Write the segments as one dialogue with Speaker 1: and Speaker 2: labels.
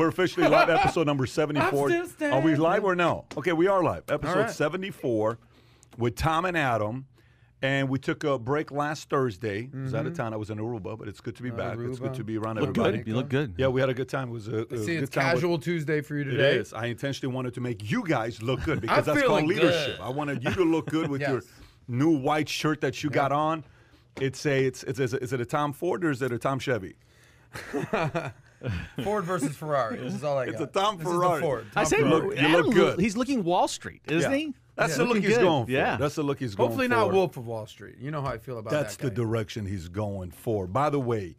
Speaker 1: We're officially live, episode number 74.
Speaker 2: I'm still
Speaker 1: Are we live or no? Okay, we are live. Episode
Speaker 2: right.
Speaker 1: 74 with Tom and Adam. And we took a break last Thursday. I was out of mm-hmm. town. I was in Aruba, but it's good to be back. It's good to be around
Speaker 3: Look
Speaker 1: everybody.
Speaker 3: good. You look good.
Speaker 1: Yeah, we had a good time. It was a, a
Speaker 2: See,
Speaker 1: good
Speaker 2: it's
Speaker 1: time. with-
Speaker 2: casual Tuesday for you today.
Speaker 1: is. I intentionally wanted to make you guys look good because that's called leadership.
Speaker 2: good.
Speaker 1: I wanted you to look good with your new white shirt that you got on. It's a it's it's is it a Tom Ford or is it a Tom Chevy?
Speaker 2: Ford versus Ferrari. This is all I got.
Speaker 1: It's a Tom
Speaker 2: this
Speaker 1: Ferrari.
Speaker 2: Is the Ford.
Speaker 3: I
Speaker 2: Tom
Speaker 3: say,
Speaker 2: Ferrari.
Speaker 1: look- you look good.
Speaker 3: He's looking Wall Street, isn't
Speaker 1: Yeah.
Speaker 3: he?
Speaker 1: That's
Speaker 3: Yeah.
Speaker 1: the look he's
Speaker 3: good.
Speaker 1: going for.
Speaker 3: Yeah.
Speaker 1: That's the look he's going
Speaker 2: Hopefully
Speaker 1: for.
Speaker 2: not Wolf of Wall Street. You know how I feel about
Speaker 1: That's
Speaker 2: that
Speaker 1: That's
Speaker 2: the
Speaker 1: direction he's going for. By the way,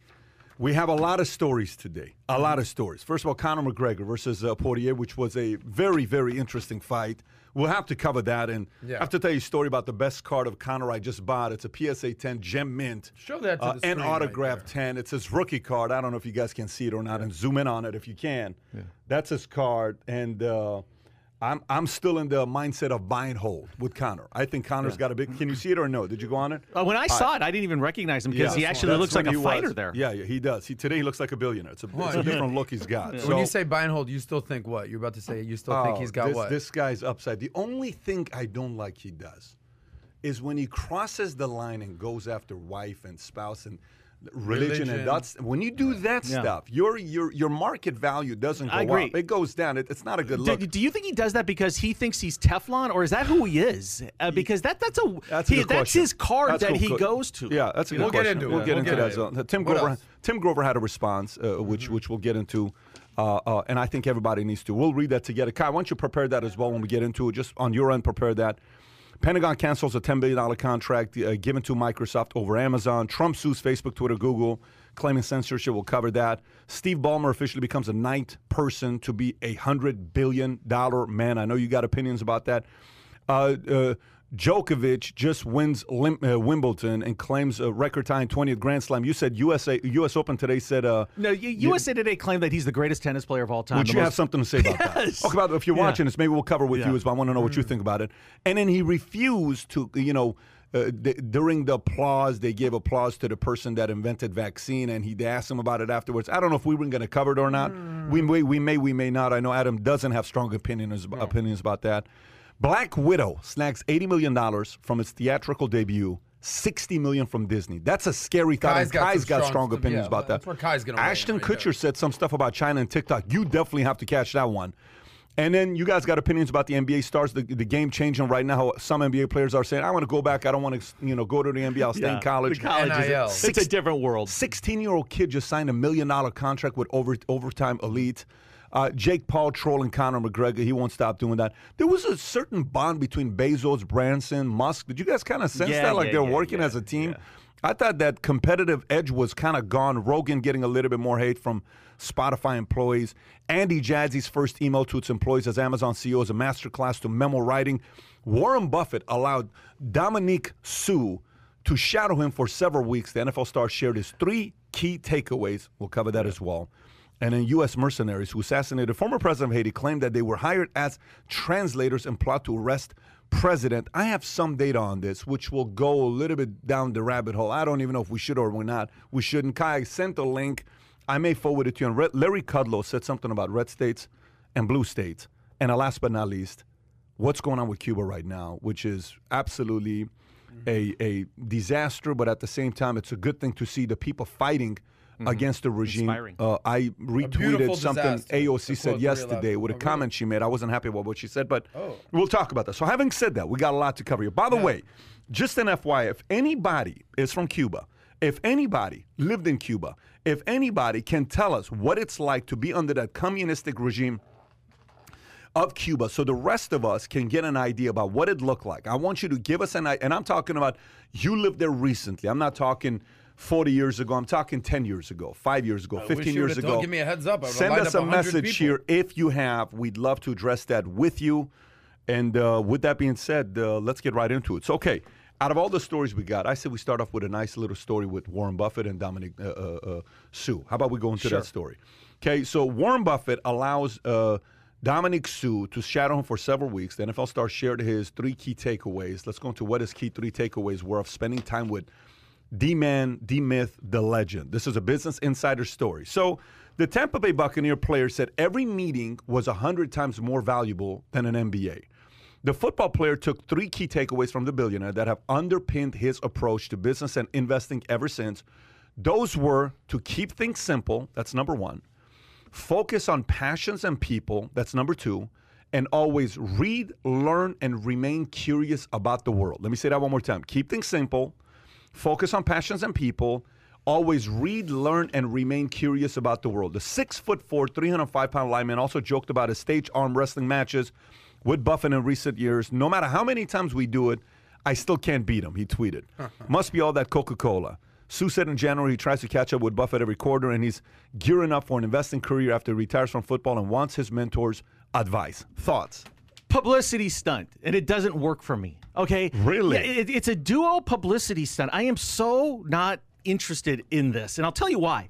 Speaker 1: we have a lot of stories today. A lot of stories. First of all, Conor McGregor versus uh, Poirier, which was a very, very interesting fight. We'll have to cover that. And
Speaker 2: Yeah.
Speaker 1: I have to tell you a story about the best card of Conor I just bought. It's a PSA 10 Gem Mint.
Speaker 2: Show that to
Speaker 1: uh,
Speaker 2: the
Speaker 1: And
Speaker 2: right
Speaker 1: autograph
Speaker 2: there.
Speaker 1: 10. It's his rookie card. I don't know if you guys can see it or not. And zoom in on it if you can. That's his card. And uh, I'm, I'm still in the mindset of buy and hold with Conor. I think Conor's got a big. Can you see it or no? Did you go on it?
Speaker 3: Uh, when I saw it, I didn't even recognize him because he actually looks like a
Speaker 1: he
Speaker 3: fighter
Speaker 1: was.
Speaker 3: there.
Speaker 1: Yeah, yeah, he does. He today he looks like a billionaire. It's a, it's a different look he's got. So,
Speaker 2: when you say buy and hold, you still think what? You're about to say you still think
Speaker 1: oh,
Speaker 2: he's got
Speaker 1: this,
Speaker 2: what?
Speaker 1: This guy's upside. The only thing I don't like he does is when he crosses the line and goes after wife and spouse and religion,
Speaker 2: Religion.
Speaker 1: and that's when you do that
Speaker 3: Yeah.
Speaker 1: stuff, your your your market value doesn't go
Speaker 3: I agree.
Speaker 1: up. It goes down. It, it's not a good
Speaker 3: Do,
Speaker 1: look.
Speaker 3: do you think he does that because he thinks he's Teflon, or is that who he is? Uh, because that that's a
Speaker 1: That's, a
Speaker 3: he-
Speaker 1: good
Speaker 3: that's
Speaker 1: question.
Speaker 3: his card
Speaker 1: That's
Speaker 3: that
Speaker 1: a
Speaker 3: he
Speaker 1: good-
Speaker 3: goes to.
Speaker 1: Yeah, that's a good
Speaker 2: We'll get into
Speaker 1: we'll
Speaker 2: it.
Speaker 1: get
Speaker 2: We'll
Speaker 1: into
Speaker 2: get
Speaker 1: that.
Speaker 2: into
Speaker 1: zone. Tim
Speaker 2: What
Speaker 1: Grover,
Speaker 2: else? Mm-hmm.
Speaker 1: Tim Grover had a response, uh, which which we'll get into, uh, uh, and I think everybody needs to. We'll read that together. Kai, why don't you prepare that as well when we get into it? Just on your end, prepare that. Pentagon cancels a $10 billion contract uh, given to Microsoft over Amazon. Trump sues Facebook, Twitter, Google, claiming censorship. We'll cover that. Steve Ballmer officially becomes the ninth person to be a $100 billion man. I know you got opinions about that. Uh, uh, Djokovic just wins Lim- uh, Wimbledon and claims a record time 20th Grand Slam. You said USA U.S. Open today said. Uh,
Speaker 3: No, U- USA Today claimed that he's the greatest tennis player of all time.
Speaker 1: would you have something to say about
Speaker 3: Yes.
Speaker 1: that? Okay, about if you're
Speaker 3: Yeah.
Speaker 1: watching this, maybe we'll cover with
Speaker 3: Yeah.
Speaker 1: you as well. I want to know what you think about it. And then he refused to, you know, uh, th- during the applause, they gave applause to the person that invented vaccine, and he asked him about it afterwards. I don't know if we were going to cover it or not. We may, we may, we may not. I know Adam doesn't have strong opinions opinions about that. Black Widow snags eighty million dollars from its theatrical debut. 60 million from Disney. That's a scary thought.
Speaker 2: Kai's got
Speaker 1: Kai's
Speaker 2: some
Speaker 1: got
Speaker 2: strong
Speaker 1: strong opinions
Speaker 2: Yeah,
Speaker 1: about that.
Speaker 2: that's where Kai's gonna
Speaker 1: Ashton
Speaker 2: right
Speaker 1: Kutcher
Speaker 2: there.
Speaker 1: said some stuff about China and TikTok. You definitely have to catch that one. And then you guys got opinions about the NBA stars, the, the game changing right now. How some NBA players are saying, "I want to go back. I don't want to, you know, go to the NBA. I'll stay
Speaker 3: Yeah,
Speaker 1: in college."
Speaker 3: The college is a, it's a different world.
Speaker 1: 16 year old kid just signed a million dollar contract with over, overtime elite. Uh, Jake Paul trolling Conor McGregor. He won't stop doing that. There was a certain bond between Bezos, Branson, Musk. Did you guys kind of sense
Speaker 3: Yeah,
Speaker 1: that? Like
Speaker 3: yeah,
Speaker 1: they're
Speaker 3: yeah,
Speaker 1: working as a team? I thought that competitive edge was kind of gone. Rogan getting a little bit more hate from Spotify employees. Andy Jassy's first email to its employees as Amazon CEO is a masterclass to memo writing. Warren Buffett allowed Dominique Suh to shadow him for several weeks. The NFL star shared his three key takeaways. We'll cover that as well. And then U.S. mercenaries who assassinated former president of Haiti claimed that they were hired as translators and plot to arrest president. I have some data on this, which will go a little bit down the rabbit hole. I don't even know if we should or we not. We shouldn't. Kai sent a link. I may forward it to you. And Larry Kudlow said something about red states and blue states. And last but not least, what's going on with Cuba right now, which is absolutely a, a disaster, but at the same time, it's a good thing to see the people fighting against the regime. Uh, I retweeted something AOC said yesterday with a
Speaker 2: Oh, really?
Speaker 1: comment she made. I wasn't happy about what she said, but
Speaker 2: Oh.
Speaker 1: we'll talk about that. So, having said that, we got a lot to cover here. By the way, just an FYI, if anybody is from Cuba, if anybody lived in Cuba, if anybody can tell us what it's like to be under that communistic regime of Cuba so the rest of us can get an idea about what it looked like. I want you to give us an idea. And I'm talking about you lived there recently. I'm not talking 40 years ago. I'm talking 10 years ago, 5 years ago,
Speaker 2: wish
Speaker 1: 15
Speaker 2: you
Speaker 1: years ago.
Speaker 2: told- give me a heads up. I
Speaker 1: Send us a message
Speaker 2: people.
Speaker 1: here if you have. We'd love to address that with you. And uh, with that being said, uh, let's get right into it. So, okay, out of all the stories we got, I said we start off with a nice little story with Warren Buffett and Dominic uh, uh, uh, Suh. How about we go into that story? Okay, so Warren Buffett allows uh, Dominic Suh to shadow him for several weeks. The NFL star shared his three key takeaways. Let's go into what his key three takeaways were of spending time with D Man, D Myth, the legend. This is a Business Insider story. So The Tampa Bay Buccaneer player said every meeting was 100 times more valuable than an MBA. The football player took three key takeaways from the billionaire that have underpinned his approach to business and investing ever since. Those were to keep things simple, that's number one, focus on passions and people, that's number two, and always read, learn, and remain curious about the world. Let me say that one more time. Keep things simple, focus on passions and people, always read, learn, and remain curious about the world. The six foot four, 305 pound lineman also joked about his stage arm wrestling matches with Buffett in recent years. No matter how many times we do it, I still can't beat him, he tweeted. Must be all that Coca Cola. Suh said in January he tries to catch up with Buffett every quarter and he's gearing up for an investing career after he retires from football and wants his mentor's advice. Thoughts?
Speaker 3: Publicity stunt, and it doesn't work for me. Okay,
Speaker 1: Really?
Speaker 3: Yeah, it- it's a duo publicity stunt. I am so not interested in this, and I'll tell you why.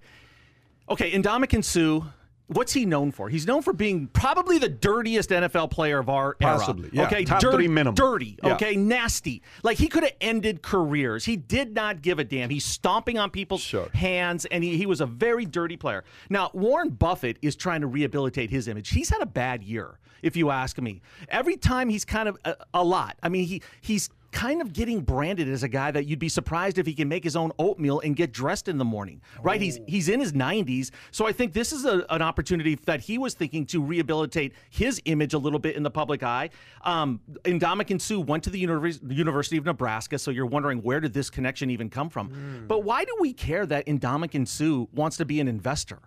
Speaker 3: Okay, Ndamukong Suh. What's he known for? He's known for being probably the dirtiest NFL player of our
Speaker 1: Possibly,
Speaker 3: era.
Speaker 1: yeah.
Speaker 3: Okay,
Speaker 1: Top three minimum.
Speaker 3: dirty.
Speaker 1: Yeah.
Speaker 3: Okay, nasty. Like he could have ended careers. He did not give a damn. He's stomping on people's
Speaker 1: Sure.
Speaker 3: hands, and he, he was a very dirty player. Now, Warren Buffett is trying to rehabilitate his image. He's had a bad year, if you ask me. Every time he's kind of a, a lot. I mean, he he's kind of getting branded as a guy that you'd be surprised if he can make his own oatmeal and get dressed in the morning. Right? He's he's in his 90s, so I think this is a, an opportunity that he was thinking to rehabilitate his image a little bit in the public eye. Um, Ndamukong Suh went to the univers- University of Nebraska, so you're wondering where did this connection even come from? But why do we care that Ndamukong Suh wants to be an investor?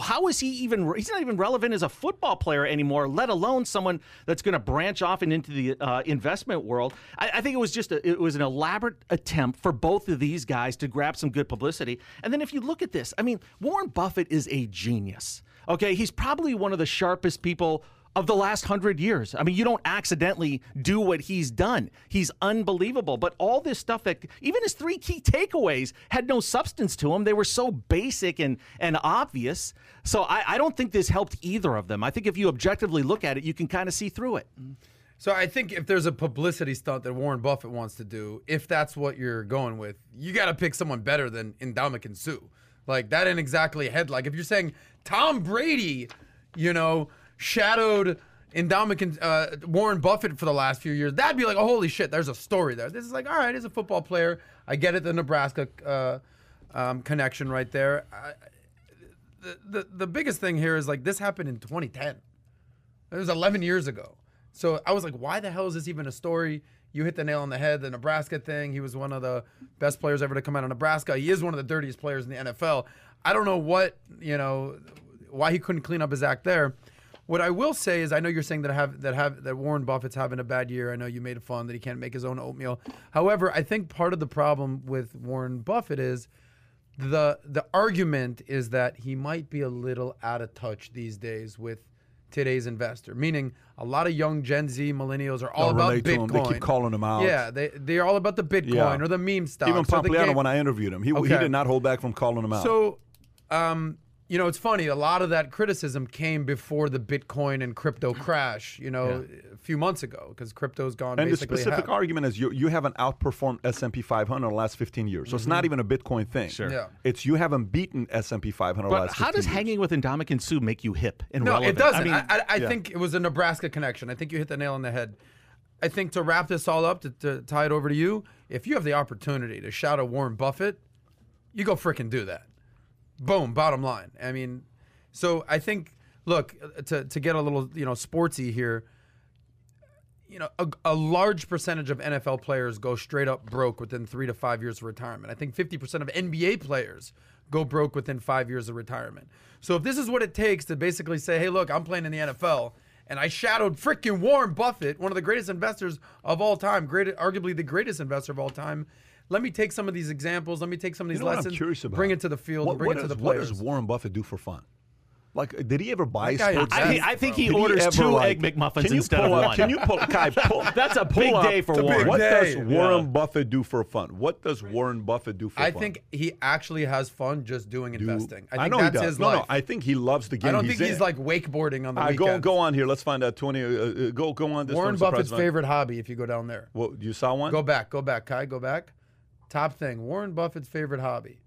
Speaker 3: How is he even? He's not even relevant as a football player anymore, let alone someone that's going to branch off and into the uh, investment world. I, I think it was just a, it was an elaborate attempt for both of these guys to grab some good publicity. And then if you look at this, I mean, Warren Buffett is a genius. Okay, he's probably one of the sharpest people of the last hundred years. I mean, you don't accidentally do what he's done. He's unbelievable. But all this stuff that even his three key takeaways had no substance to them. They were so basic and and obvious. So I, I don't think this helped either of them. I think if you objectively look at it, you can kind of see through it.
Speaker 2: So I think if there's a publicity stunt that Warren Buffett wants to do, if that's what you're going with, you got to pick someone better than Ndamukong Suh. Like that ain't exactly a head. Like if you're saying Tom Brady, you know, shadowed endowment uh, Warren Buffett for the last few years, that'd be like, oh holy shit, there's a story there. This is like, all right, he's a football player. I get it, the Nebraska uh, um, connection right there. I, the, the the biggest thing here is like this happened in 2010. It was 11 years ago. So I was like, why the hell is this even a story? You hit the nail on the head. The Nebraska thing. He was one of the best players ever to come out of Nebraska. He is one of the dirtiest players in the NFL. I don't know what you know why he couldn't clean up his act there. What I will say is, I know you're saying that have that have that Warren Buffett's having a bad year. I know you made fun that he can't make his own oatmeal. However, I think part of the problem with Warren Buffett is the the argument is that he might be a little out of touch these days with today's investor. Meaning, a lot of young Gen Z millennials are all
Speaker 1: Don't
Speaker 2: about
Speaker 1: relate to him.
Speaker 2: Bitcoin.
Speaker 1: They keep calling him out.
Speaker 2: Yeah, they they're all about the Bitcoin
Speaker 1: Yeah.
Speaker 2: or the meme stocks.
Speaker 1: Even Pompliano, when I interviewed him, he, he did not hold back from calling him out.
Speaker 2: so, um, you know, it's funny. A lot of that criticism came before the Bitcoin and crypto mm-hmm. crash. You know, a few months ago because crypto's gone.
Speaker 1: and the specific
Speaker 2: half.
Speaker 1: argument is you you haven't outperformed S&P 500 in the last 15 years. So it's not mm-hmm. even a Bitcoin thing.
Speaker 3: Sure.
Speaker 2: Yeah.
Speaker 1: It's you haven't beaten S&P 500 in the
Speaker 3: But
Speaker 1: last 15
Speaker 3: how does
Speaker 1: years.
Speaker 3: hanging with Ndamukong Suh make you hip and
Speaker 2: No,
Speaker 3: relevant?
Speaker 2: it doesn't. I,
Speaker 3: mean,
Speaker 2: I, I
Speaker 1: yeah.
Speaker 2: think it was a Nebraska connection. I think you hit the nail on the head. I think to wrap this all up, to, to tie it over to you, if you have the opportunity to shout at Warren Buffett, you go frickin' do that. Boom, bottom line. I mean, so I think, look, to, to get a little, you know, sportsy here, you know, a, a large percentage of NFL players go straight up broke within three to five years of retirement. I think 50% of NBA players go broke within five years of retirement. So if this is what it takes to basically say, hey, look, I'm playing in the NFL and I shadowed freaking Warren Buffett, one of the greatest investors of all time, great, arguably the greatest investor of all time. Let me take some of these examples. Let me take some of these
Speaker 1: You know what I'm
Speaker 2: lessons,
Speaker 1: about?
Speaker 2: bring it to the field,
Speaker 1: What,
Speaker 2: and bring
Speaker 1: what
Speaker 2: it to the
Speaker 1: does- what does Warren Buffett do for fun? Like, did he ever buy
Speaker 2: That guy
Speaker 1: sports?
Speaker 2: is
Speaker 3: I, think- I think he
Speaker 1: Did he
Speaker 3: orders
Speaker 1: ever,
Speaker 3: two
Speaker 1: like-
Speaker 3: egg McMuffins instead of
Speaker 1: up,
Speaker 3: one.
Speaker 1: Can you pull, Kai, pull,
Speaker 3: That's a
Speaker 1: pull
Speaker 3: big
Speaker 1: up-
Speaker 3: day for
Speaker 2: It's a big
Speaker 3: Warren.
Speaker 1: What
Speaker 2: day.
Speaker 1: does
Speaker 2: Yeah.
Speaker 1: Warren Buffett do for fun? What does Warren Buffett do for
Speaker 2: I
Speaker 1: fun?
Speaker 2: I think he actually has fun just doing
Speaker 1: Do-
Speaker 2: investing. I think
Speaker 1: I know
Speaker 2: that's
Speaker 1: he does.
Speaker 2: his
Speaker 1: no,
Speaker 2: life.
Speaker 1: no, I think he loves the game.
Speaker 2: I don't
Speaker 1: he's
Speaker 2: think he's
Speaker 1: in.
Speaker 2: like wakeboarding on the
Speaker 1: All right, go go on here. Let's find out. Twenty. Uh, uh, go go on this.
Speaker 2: Warren Buffett's favorite hobby, if you go down there.
Speaker 1: What you saw one?
Speaker 2: Go back, go back, Kai, go back. Top thing, Warren Buffett's favorite hobby.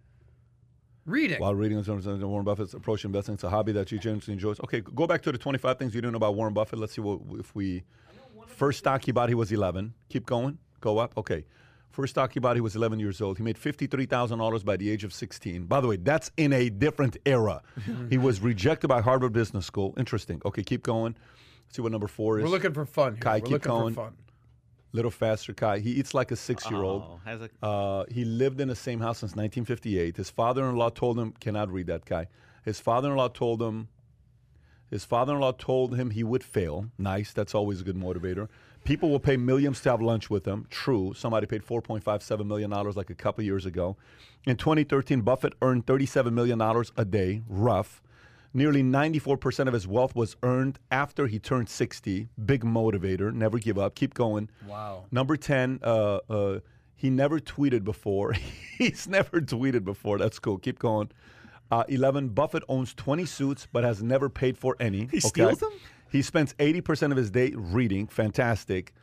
Speaker 2: Reading.
Speaker 1: While reading is Warren Buffett's approach to investing, it's a hobby that you genuinely enjoys. Okay, go back to the 25 things you didn't know about Warren Buffett. Let's see what if we. First stock he bought, he was 11. Keep going. Go up. Okay. First stock he bought, he was 11 years old. He made $53,000 by the age of 16. By the way, that's in a different era. he was rejected by Harvard Business School. Interesting. Okay, keep going. Let's see what number four is.
Speaker 2: We're looking for fun. Here.
Speaker 1: Kai,
Speaker 2: We're
Speaker 1: keep
Speaker 2: looking
Speaker 1: going.
Speaker 2: for fun.
Speaker 1: Little faster, Kai. He eats like a six-year-old.
Speaker 3: Oh, has a,
Speaker 1: Uh, he lived in the same house since 1958. His father-in-law told him, cannot read that guy. His father-in-law told him, his father-in-law told him he would fail. Nice, that's always a good motivator. People will pay millions to have lunch with him. True, somebody paid 4.57 million dollars like a couple years ago. In 2013, Buffett earned 37 million dollars a day, rough. Nearly 94% of his wealth was earned after he turned 60. Big motivator, never give up, keep going.
Speaker 2: Wow.
Speaker 1: Number 10, uh, uh, he never tweeted before. He's never tweeted before. That's cool. Keep going. Uh, 11, Buffett owns 20 suits but has never paid for any.
Speaker 3: He steals them?
Speaker 1: He spends 80% of his day reading. Fantastic.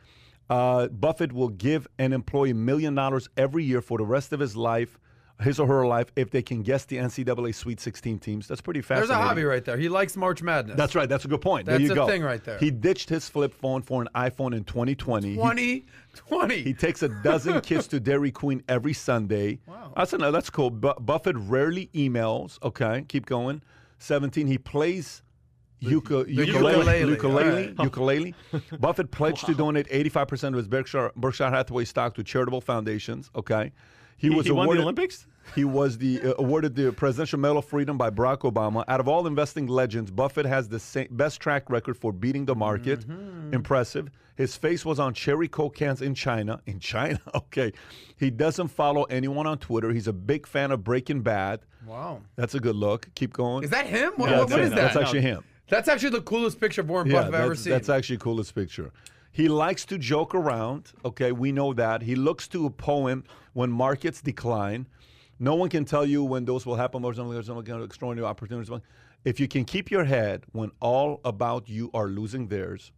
Speaker 1: Uh, Buffett will give an employee a million dollars every year for the rest of his life, his or her life, if they can guess the NCAA Sweet 16 teams. That's pretty
Speaker 2: fast.
Speaker 1: There's
Speaker 2: a hobby right there. He likes March Madness.
Speaker 1: That's right. That's a good point. there
Speaker 2: That's
Speaker 1: you
Speaker 2: a
Speaker 1: go.
Speaker 2: thing right there.
Speaker 1: He ditched his flip phone for an iPhone in 2020. He
Speaker 2: 20, 20.
Speaker 1: he takes a dozen kids to Dairy Queen every Sunday.
Speaker 2: Wow.
Speaker 1: That's another, that's cool. Bu- Buffett rarely emails. Okay, keep going. 17, he plays uka- ukulele.
Speaker 2: ukulele,
Speaker 1: Ukulele. ukulele. Buffett pledged to donate 85% of his Berkshire, Berkshire Hathaway stock to charitable foundations. Okay. He was
Speaker 3: he won the Olympics?
Speaker 1: He was the uh, awarded the Presidential Medal of Freedom by Barack Obama. Out of all investing legends, Buffett has the same, best track record for beating the market.
Speaker 2: Mm-hmm.
Speaker 1: Impressive. His face was on cherry coke cans in China. In China, okay. He doesn't follow anyone on Twitter. He's a big fan of Breaking Bad.
Speaker 2: wow.
Speaker 1: That's a good look. Keep going.
Speaker 2: Is that him? What,
Speaker 1: Yeah,
Speaker 2: what- what is that?
Speaker 1: That's actually him.
Speaker 2: That's actually the coolest picture of Warren
Speaker 1: Yeah,
Speaker 2: Buffett I've ever seen.
Speaker 1: that's actually the coolest picture. He likes to joke around. Okay, we know that. He looks to a poem when markets decline. No one can tell you when those will happen or something. There's some kind of extraordinary opportunities. If you can keep your head when all about you are losing theirs,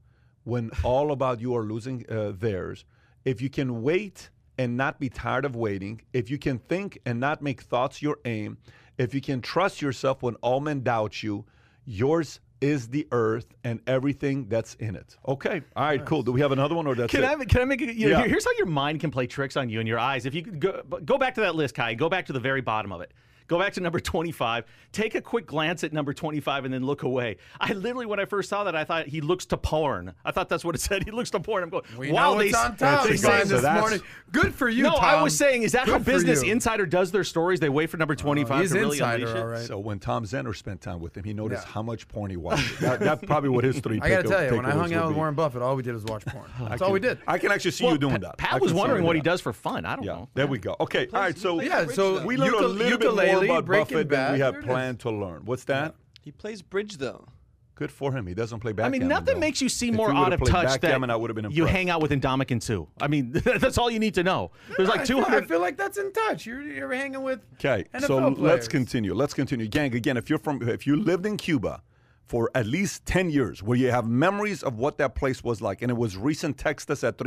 Speaker 1: when all about you are losing uh, theirs, if you can wait and not be tired of waiting, if you can think and not make thoughts your aim, if you can trust yourself when all men doubt you, yours is the earth and everything that's in it. Okay. All right, cool. Do we have another one or that's
Speaker 3: Can
Speaker 1: it?
Speaker 3: I can I make a, you know,
Speaker 1: Yeah.
Speaker 3: here's how your mind can play tricks on you and your eyes. If you go go back to that list, Kai, go back to the very bottom of it. Go back to number 25. Take a quick glance at number 25 and then look away. I literally, when I first saw that, I thought he looks to porn. I thought that's what it said. He looks to porn. I'm going,
Speaker 2: we
Speaker 3: wow,
Speaker 2: know
Speaker 3: they,
Speaker 2: it's on
Speaker 1: that's
Speaker 2: top
Speaker 1: exactly-
Speaker 2: Brian,
Speaker 1: so
Speaker 2: this morning. Good for you,
Speaker 3: No, I was saying, is that how
Speaker 2: Good for
Speaker 3: Business
Speaker 2: you.
Speaker 3: Insider does their stories? They wait for number 25
Speaker 2: He's
Speaker 3: to really
Speaker 2: insider,
Speaker 3: unleash it.
Speaker 2: all right.
Speaker 1: So when Tom Zenner spent time with him, he noticed
Speaker 2: Yeah.
Speaker 1: how much porn he watched. that, that's probably what his three.
Speaker 2: I got to tell you, when I hung out with. Warren Buffett, all we did was watch porn. That's
Speaker 1: I
Speaker 2: all we did.
Speaker 1: I can actually see
Speaker 3: Well,
Speaker 1: you doing
Speaker 3: Pat,
Speaker 1: that.
Speaker 3: Pat was wondering what he does for fun. I don't know.
Speaker 1: there we go. Okay, all right. So
Speaker 2: Yeah, so
Speaker 1: we learned a
Speaker 2: Ukule-
Speaker 1: little bit more
Speaker 2: ukulele,
Speaker 1: about
Speaker 2: Breaking
Speaker 1: Buffett than we have
Speaker 2: there
Speaker 1: planned to learn. What's that?
Speaker 4: He plays bridge though.
Speaker 1: Good for him. He doesn't play backgammon.
Speaker 3: I mean, nothing
Speaker 1: though.
Speaker 3: makes you seem
Speaker 1: If
Speaker 3: more out of touch that
Speaker 1: I would have been
Speaker 3: you hang out with Ndamukong Suh. I mean, that's all you need to know. There's like
Speaker 2: I feel, I feel like that's in touch. You're, you're hanging with
Speaker 1: Okay,
Speaker 2: NFL
Speaker 1: so let's continue. Let's continue, gang. Again, if you're from, if you lived in Cuba for at least ten years, where you have memories of what that place was like, and it was recent, text us at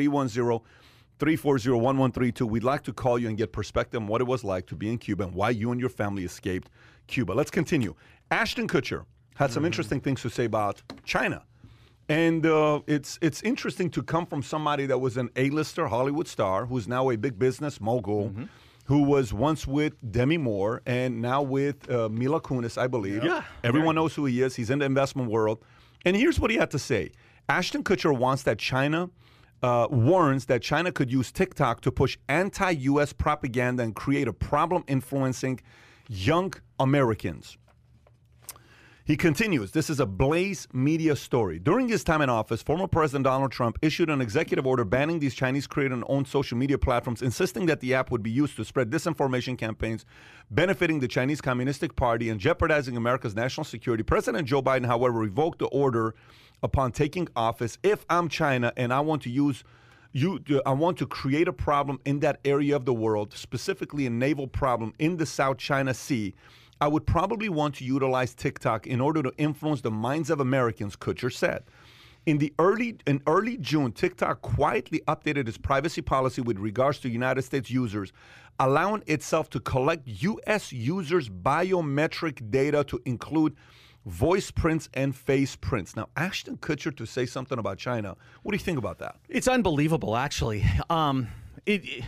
Speaker 1: 310-340-1132. We'd like to call you and get perspective on what it was like to be in Cuba and why you and your family escaped Cuba. Let's continue. Ashton Kutcher had some interesting things to say about China. And uh, it's it's interesting to come from somebody that was an A-lister Hollywood star who's now a big business mogul, who was once with Demi Moore and now with uh, Mila Kunis, I believe.
Speaker 3: Yeah.
Speaker 1: Everyone knows who he is. He's in the investment world. And here's what he had to say: Ashton Kutcher wants that China. Uh, warns that China could use TikTok to push anti US propaganda and create a problem influencing young Americans. He continues, this is a Blaze media story. During his time in office, former President Donald Trump issued an executive order banning these Chinese created and owned social media platforms, insisting that the app would be used to spread disinformation campaigns benefiting the Chinese Communistic Party and jeopardizing America's national security. President Joe Biden, however, revoked the order upon taking office. If I'm China and I want to use you I want to create a problem in that area of the world, specifically a naval problem in the South China Sea. I would probably want to utilize TikTok in order to influence the minds of Americans, Kutcher said. In the early in early June, TikTok quietly updated its privacy policy with regards to United States users, allowing itself to collect U.S. users' biometric data to include voice prints and face prints. Now, Ashton Kutcher to say something about China. What do you think about that?
Speaker 3: It's unbelievable, actually. Um, it,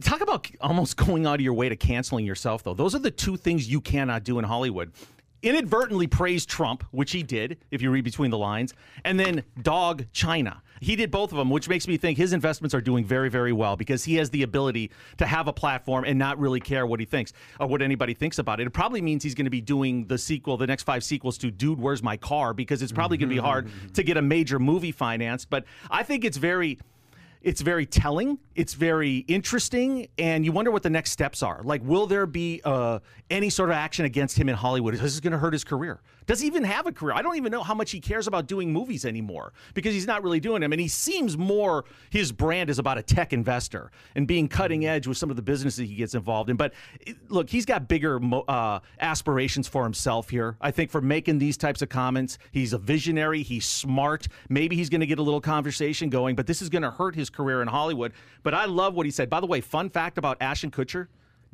Speaker 3: talk about almost going out of your way to canceling yourself, though. Those are the two things you cannot do in Hollywood. Inadvertently praise Trump, which he did, if you read between the lines, and then dog China. He did both of them, which makes me think his investments are doing very, very well because he has the ability to have a platform and not really care what he thinks or what anybody thinks about it. It probably means he's going to be doing the sequel, the next five sequels to Dude, Where's My Car? because it's probably going to be hard mm-hmm. to get a major movie financed. But I think it's very it's very telling it's very interesting and you wonder what the next steps are. Like will there be uh, any sort of action against him in hollywood? Is this going to hurt his career does he even have a career? I don't even know how much he cares about doing movies anymore because he's not really doing them and he seems more his brand is about a tech investor and being cutting edge with some of the businesses he gets involved in. But look he's got bigger uh, aspirations for himself here. I think for making these types of comments he's a visionary he's smart. Maybe he's going to get a little conversation going but this is going to hurt his career in hollywood. But i love what he said. By the way fun fact about ashton kutcher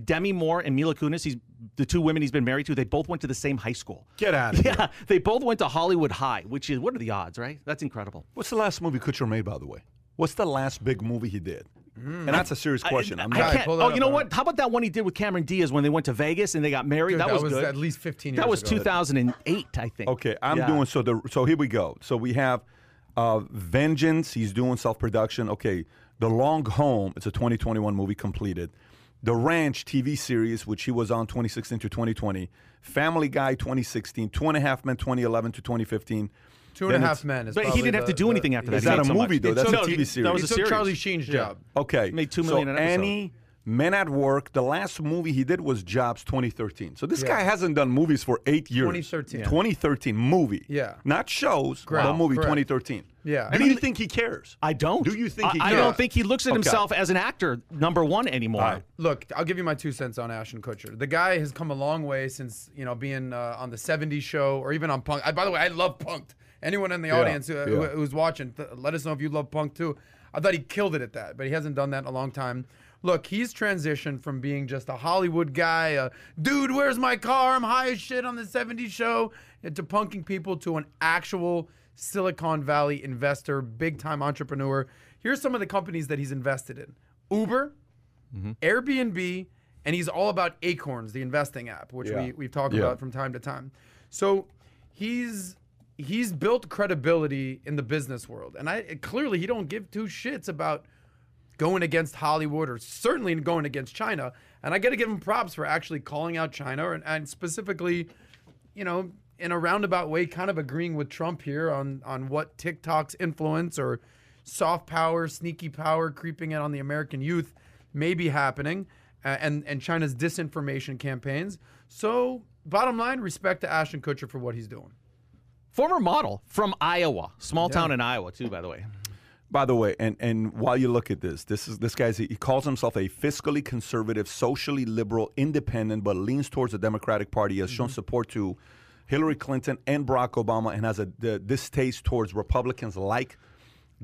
Speaker 3: Demi Moore and Mila Kunis, he's the two women he's been married to. They both went to the same high school.
Speaker 1: Get out of here.
Speaker 3: Yeah, they both went to Hollywood High, which is what are the odds, right? That's incredible.
Speaker 1: What's the last movie Kutcher made, by the way? What's the last big movie he did? And that's a serious question. I'm
Speaker 3: I
Speaker 1: not,
Speaker 3: can't. Oh,
Speaker 2: up,
Speaker 3: you know
Speaker 2: all
Speaker 3: what? How about that one he did with Cameron Diaz when they went to Vegas and they got married?
Speaker 2: Dude,
Speaker 3: that, was, good.
Speaker 2: at least 15 years ago.
Speaker 3: that was
Speaker 2: ago.
Speaker 3: 2008, I think.
Speaker 1: Okay, I'm
Speaker 3: Yeah.
Speaker 1: doing so. The so here we go. So we have uh, Vengeance. He's doing self production. Okay, The Long Home. It's a 2021 movie completed. The Ranch TV series, which he was on 2016 to 2020. Family Guy 2016. Two and a Half Men 2011 to 2015.
Speaker 2: Two and a half men. Is
Speaker 3: But he didn't have to do
Speaker 2: the-
Speaker 3: anything after that.
Speaker 1: Is
Speaker 3: He
Speaker 1: that a
Speaker 3: so
Speaker 1: movie
Speaker 3: much.
Speaker 1: though?
Speaker 3: It
Speaker 1: That's
Speaker 3: took-
Speaker 1: a TV series.
Speaker 3: that
Speaker 1: series.
Speaker 3: was
Speaker 2: He
Speaker 3: a
Speaker 2: took
Speaker 3: series.
Speaker 2: Charlie Sheen's job.
Speaker 1: Okay.
Speaker 3: Made two
Speaker 1: so
Speaker 3: an episode.
Speaker 1: Annie, Men at Work, the last movie he did was Jobs 2013. So this
Speaker 2: Yeah.
Speaker 1: guy hasn't done movies for eight years.
Speaker 2: 2013.
Speaker 1: 2013 movie.
Speaker 2: Yeah.
Speaker 1: Not shows,
Speaker 2: Correct.
Speaker 1: but movie
Speaker 2: Correct.
Speaker 1: 2013.
Speaker 2: Yeah.
Speaker 1: Do you think he cares?
Speaker 3: I don't.
Speaker 1: Do you think
Speaker 3: I,
Speaker 1: he
Speaker 3: I don't think he looks at
Speaker 1: Okay.
Speaker 3: himself as an actor number one anymore.
Speaker 1: All right.
Speaker 2: Look, I'll give you my two cents on Ashton Kutcher. The guy has come a long way since you know being uh, on the '70s show or even on Punk. I, by the way, I love Punk'd. Anyone in the audience who, who- who's watching, th- let us know if you love Punk too. I thought he killed it at that, but he hasn't done that in a long time. Look, he's transitioned from being just a Hollywood guy, a dude, where's my car? I'm high as shit on the '70s show, into punking people to an actual Silicon Valley investor, big time entrepreneur. Here's some of the companies that he's invested in: Uber, mm-hmm. Airbnb, and he's all about Acorns, the investing app, which
Speaker 1: Yeah.
Speaker 2: we, we've talked
Speaker 1: Yeah.
Speaker 2: about from time to time. So he's he's built credibility in the business world. And I clearly he don't give two shits about going against Hollywood or certainly going against China. And I got to give him props for actually calling out China and, and specifically, you know, in a roundabout way, kind of agreeing with Trump here on on what TikTok's influence or soft power, sneaky power creeping in on the American youth may be happening, uh, and and China's disinformation campaigns. So, bottom line, respect to Ashton Kutcher for what he's doing.
Speaker 3: Former model from Iowa, small town in Iowa too, by the way.
Speaker 1: By the way, and, and while you look at this, this is this guy's he calls himself a fiscally conservative, socially liberal, independent, but leans towards the Democratic Party. He has shown support to Hillary Clinton and Barack Obama, and has a the, distaste towards Republicans like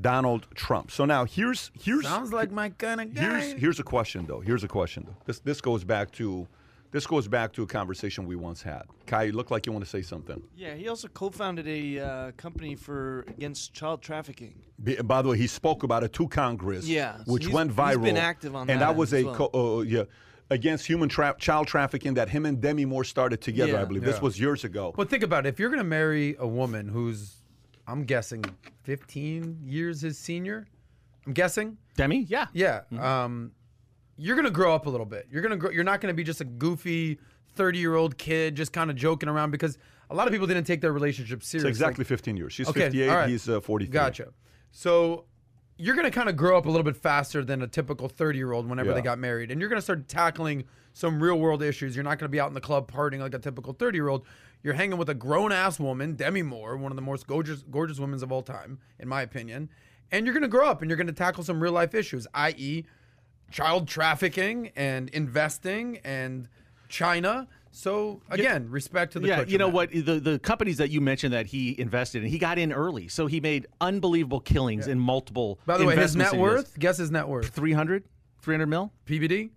Speaker 1: Donald Trump. So now here's here's
Speaker 2: Sounds like my kind of guy.
Speaker 1: here's here's a question though. Here's a question though. This this goes back to this goes back to a conversation we once had. Kai, you look like you want to say something.
Speaker 4: Yeah, he also co-founded a uh, company for against child trafficking.
Speaker 1: Be- By the way, he spoke about it to Congress,
Speaker 4: Yeah, so
Speaker 1: which
Speaker 4: he's-
Speaker 1: went
Speaker 4: he's
Speaker 1: viral.
Speaker 4: been active on
Speaker 1: and
Speaker 4: that
Speaker 1: that was
Speaker 4: as
Speaker 1: a
Speaker 4: well.
Speaker 1: co- uh, yeah against human tra- child trafficking that him and Demi Moore started together. I
Speaker 4: Yeah.
Speaker 1: believe this was years ago.
Speaker 2: But think about it. If you're going to marry a woman who's, I'm guessing, 15 years his senior, I'm guessing.
Speaker 3: Demi, yeah.
Speaker 2: Yeah.
Speaker 1: Mm-hmm.
Speaker 2: Um, you're going to grow up a little bit. You're going to grow. You're not going to be just a goofy 30 year old kid just kind of joking around because a lot of people didn't take their relationship
Speaker 1: it's
Speaker 2: seriously.
Speaker 1: exactly 15 years. She's
Speaker 2: Okay,
Speaker 1: 58.
Speaker 2: all right.
Speaker 1: He's uh, 43.
Speaker 2: Gotcha. So you're going to kind of grow up a little bit faster than a typical 30 year old whenever
Speaker 1: Yeah.
Speaker 2: they got married. And you're going to start tackling some real world issues. You're not going to be out in the club partying like a typical 30 year old. You're hanging with a grown ass woman, Demi Moore, one of the most gorgeous, gorgeous women of all time, in my opinion. And you're going to grow up and you're going to tackle some real life issues, i.e., child trafficking and investing and China. So again, respect to the
Speaker 3: yeah,
Speaker 2: Kutcher
Speaker 3: you know
Speaker 2: man.
Speaker 3: what? The the companies that you mentioned that he invested in, he got in early, so he made unbelievable killings in multiple.
Speaker 2: By the way, his net
Speaker 3: investments
Speaker 2: worth. Guess his net worth.
Speaker 3: 300 300 mil.
Speaker 2: PBD.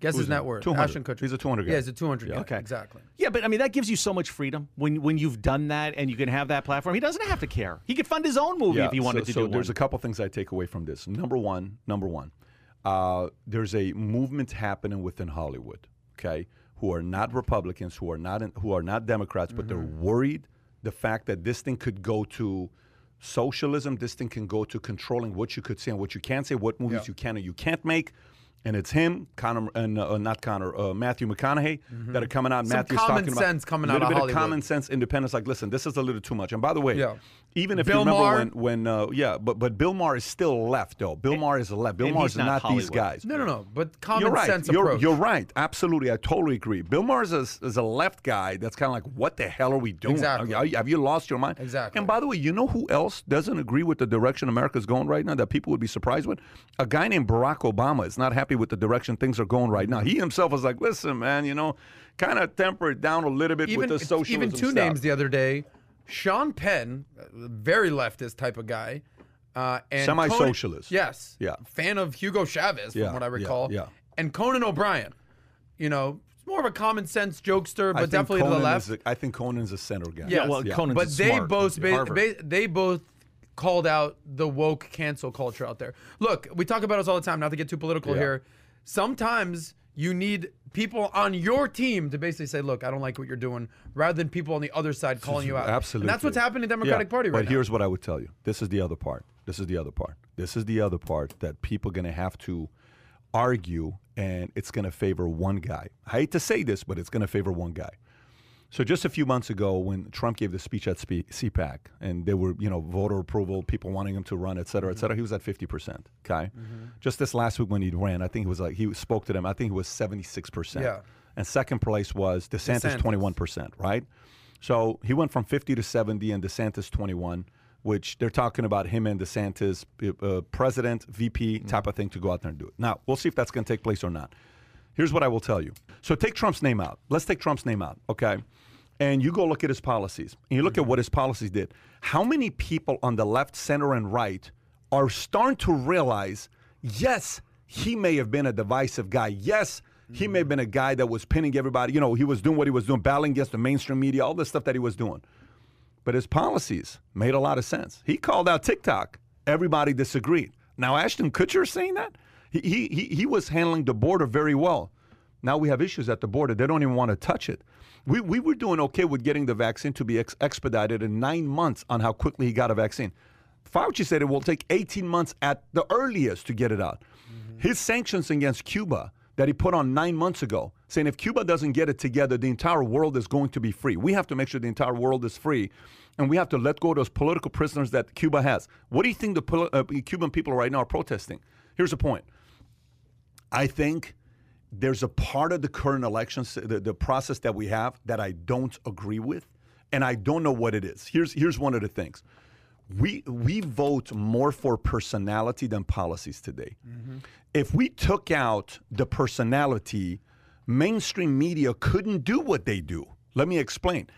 Speaker 2: Guess his net worth.
Speaker 1: 200.
Speaker 2: Ashton Kutcher.
Speaker 1: He's a 200 guy.
Speaker 2: Yeah, he's a 200 guy.
Speaker 3: Okay.
Speaker 2: Exactly.
Speaker 3: Yeah, but I mean that gives you so much freedom when when you've done that and you can have that platform. He doesn't have to care. He could fund his own movie if he wanted
Speaker 1: so,
Speaker 3: to
Speaker 1: so
Speaker 3: do
Speaker 1: there's
Speaker 3: one.
Speaker 1: a couple things I take away from this. Number one, number one, uh, there's a movement happening within Hollywood. Okay, who are not Republicans, who are not in, who are not Democrats, but they're
Speaker 3: Mm-hmm.
Speaker 1: worried the fact that this thing could go to socialism. This thing can go to controlling what you could say and what you can't say, what movies
Speaker 2: Yeah.
Speaker 1: you can or you can't make. And it's him, Connor, and uh, not Connor, uh, Matthew McConaughey that are coming out.
Speaker 2: Some
Speaker 1: Matthew's
Speaker 2: common
Speaker 1: talking
Speaker 2: sense
Speaker 1: about
Speaker 2: coming
Speaker 1: a
Speaker 2: out
Speaker 1: little
Speaker 2: of
Speaker 1: bit of common sense, independence. Like, listen, this is a little too much. And by the way,
Speaker 2: Yeah.
Speaker 1: even if
Speaker 2: Bill
Speaker 1: you remember
Speaker 2: Maher?
Speaker 1: when, when uh, yeah, but but Bill Maher is still left though. Bill Maher is left. Bill
Speaker 3: and is not
Speaker 1: not, these guys.
Speaker 2: No, no, no. But common
Speaker 1: You're right.
Speaker 2: sense
Speaker 1: You're,
Speaker 2: approach.
Speaker 1: you're right. Absolutely. I totally agree. Bill Maher is a, is a left guy that's kind of like, what the hell are we doing?
Speaker 2: Exactly.
Speaker 1: Are have you lost your mind?
Speaker 2: Exactly.
Speaker 1: And by the way, you know who else doesn't agree with the direction America's going right now that people would be surprised with? A guy named Barack Obama is not happy with the direction things are going right now. He himself was like, listen, man, you know, kind of temper it down a little bit
Speaker 2: even
Speaker 1: with the socialism
Speaker 2: even two
Speaker 1: stuff.
Speaker 2: names the other day. Sean Penn, very leftist type of guy. Uh, and
Speaker 1: Semi-socialist.
Speaker 2: Conan- yes.
Speaker 1: Yeah.
Speaker 2: Fan of Hugo Chavez, from
Speaker 1: Yeah,
Speaker 2: what I recall.
Speaker 1: yeah.
Speaker 2: And Conan O'Brien. You know, more of a common sense jokester, but
Speaker 1: think
Speaker 2: definitely to the
Speaker 1: Conan
Speaker 2: lef.
Speaker 1: is a- I think Conan's a center guy.
Speaker 2: Yes.
Speaker 3: well, Conan's
Speaker 2: but they
Speaker 3: smart.
Speaker 2: both ba- ba- they both called out the woke cancel culture out there. Look, we talk about this all the time. Not to get too political
Speaker 1: Yeah.
Speaker 2: here. Sometimes you need people on your team to basically say, "Look, I don't like what you're doing," rather than people on the other side calling you out.
Speaker 1: Absolutely.
Speaker 2: And that's what's happening in the Democratic
Speaker 1: Yeah,
Speaker 2: Party right
Speaker 1: But
Speaker 2: now.
Speaker 1: here's what I would tell you. This is the other part. This is the other part. This is the other part that people are going to have to argue, and it's going to favor one guy. I hate to say this, but it's going to favor one guy. So just a few months ago, when Trump gave the speech at CPAC, and there were you know voter approval, people wanting him to run, et cetera, et cetera, he was at fifty percent. Okay, just this last week when he ran, I think he was like he spoke to them. I think he was seventy six percent.
Speaker 2: Yeah.
Speaker 1: And second place was DeSantis, twenty one percent. Right. So he went from fifty to seventy, and DeSantis twenty one. Which they're talking about him and DeSantis, uh, president, VP type of thing, to go out there and do it. Now we'll see if that's going to take place or not. Here's what I will tell you. So take Trump's name out. Let's take Trump's name out, okay? And you go look at his policies. And you look at mm-hmm. what his policies did. How many people on the left, center, and right are starting to realize, yes, he may have been a divisive guy. Yes, he may have mm-hmm. been a guy that was pinning everybody. You know, he was doing what he was doing, battling against the mainstream media, all the stuff that he was doing. But his policies made a lot of sense. He called out TikTok. Everybody disagreed. Now Ashton Kutcher saying that he, he he he was handling the border very well. Now we have issues at the border. They don't even want to touch it. We we were doing okay with getting the vaccine to be ex- expedited in nine months on how quickly he got a vaccine. Fauci said it will take 18 months at the earliest to get it out. His sanctions against Cuba that he put on nine months ago, saying if Cuba doesn't get it together, the entire world is going to be free. We have to make sure the entire world is free, and we have to let go of those political prisoners that Cuba has. What do you think the uh, Cuban people right now are protesting? Here's the point. I think there's a part of the current elections, the, the process that we have, that I don't agree with, and I don't know what it is. Here's here's one of the things. We we vote more for personality than policies today. Mm-hmm. If we took out the personality, mainstream media couldn't do what they do. Let me explain.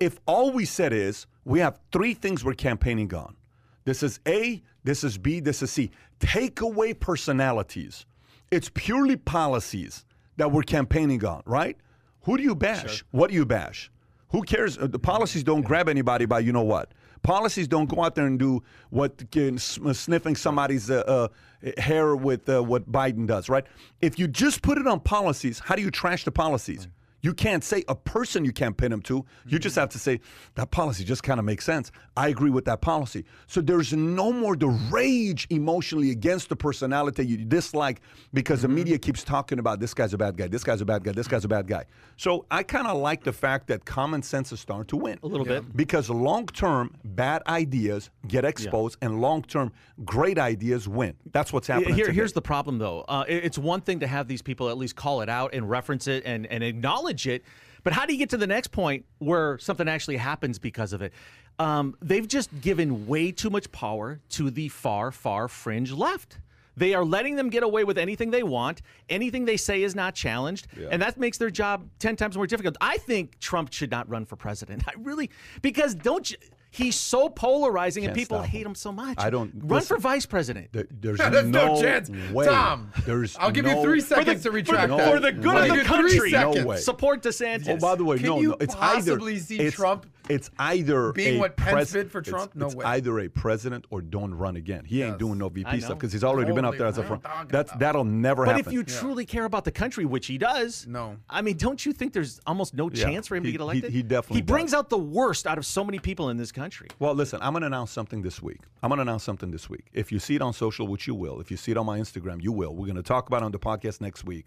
Speaker 1: If all we said is we have three things we're campaigning on. This is A, this is B, this is C. Take away personalities. It's purely policies that we're campaigning on, right? Who do you bash? What do you bash? Who cares? Uh, The policies don't grab anybody by you know what. Policies don't go out there and do what can, sm- sniffing somebody's uh, uh, hair with uh, what Biden does, right? If you just put it on policies, how do you trash the policies? You can't say a person you can't pin them to. You just have to say that policy just kind of makes sense. I agree with that policy. So there's no more the rage emotionally against the personality you dislike because the media keeps talking about this guy's a bad guy, this guy's a bad guy, this guy's a bad guy. So I kind of like the fact that common sense is starting to win.
Speaker 3: A little bit.
Speaker 1: Because long term, bad ideas get exposed and long term, great ideas win. That's what's happening.
Speaker 3: Here,
Speaker 1: today.
Speaker 3: here's the problem, though. Uh, it's one thing to have these people at least call it out and reference it and, and acknowledge it, but how do you get to the next point where something actually happens because of it? Um, they've just given way too much power to the far, far fringe left. They are letting them get away with anything they want. Anything they say is not challenged,
Speaker 1: Yeah.
Speaker 3: and that makes their job ten times more difficult. I think Trump should not run for president. I really because don't you? He's so polarizing, and
Speaker 1: Can't
Speaker 3: people hate
Speaker 1: him.
Speaker 3: him so much.
Speaker 1: I don't-
Speaker 3: run
Speaker 1: listen.
Speaker 3: for vice president.
Speaker 1: There- There's,
Speaker 2: There's no,
Speaker 1: no
Speaker 2: chance.
Speaker 1: way.
Speaker 2: Tom,
Speaker 1: There's
Speaker 2: I'll give
Speaker 1: no-
Speaker 2: you three
Speaker 1: For the-
Speaker 2: seconds to retract
Speaker 1: no
Speaker 2: that.
Speaker 3: for the good
Speaker 2: I'll
Speaker 3: of the country.
Speaker 1: No
Speaker 2: seconds.
Speaker 1: way.
Speaker 3: Support DeSantis.
Speaker 1: Oh, by the way,
Speaker 2: Can
Speaker 1: no,
Speaker 2: you
Speaker 1: no, it's
Speaker 2: possibly
Speaker 1: either
Speaker 2: see
Speaker 1: it's-
Speaker 2: Trump
Speaker 1: It's either
Speaker 2: being
Speaker 1: a
Speaker 2: what Pence
Speaker 1: pres-
Speaker 2: bid for
Speaker 1: it's-
Speaker 2: Trump? No
Speaker 1: it's
Speaker 2: way.
Speaker 1: either a president or don't run again. He ain't doing no VP stuff because he's already been up there as a
Speaker 2: what
Speaker 1: front. That's
Speaker 2: about.
Speaker 1: that'll never
Speaker 3: But
Speaker 1: happen.
Speaker 3: But if you truly care about the country, which he does,
Speaker 2: No.
Speaker 3: I mean, don't you think there's almost no
Speaker 1: Yeah,
Speaker 3: chance for him
Speaker 1: he-
Speaker 3: to get
Speaker 1: he-
Speaker 3: elected?
Speaker 1: he definitely
Speaker 3: he brings
Speaker 1: does.
Speaker 3: out the worst out of so many people in this country.
Speaker 1: Well, listen, I'm going to announce something this week. I'm going to announce something this week. If you see it on social, which you will, if you see it on my Instagram, you will. We're going to talk about it on the podcast next week.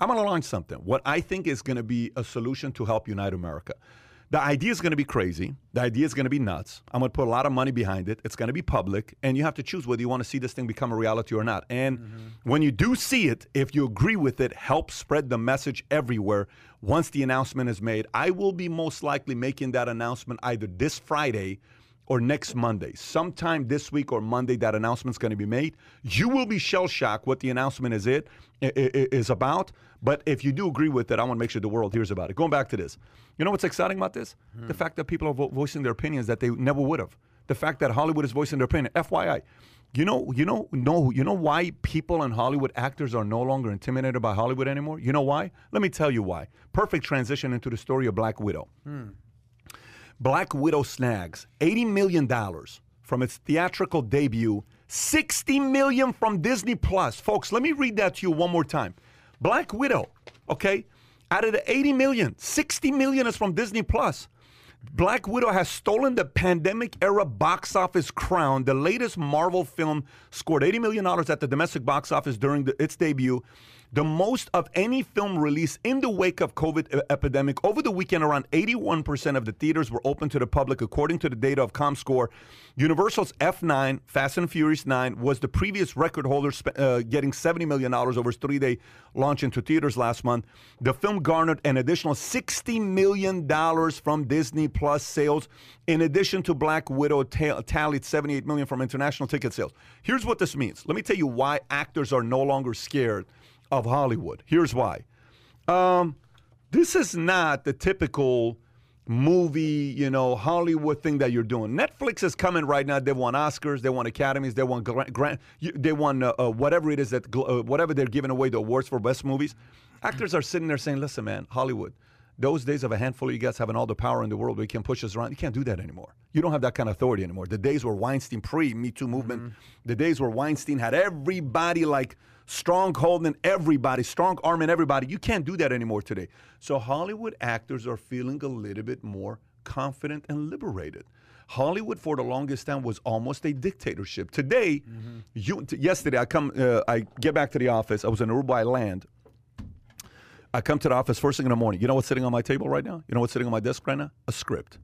Speaker 1: I'm going to launch something. What I think is going to be a solution to help unite America. The idea is going to be crazy. The idea is going to be nuts. I'm going to put a lot of money behind it. It's going to be public, and you have to choose whether you want to see this thing become a reality or not. And mm-hmm. when you do see it, if you agree with it, help spread the message everywhere. Once the announcement is made, I will be most likely making that announcement either this Friday or next Monday. Sometime this week or Monday, that announcement's going to be made. You will be shell shocked what the announcement is it is about. But if you do agree with it, I want to make sure the world hears about it. Going back to this, you know what's exciting about this? Hmm. The fact that people are vo- voicing their opinions that they never would have. The fact that Hollywood is voicing their opinion. FYI. You know, you know, no, you know why people in Hollywood actors are no longer intimidated by Hollywood anymore? You know why? Let me tell you why. Perfect transition into the story of Black Widow. Hmm. Black Widow snags $80 million from its theatrical debut, 60 million from Disney Plus. Folks, let me read that to you one more time. Black Widow, okay? Out of the 80 million, 60 million is from Disney Plus. Black Widow has stolen the pandemic era box office crown. The latest Marvel film scored $80 million at the domestic box office during the, its debut, the most of any film released in the wake of COVID epidemic. Over the weekend, around 81% of the theaters were open to the public, according to the data of ComScore. Universal's F9, Fast and Furious 9, was the previous record holder, uh, getting $70 million over its three-day launch into theaters last month. The film garnered an additional $60 million from Disney Plus sales, in addition to Black Widow ta- tallied 78 million from international ticket sales. Here's what this means. Let me tell you why actors are no longer scared of Hollywood. Here's why. Um, this is not the typical movie, you know, Hollywood thing that you're doing. Netflix is coming right now. They won Oscars, they won Academies, they won Grant, Grant they won uh, uh, whatever it is that uh, whatever they're giving away the awards for best movies. Actors are sitting there saying, "Listen, man, Hollywood." Those days of a handful of you guys having all the power in the world, we can push us around. You can't do that anymore. You don't have that kind of authority anymore. The days where Weinstein pre Me Too movement, the days where Weinstein had everybody like strong holding everybody, strong arming everybody. You can't do that anymore today. So Hollywood actors are feeling a little bit more confident and liberated. Hollywood for the longest time was almost a dictatorship. Today, you t- yesterday I come, uh, I get back to the office. I was in I land. I come to the office first thing in the morning. You know what's sitting on my table right now? You know what's sitting on my desk right now? A script.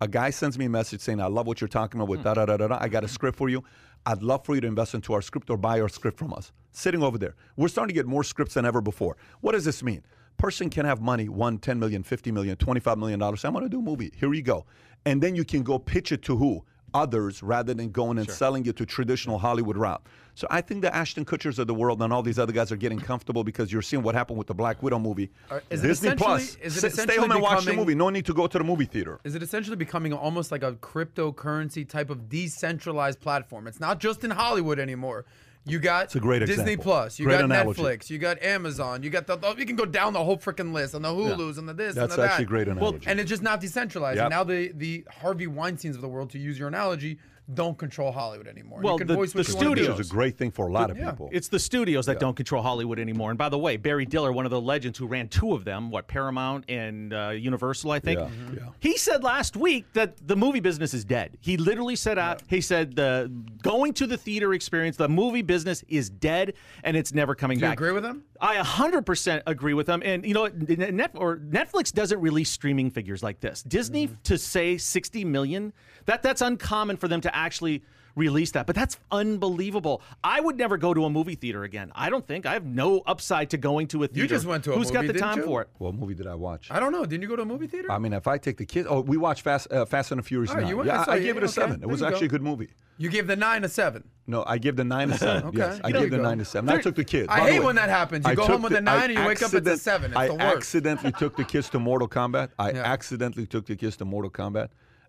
Speaker 1: A guy sends me a message saying, I love what you're talking about with da da da da da. I got a script for you. I'd love for you to invest into our script or buy our script from us. Sitting over there. We're starting to get more scripts than ever before. What does this mean? Person can have money, one, 10 million, 50 million, 25 million dollars. I'm gonna do a movie. Here you go. And then you can go pitch it to who? Others rather than going and selling it to traditional Hollywood route. So I think the Ashton Kutchers of the world and all these other guys are getting comfortable because you're seeing what happened with the Black Widow movie.
Speaker 2: Uh, is
Speaker 1: Disney Plus.
Speaker 2: is it
Speaker 1: Stay- home and watch the movie. No need to go to the movie theater.
Speaker 2: Is it essentially becoming almost like a cryptocurrency type of decentralized platform? It's not just in Hollywood anymore. You got it's
Speaker 1: a great
Speaker 2: Disney
Speaker 1: example.
Speaker 2: Plus, you
Speaker 1: Great
Speaker 2: got
Speaker 1: analogy.
Speaker 2: Netflix, you got Amazon, you got the, the you can go down the whole freaking list and the Hulu's and the this
Speaker 1: That's
Speaker 2: and the that.
Speaker 1: That's actually great analogy.
Speaker 2: Well, and it's just not decentralized.
Speaker 1: Yep.
Speaker 2: And now the the Harvey Weinstein's of the world, to use your analogy, don't control Hollywood anymore.
Speaker 3: Well,
Speaker 2: you can
Speaker 3: the-
Speaker 2: voice
Speaker 3: the
Speaker 2: you
Speaker 3: studios-
Speaker 1: Which is a great thing for a lot of
Speaker 2: Yeah.
Speaker 1: people.
Speaker 3: It's the studios that don't control Hollywood anymore. And by the way, Barry Diller, one of the legends who ran two of them, what Paramount and uh, Universal, I think.
Speaker 1: Yeah, Mhm. yeah.
Speaker 3: He said last week that the movie business is dead. He literally said out. He said the going to the theater experience, the movie business is dead, and it's never coming back.
Speaker 2: Do you
Speaker 3: back.
Speaker 2: agree with him?
Speaker 3: I 100% agree with them. And you know. Net, or Netflix doesn't release streaming figures like this. Disney
Speaker 2: Mm-hmm.
Speaker 3: to say 60 million, that that's uncommon for them to actually release that. But that's unbelievable. I would never go to a movie theater again. I don't think I have no upside to going to a theater.
Speaker 2: You just went to a
Speaker 3: Who's got the
Speaker 2: didn't
Speaker 3: time
Speaker 2: you?
Speaker 3: for it?
Speaker 1: What movie did I watch?
Speaker 2: I don't know. Didn't you go to a movie theater?
Speaker 1: I mean, if I take the kids, oh, we watched Fast, uh, Fast and the Furious. 9.
Speaker 2: you went-
Speaker 1: yeah,
Speaker 2: I saw
Speaker 1: I, gave it a
Speaker 2: Okay,
Speaker 1: seven. It was
Speaker 2: you
Speaker 1: actually a good movie.
Speaker 2: you gave the nine a seven.
Speaker 1: No, I give the nine a seven.
Speaker 2: Okay.
Speaker 1: Yes, I
Speaker 2: There
Speaker 1: gave the
Speaker 2: go.
Speaker 1: nine to seven. I took the kids.
Speaker 2: I
Speaker 1: By
Speaker 2: hate
Speaker 1: way,
Speaker 2: when that happens. You
Speaker 1: I
Speaker 2: go home with
Speaker 1: the-
Speaker 2: a nine
Speaker 1: I
Speaker 2: and you wake up, it's a
Speaker 1: accident-
Speaker 2: seven. It's
Speaker 1: I
Speaker 2: the worst.
Speaker 1: accidentally took the kids to Mortal Kombat. I
Speaker 2: Yeah.
Speaker 1: accidentally took the kids to Mortal Kombat.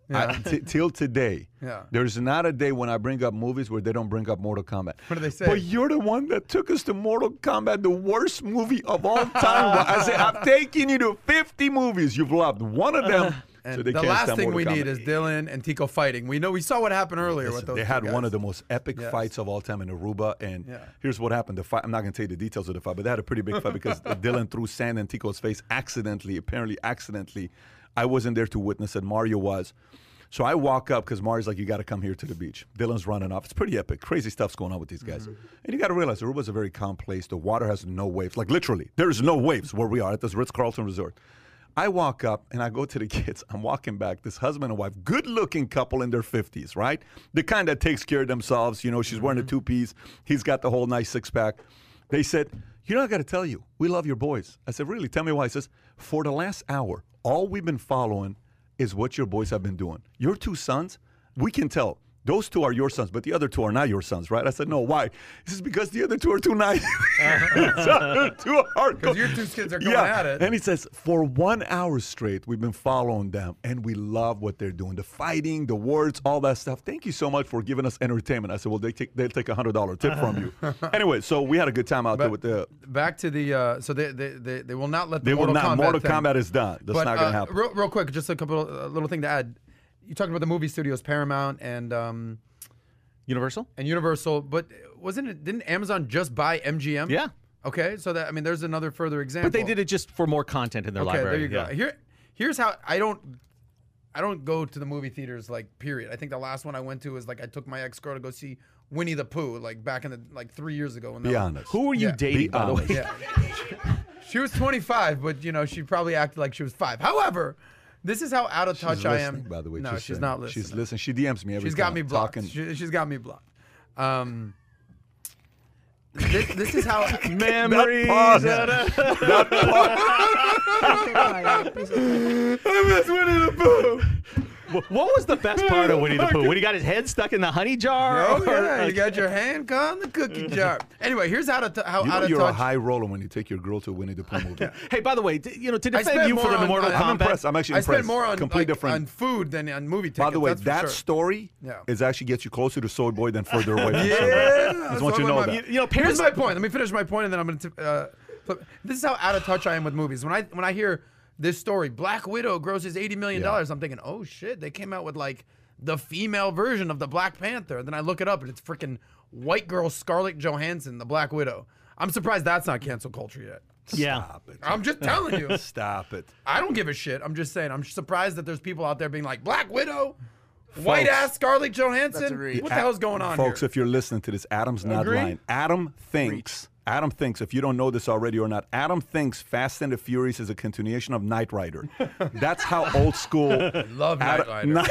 Speaker 2: Yeah.
Speaker 1: I, t- till today,
Speaker 2: Yeah.
Speaker 1: there's not a day when I bring up movies where they don't bring up Mortal Kombat.
Speaker 2: What do they say?
Speaker 1: But you're the one that took us to Mortal Kombat, the worst movie of all time. I say I've taken you to 50 movies. You've loved one of them.
Speaker 2: And
Speaker 1: so they
Speaker 2: the last thing we need is Dylan and Tico fighting. We know we saw what happened earlier with those.
Speaker 1: they had one of the most epic
Speaker 2: Yes.
Speaker 1: fights of all time in Aruba, and
Speaker 2: Yeah.
Speaker 1: here's what happened. The fight. I'm not going to tell you the details of the fight, but they had a pretty big fight because Dylan threw sand in Tico's face accidentally, apparently accidentally. I wasn't there to witness it. Mario was. So I walk up because Mario's like, "You got to come here to the beach." Dylan's running off. It's pretty epic. Crazy stuff's going on with these guys,
Speaker 2: Mm-hmm.
Speaker 1: and you got to realize Aruba's a very calm place. The water has no waves. Like literally, there's no waves where we are at this Ritz Carlton Resort. I walk up and I go to the kids. I'm walking back. This husband and wife, good looking couple in their 50s, right? The kind that takes care of themselves. You know, she's wearing a two piece. He's got the whole nice six pack. They said, You know, I got to tell you, we love your boys. I said, Really? Tell me why. He says, For the last hour, all we've been following is what your boys have been doing. Your two sons, we can tell. Those two are your sons, but the other two are not your sons, right? I said, no, why? This is because the other two are too nice. too hard.
Speaker 2: 'Cause your two kids are going
Speaker 1: yeah.
Speaker 2: at it.
Speaker 1: And he says, for one hour straight, we've been following them, and we love what they're doing. The fighting, the words, all that stuff. Thank you so much for giving us entertainment. I said, well, they take, they'll take a $100 tip from you. anyway, so we had a good time out there with the...
Speaker 2: Back to the uh, so they, they they they will not let the
Speaker 1: They will not.
Speaker 2: Kombat
Speaker 1: Mortal
Speaker 2: thing.
Speaker 1: Kombat is done. That's
Speaker 2: but,
Speaker 1: not going
Speaker 2: uh,
Speaker 1: to happen.
Speaker 2: Real, real quick, just a couple a little thing to add. You talked about the movie studios, Paramount and um,
Speaker 3: Universal?
Speaker 2: and Universal, but wasn't it? Didn't Amazon just buy MGM?
Speaker 3: Yeah.
Speaker 2: Okay, so that I mean, there's another further example.
Speaker 3: But they did it just for more content in their
Speaker 2: Okay,
Speaker 3: library.
Speaker 2: there you
Speaker 3: yeah.
Speaker 2: go. Here, here's how I don't. I don't go to the movie theaters like period. I think the last one I went to was like I took my ex girl to go see Winnie the Pooh like back in the like three years ago. When
Speaker 1: Be
Speaker 2: that was-
Speaker 1: honest.
Speaker 3: Who were you
Speaker 2: Yeah.
Speaker 3: dating,
Speaker 1: Be
Speaker 3: by the way?
Speaker 2: Yeah. she was 25, but you know she probably acted like she was five. However, this is how out of touch
Speaker 1: She's
Speaker 2: I am.
Speaker 1: by the way.
Speaker 2: no,
Speaker 1: just
Speaker 2: she's not listening.
Speaker 1: She's listening. She DMs me every
Speaker 2: She's
Speaker 1: time.
Speaker 2: got me blocked.
Speaker 1: Talking.
Speaker 2: She, she's got me blocked. Um, this, this is how
Speaker 3: Memories.
Speaker 1: pause.
Speaker 3: of a-
Speaker 1: I miss Winnie the Pooh.
Speaker 3: Wh- What was the best part of Winnie the Pooh? When he got his head stuck in the honey jar?
Speaker 2: Oh
Speaker 3: Or-
Speaker 2: yeah, you got your hand caught in the cookie jar. Anyway, here's how to t- how
Speaker 1: You
Speaker 2: out of
Speaker 1: you're a
Speaker 2: touch.
Speaker 1: high roller when you take your girl to a Winnie the Pooh movie.
Speaker 3: Hey, by the way, d- you know, to
Speaker 2: I
Speaker 3: defend you for the
Speaker 2: on-
Speaker 3: Mortal
Speaker 2: I'm
Speaker 1: I'm
Speaker 3: Kombat.
Speaker 1: impressed. I'm actually
Speaker 2: I
Speaker 1: impressed.
Speaker 2: spent more on
Speaker 1: Complete
Speaker 2: like,
Speaker 1: different.
Speaker 2: on food than on movie tickets.
Speaker 1: By the way,
Speaker 2: that's
Speaker 1: that
Speaker 2: sure.
Speaker 1: story
Speaker 2: Yeah.
Speaker 1: is actually gets you closer to Soy Boy than further away. From Soy Boy.
Speaker 2: Yeah,
Speaker 1: Just want you to know that.
Speaker 3: You know,
Speaker 2: Here's my point. Let me finish my point, and then I'm going to. Uh. This is how out of touch I am with movies. When I when I hear this story, Black Widow grosses eighty million dollars. I'm thinking, oh shit, they came out with like the female version of the Black Panther. And then I look it up, and it's freaking white girl Scarlett Johansson, the Black Widow. I'm surprised that's not cancel culture yet.
Speaker 3: Yeah.
Speaker 1: Stop it.
Speaker 2: I'm just telling you.
Speaker 1: Stop it.
Speaker 2: I don't give a shit. I'm just saying. I'm surprised that there's people out there being like Black Widow, white ass Scarlett Johansson. What the hell's going on
Speaker 1: Folks,
Speaker 2: here?
Speaker 1: if you're listening to this, Adam's not
Speaker 2: Agree?
Speaker 1: lying. Adam thinks. Adam thinks, if you don't know this already or not, Adam thinks Fast and the Furious is a continuation of Knight Rider. That's how old school.
Speaker 2: Love Knight
Speaker 1: Adam-
Speaker 2: Rider.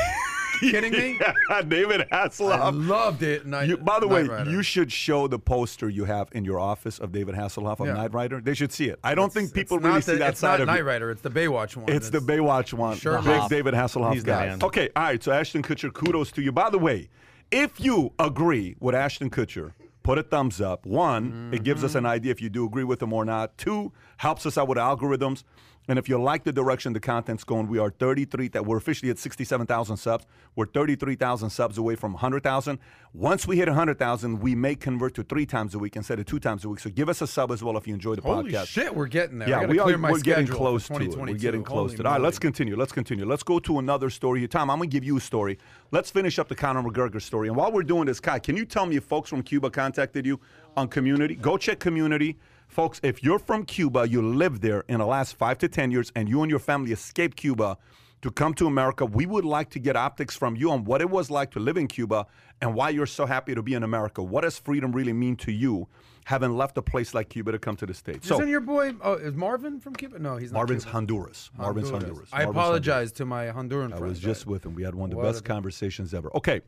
Speaker 2: Kidding me?
Speaker 1: Yeah, David
Speaker 2: I
Speaker 1: Hasselhoff.
Speaker 2: loved it. Night,
Speaker 1: You, by the
Speaker 2: Knight
Speaker 1: way,
Speaker 2: Rider.
Speaker 1: you should show the poster you have in your office of David Hasselhoff of
Speaker 2: Yeah.
Speaker 1: Knight Rider. They should see it. I don't think people really
Speaker 2: the,
Speaker 1: see that
Speaker 2: it's
Speaker 1: side
Speaker 2: not
Speaker 1: of
Speaker 2: Knight. Rider. It's the Baywatch one.
Speaker 1: It's the Baywatch one.
Speaker 2: Sure
Speaker 1: Big. David Hasselhoff
Speaker 3: He's
Speaker 1: guy. Okay, all right. So Ashton Kutcher, kudos to you. By the way, if you agree with Ashton Kutcher, put a thumbs up. One, it gives us
Speaker 2: Mm-hmm.
Speaker 1: an idea if you do agree with them or not. Two, helps us out with algorithms. And if you like the direction the content's going, we are 33. That we're officially at 67,000 subs. We're 33,000 subs away from 100,000. Once we hit 100,000, we may convert to three times a week instead of two times a week. So give us a sub as well if you enjoy the
Speaker 2: Holy
Speaker 1: podcast.
Speaker 2: shit, we're getting there.
Speaker 1: Yeah, we are. We're getting close to it. We're getting close
Speaker 2: Holy
Speaker 1: to it. All right, let's continue. Let's continue. Let's go to another story here. Tom, I'm gonna give you a story. Let's finish up the Conor McGregor story. And while we're doing this, Kai, can you tell me if folks from Cuba contacted you on Community? Go check Community. Folks, if you're from Cuba, you lived there in the last five to 10 years, and you and your family escaped Cuba, to come to America. We would like to get optics from you on what it was like to live in Cuba and why you're so happy to be in America. What does freedom really mean to you, having left a place like Cuba to come to the States? So,
Speaker 2: Isn't your boy? Oh, is Marvin from Cuba? No, he's not.
Speaker 1: Marvin's
Speaker 2: Cuban.
Speaker 1: Honduras. Marvin's Honduras.
Speaker 2: I
Speaker 1: Marvin's
Speaker 2: apologize to my Honduran
Speaker 1: I was just with him. We had one of the
Speaker 2: What
Speaker 1: best conversations ever. Okay.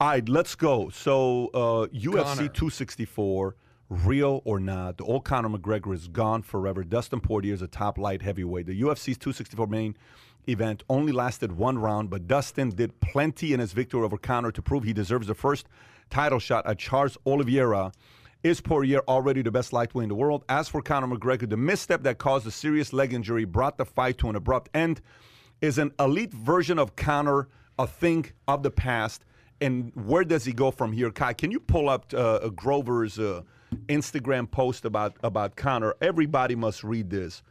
Speaker 1: All right, let's go. So, uh, UFC
Speaker 2: Conor.
Speaker 1: 264, real or not, the old Conor McGregor is gone forever. Dustin Poirier is a top light heavyweight. The UFC's 264 main event only lasted one round, but Dustin did plenty in his victory over Conor to prove he deserves the first title shot at Charles Oliveira. Is Poirier already the best lightweight in the world? As for Conor McGregor, the misstep that caused a serious leg injury brought the fight to an abrupt end. Is an elite version of Conor a thing of the past? And where does he go from here? Kai, can you pull up uh, Grover's uh, Instagram post about, about Conor? Everybody must read this.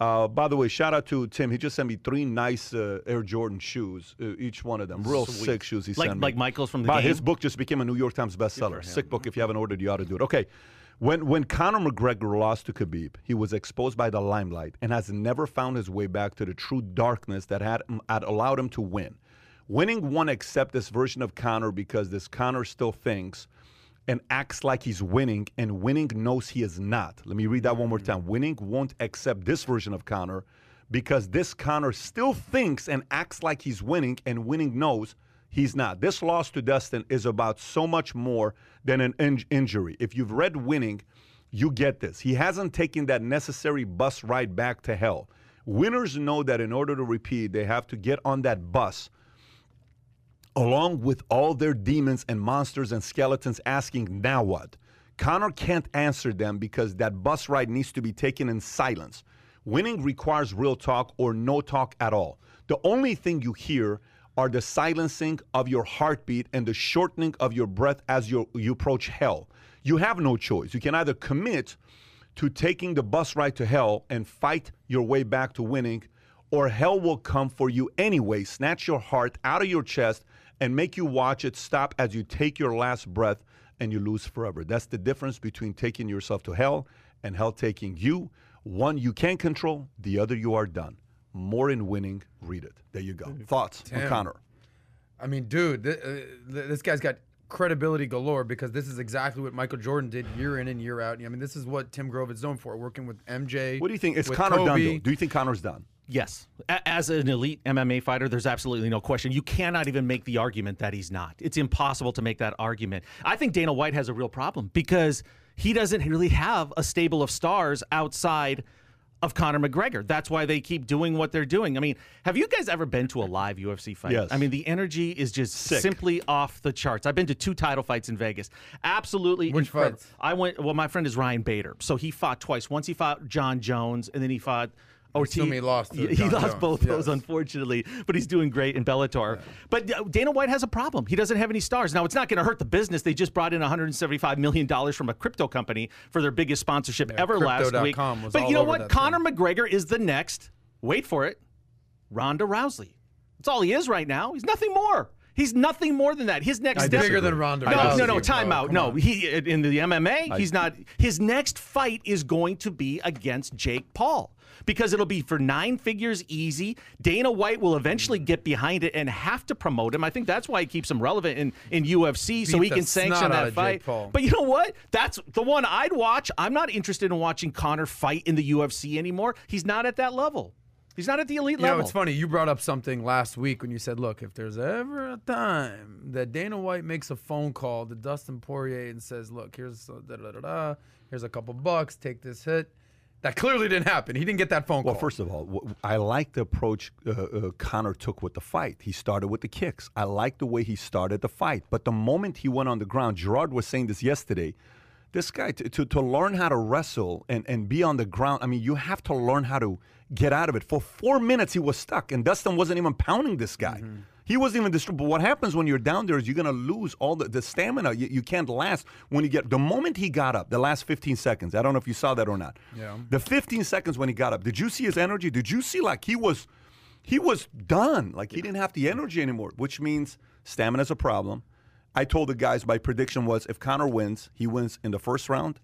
Speaker 1: Uh, by the way, shout out to Tim. He just sent me three nice uh, Air Jordan shoes, uh, each one of them. Real sick shoes he
Speaker 3: Like-
Speaker 1: sent me.
Speaker 3: like Michael's from the
Speaker 1: But
Speaker 3: game?
Speaker 1: His book just became a New York Times bestseller. Sick book. If you haven't ordered, you ought to do it. Okay. When when Conor McGregor lost to Khabib, he was exposed by the limelight and has never found his way back to the true darkness that had, had allowed him to win. Winning won't accept this version of Conor because this Conor still thinks and acts like he's winning, and winning knows he is not. Let me read that one more mm. time. Winning won't accept this version of Conor because this Conor still thinks and acts like he's winning, and winning knows he's not. This loss to Dustin is about so much more than an in- injury. If you've read Winning, you get this. He hasn't taken that necessary bus ride back to hell. Winners know that in order to repeat, they have to get on that bus along with all their demons and monsters and skeletons asking, now what? Conor can't answer them because that bus ride needs to be taken in silence. Winning requires real talk or no talk at all. The only thing you hear are the silencing of your heartbeat and the shortening of your breath as you, you approach hell. You have no choice. You can either commit to taking the bus ride to hell and fight your way back to winning, or hell will come for you anyway, snatch your heart out of your chest, and make you watch it stop as you take your last breath and you lose forever. That's the difference between taking yourself to hell and hell taking you. One you can control, the other you are done. More in winning, read it. There you go. Thoughts on
Speaker 2: Damn.
Speaker 1: Conor?
Speaker 2: I mean, dude, th- uh, th- this guy's got credibility galore because this is exactly what Michael Jordan did year in and year out. I mean, this is what Tim Grove is known for, working with MJ.
Speaker 1: What do you think? Is
Speaker 2: with
Speaker 1: Conor done, though? Do you think Conor's done?
Speaker 3: Yes. As an elite MMA fighter, there's absolutely no question. You cannot even make the argument that he's not. It's impossible to make that argument. I think Dana White has a real problem because he doesn't really have a stable of stars outside of Conor McGregor. That's why they keep doing what they're doing. I mean, have you guys ever been to a live UFC fight?
Speaker 1: Yes.
Speaker 3: I mean, the energy is just
Speaker 1: Sick.
Speaker 3: simply off the charts. I've been to two title fights in Vegas. Absolutely
Speaker 2: Which
Speaker 3: incredible.
Speaker 2: fights?
Speaker 3: I went. Well, my friend is Ryan Bader, so he fought twice. Once he fought John Jones, and then he fought. Ortiz.
Speaker 2: assume he lost
Speaker 3: He,
Speaker 2: John
Speaker 3: lost
Speaker 2: Jones,
Speaker 3: both those, unfortunately, but he's doing great in Bellator. But uh, Dana White has a problem. He doesn't have any stars. Now, it's not going to hurt the business. They just brought in $175 million from a crypto company for their biggest sponsorship ever last week. But you know what? Conor
Speaker 2: thing.
Speaker 3: McGregor is the next, wait for it, Ronda Rousey. That's all he is right now. He's nothing more. He's nothing more than that. His next step.
Speaker 2: bigger than Ronda
Speaker 3: No, no, no.
Speaker 2: bro.
Speaker 3: Time out.
Speaker 2: Come
Speaker 3: No, he in the MMA, he's not. His next fight is going to be against Jake Paul because it'll be for nine figures easy. Dana White will eventually get behind it and have to promote him. I think that's why he keeps him relevant in, in UFC so he can sanction that fight. But you know what? That's the one I'd watch. I'm not interested in watching Conor fight in the UFC anymore. He's not at that level. He's not at the elite
Speaker 2: You
Speaker 3: level.
Speaker 2: know, it's funny. You brought up something last week when you said, "Look, if there's ever a time that Dana White makes a phone call to Dustin Poirier and says, "Look, here's da da da da, here's a couple bucks, take this hit," that clearly didn't happen. He didn't get that phone call.
Speaker 1: Well, first of all, I like the approach uh, uh, Conor took with the fight. He started with the kicks. I like the way he started the fight. But the moment he went on the ground, Gerard was saying this yesterday. This guy, to, to, to learn how to wrestle and, and be on the ground, I mean, you have to learn how to get out of it. For four minutes, he was stuck, and Dustin wasn't even pounding this guy. He wasn't even destroyed. But what happens when you're down there is you're going to lose all the, the stamina. You, you can't last when you get. The moment he got up, the last 15 seconds, I don't know if you saw that or not.
Speaker 2: Yeah.
Speaker 1: The 15 seconds when he got up, did you see his energy? Did you see like he was he was done. Like he didn't have the energy anymore, which means stamina's a problem. I told the guys my prediction was if Conor wins, he wins in the first round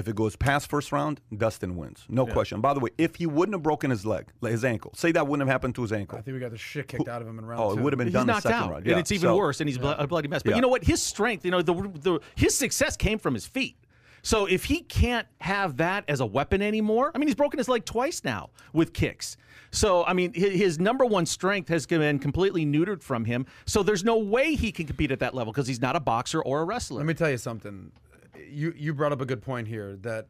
Speaker 1: If it goes past first round, Dustin wins. No question. By the way, if he wouldn't have broken his leg, his ankle, say that wouldn't have happened to his ankle.
Speaker 2: I think we got the shit kicked out of him in round
Speaker 1: Oh, it would have been
Speaker 3: He's
Speaker 1: done in
Speaker 3: knocked
Speaker 1: second
Speaker 3: out,
Speaker 1: round.
Speaker 3: and it's even
Speaker 1: So-
Speaker 3: worse, and he's blo- a bloody mess. But
Speaker 1: Yeah.
Speaker 3: you know what? His strength, you know, the, the his success came from his feet. So if he can't have that as a weapon anymore, I mean, he's broken his leg twice now with kicks. So I mean, his, his number one strength has been completely neutered from him. So there's no way he can compete at that level because he's not a boxer or a wrestler.
Speaker 2: Let me tell you something. You you brought up a good point here that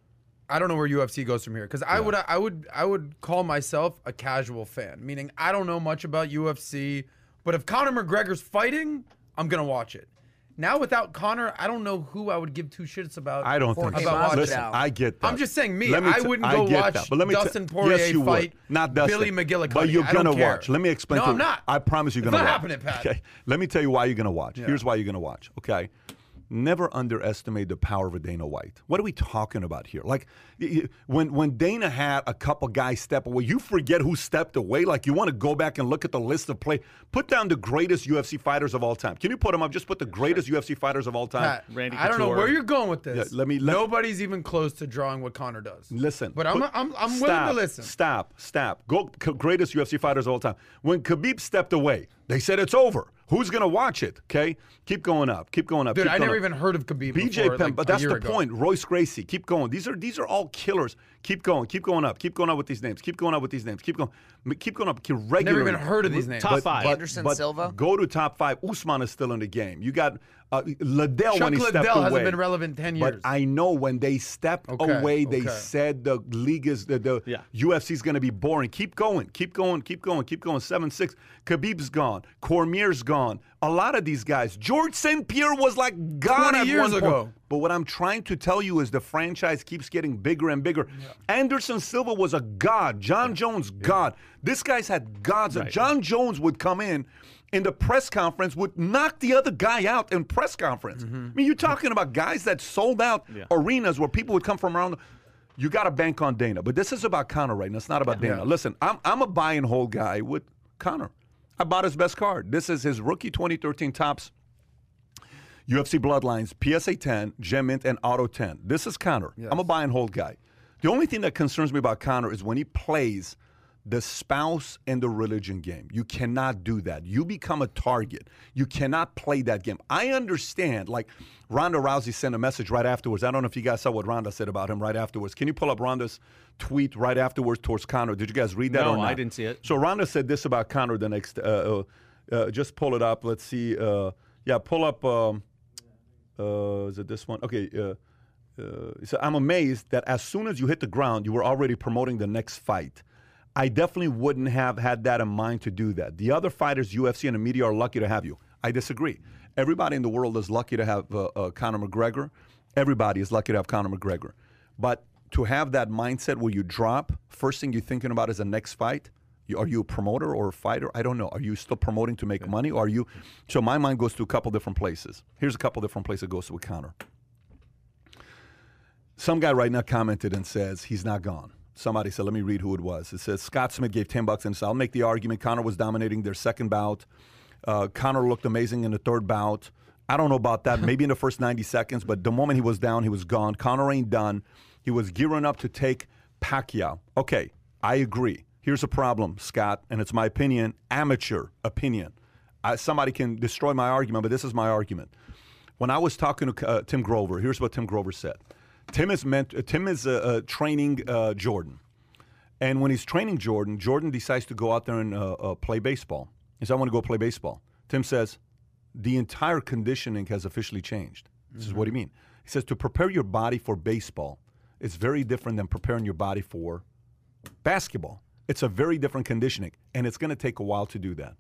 Speaker 2: I don't know where UFC goes from here because I would I would I would call myself a casual fan, meaning I don't know much about UFC, but if Conor McGregor's fighting, I'm gonna watch it. Now without Conor, I don't know who I would give two shits about.
Speaker 1: I don't think
Speaker 2: about
Speaker 1: so. Listen,
Speaker 5: it.
Speaker 1: I get that.
Speaker 2: I'm just saying me. I
Speaker 1: t-
Speaker 2: wouldn't
Speaker 1: I
Speaker 2: go
Speaker 1: get
Speaker 2: watch
Speaker 1: that, but let me t-
Speaker 2: Dustin Poirier
Speaker 1: yes, you
Speaker 2: fight
Speaker 1: would. Not Dustin.
Speaker 2: Billy McGillicuddy.
Speaker 1: But you're gonna watch. Let me explain.
Speaker 2: No,
Speaker 1: to
Speaker 2: I'm
Speaker 1: you.
Speaker 2: not.
Speaker 1: I promise you're
Speaker 2: It's
Speaker 1: gonna
Speaker 2: not
Speaker 1: watch.
Speaker 2: happening, Pat.
Speaker 1: Okay. Let me tell you why you're gonna watch. Here's why you're gonna watch. Okay. Never underestimate the power of a Dana White. What are we talking about here? Like y- y- when when Dana had a couple guys step away, you forget who stepped away. Like you want to go back and look at the list of play. Put down the greatest UFC fighters of all time. Can you put them up? Just put the greatest UFC fighters of all time.
Speaker 2: Pat,
Speaker 3: Randy
Speaker 2: I don't know where you're going with this.
Speaker 1: Yeah, let me- let-
Speaker 2: Nobody's even close to drawing what Conor does.
Speaker 1: Listen,
Speaker 2: but I'm
Speaker 1: put-
Speaker 2: I'm, I'm willing
Speaker 1: stop,
Speaker 2: to listen.
Speaker 1: Stop, stop. Go greatest UFC fighters of all time. When Khabib stepped away, they said it's over. Who's gonna watch it? Okay, keep going up, keep going up.
Speaker 2: Dude,
Speaker 1: keep
Speaker 2: I never
Speaker 1: up.
Speaker 2: even heard of Khabib
Speaker 1: BJ
Speaker 2: before,
Speaker 1: Penn,
Speaker 2: like,
Speaker 1: but that's the
Speaker 2: ago.
Speaker 1: point. Royce Gracie, keep going. These are these are all killers. Keep going, keep going up, keep going up with these names. Keep going up with these names. Keep going, keep going up. Keep regularly.
Speaker 2: even heard of these names.
Speaker 3: Top
Speaker 1: But-
Speaker 3: five.
Speaker 1: but-
Speaker 5: Anderson
Speaker 1: but
Speaker 5: Silva?
Speaker 1: Go to top five. Usman is still in the game. You got uh, Liddell
Speaker 2: Chuck
Speaker 1: when he stepped
Speaker 2: Liddell
Speaker 1: away.
Speaker 2: hasn't been relevant 10 years. But.
Speaker 1: I know when they stepped
Speaker 2: Okay,
Speaker 1: away, they
Speaker 2: okay.
Speaker 1: said the league is the, the
Speaker 3: Yeah.
Speaker 1: UFC is going to be boring. Keep going, keep going, keep going, keep going. Seven six. Khabib's gone. Cormier's gone. A lot of these guys. George St. Pierre was like God
Speaker 2: 20
Speaker 1: at
Speaker 2: years
Speaker 1: one point.
Speaker 2: ago.
Speaker 1: But what I'm trying to tell you is the franchise keeps getting bigger and bigger. Anderson Silva was a god. John Jones, god. This guy's had gods. John Jones would come in in the press conference, would knock the other guy out in press conference.
Speaker 2: Mm-hmm.
Speaker 1: I mean, you're talking about guys that sold out arenas where people would come from around. You got to bank on Dana. But this is about Conor right now. It's not about Dana.
Speaker 2: Yeah.
Speaker 1: Listen, I'm, I'm a buy and hold guy with Conor. I bought his best card. This is his rookie 2013 Topps UFC Bloodlines, PSA 10, Gem Mint, and Auto 10. This is Conor. I'm a buy and hold guy. The only thing that concerns me about Conor is when he plays the spouse and the religion game. You cannot do that. You become a target. You cannot play that game. I understand, like Ronda Rousey sent a message right afterwards. I don't know if you guys saw what Ronda said about him right afterwards. Can you pull up Ronda's tweet right afterwards towards Conor? Did you guys read that
Speaker 3: No,
Speaker 1: or not?
Speaker 3: I didn't see it.
Speaker 1: So Ronda said this about Conor the next. Uh, uh, uh, just pull it up. Let's see. Uh, yeah, pull up. Um, uh, is it this one? Okay. Uh, uh, so I'm amazed that as soon as you hit the ground, you were already promoting the next fight. I definitely wouldn't have had that in mind to do that. The other fighters, UFC and the media, are lucky to have you. I disagree. Everybody in the world is lucky to have uh, uh, Conor McGregor. Everybody is lucky to have Conor McGregor. But to have that mindset where you drop, first thing you're thinking about is the next fight. You, are you a promoter or a fighter? I don't know. Are you still promoting to make money? Or are you? So my mind goes to a couple different places. Here's a couple different places it goes to with Conor. Some guy right now commented and says he's not gone. Somebody said, let me read who it was. It says Scott Smith gave 10 bucks and said, I'll make the argument. Conor was dominating their second bout. Uh, Conor looked amazing in the third bout. I don't know about that. Maybe in the first 90 seconds, but the moment he was down, he was gone. Conor ain't done. He was gearing up to take Pacquiao. Okay, I agree. Here's a problem, Scott, and it's my opinion, amateur opinion. I, somebody can destroy my argument, but this is my argument. When I was talking to uh, Tim Grover, here's what Tim Grover said. Tim is meant. Uh, Tim is uh, uh, training uh, Jordan, and when he's training Jordan, Jordan decides to go out there and play baseball. He says, "I want to go play baseball." Tim says, "The entire conditioning has officially changed." This is what he mean. He says to prepare your body for baseball, it's very different than preparing your body for basketball. It's a very different conditioning, and it's going to take a while to do that.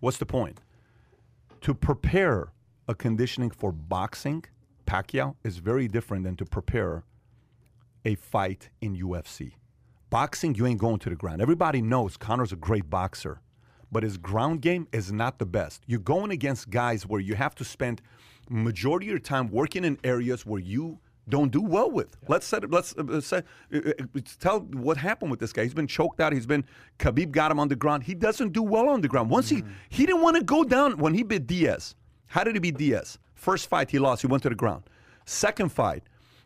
Speaker 1: What's the point? To prepare a conditioning for boxing, Pacquiao is very different than to prepare a fight in UFC. Boxing, you ain't going to the ground. Everybody knows Conor's a great boxer, but his ground game is not the best. You're going against guys where you have to spend majority of your time working in areas where you don't do well with. Let's set let's uh, say, uh, uh, tell what happened with this guy. He's been choked out. He's been Khabib got him on the ground. He doesn't do well on the ground. Once he he didn't want to go down when he beat Diaz. How did he beat Diaz? First fight he lost. He went to the ground. Second fight,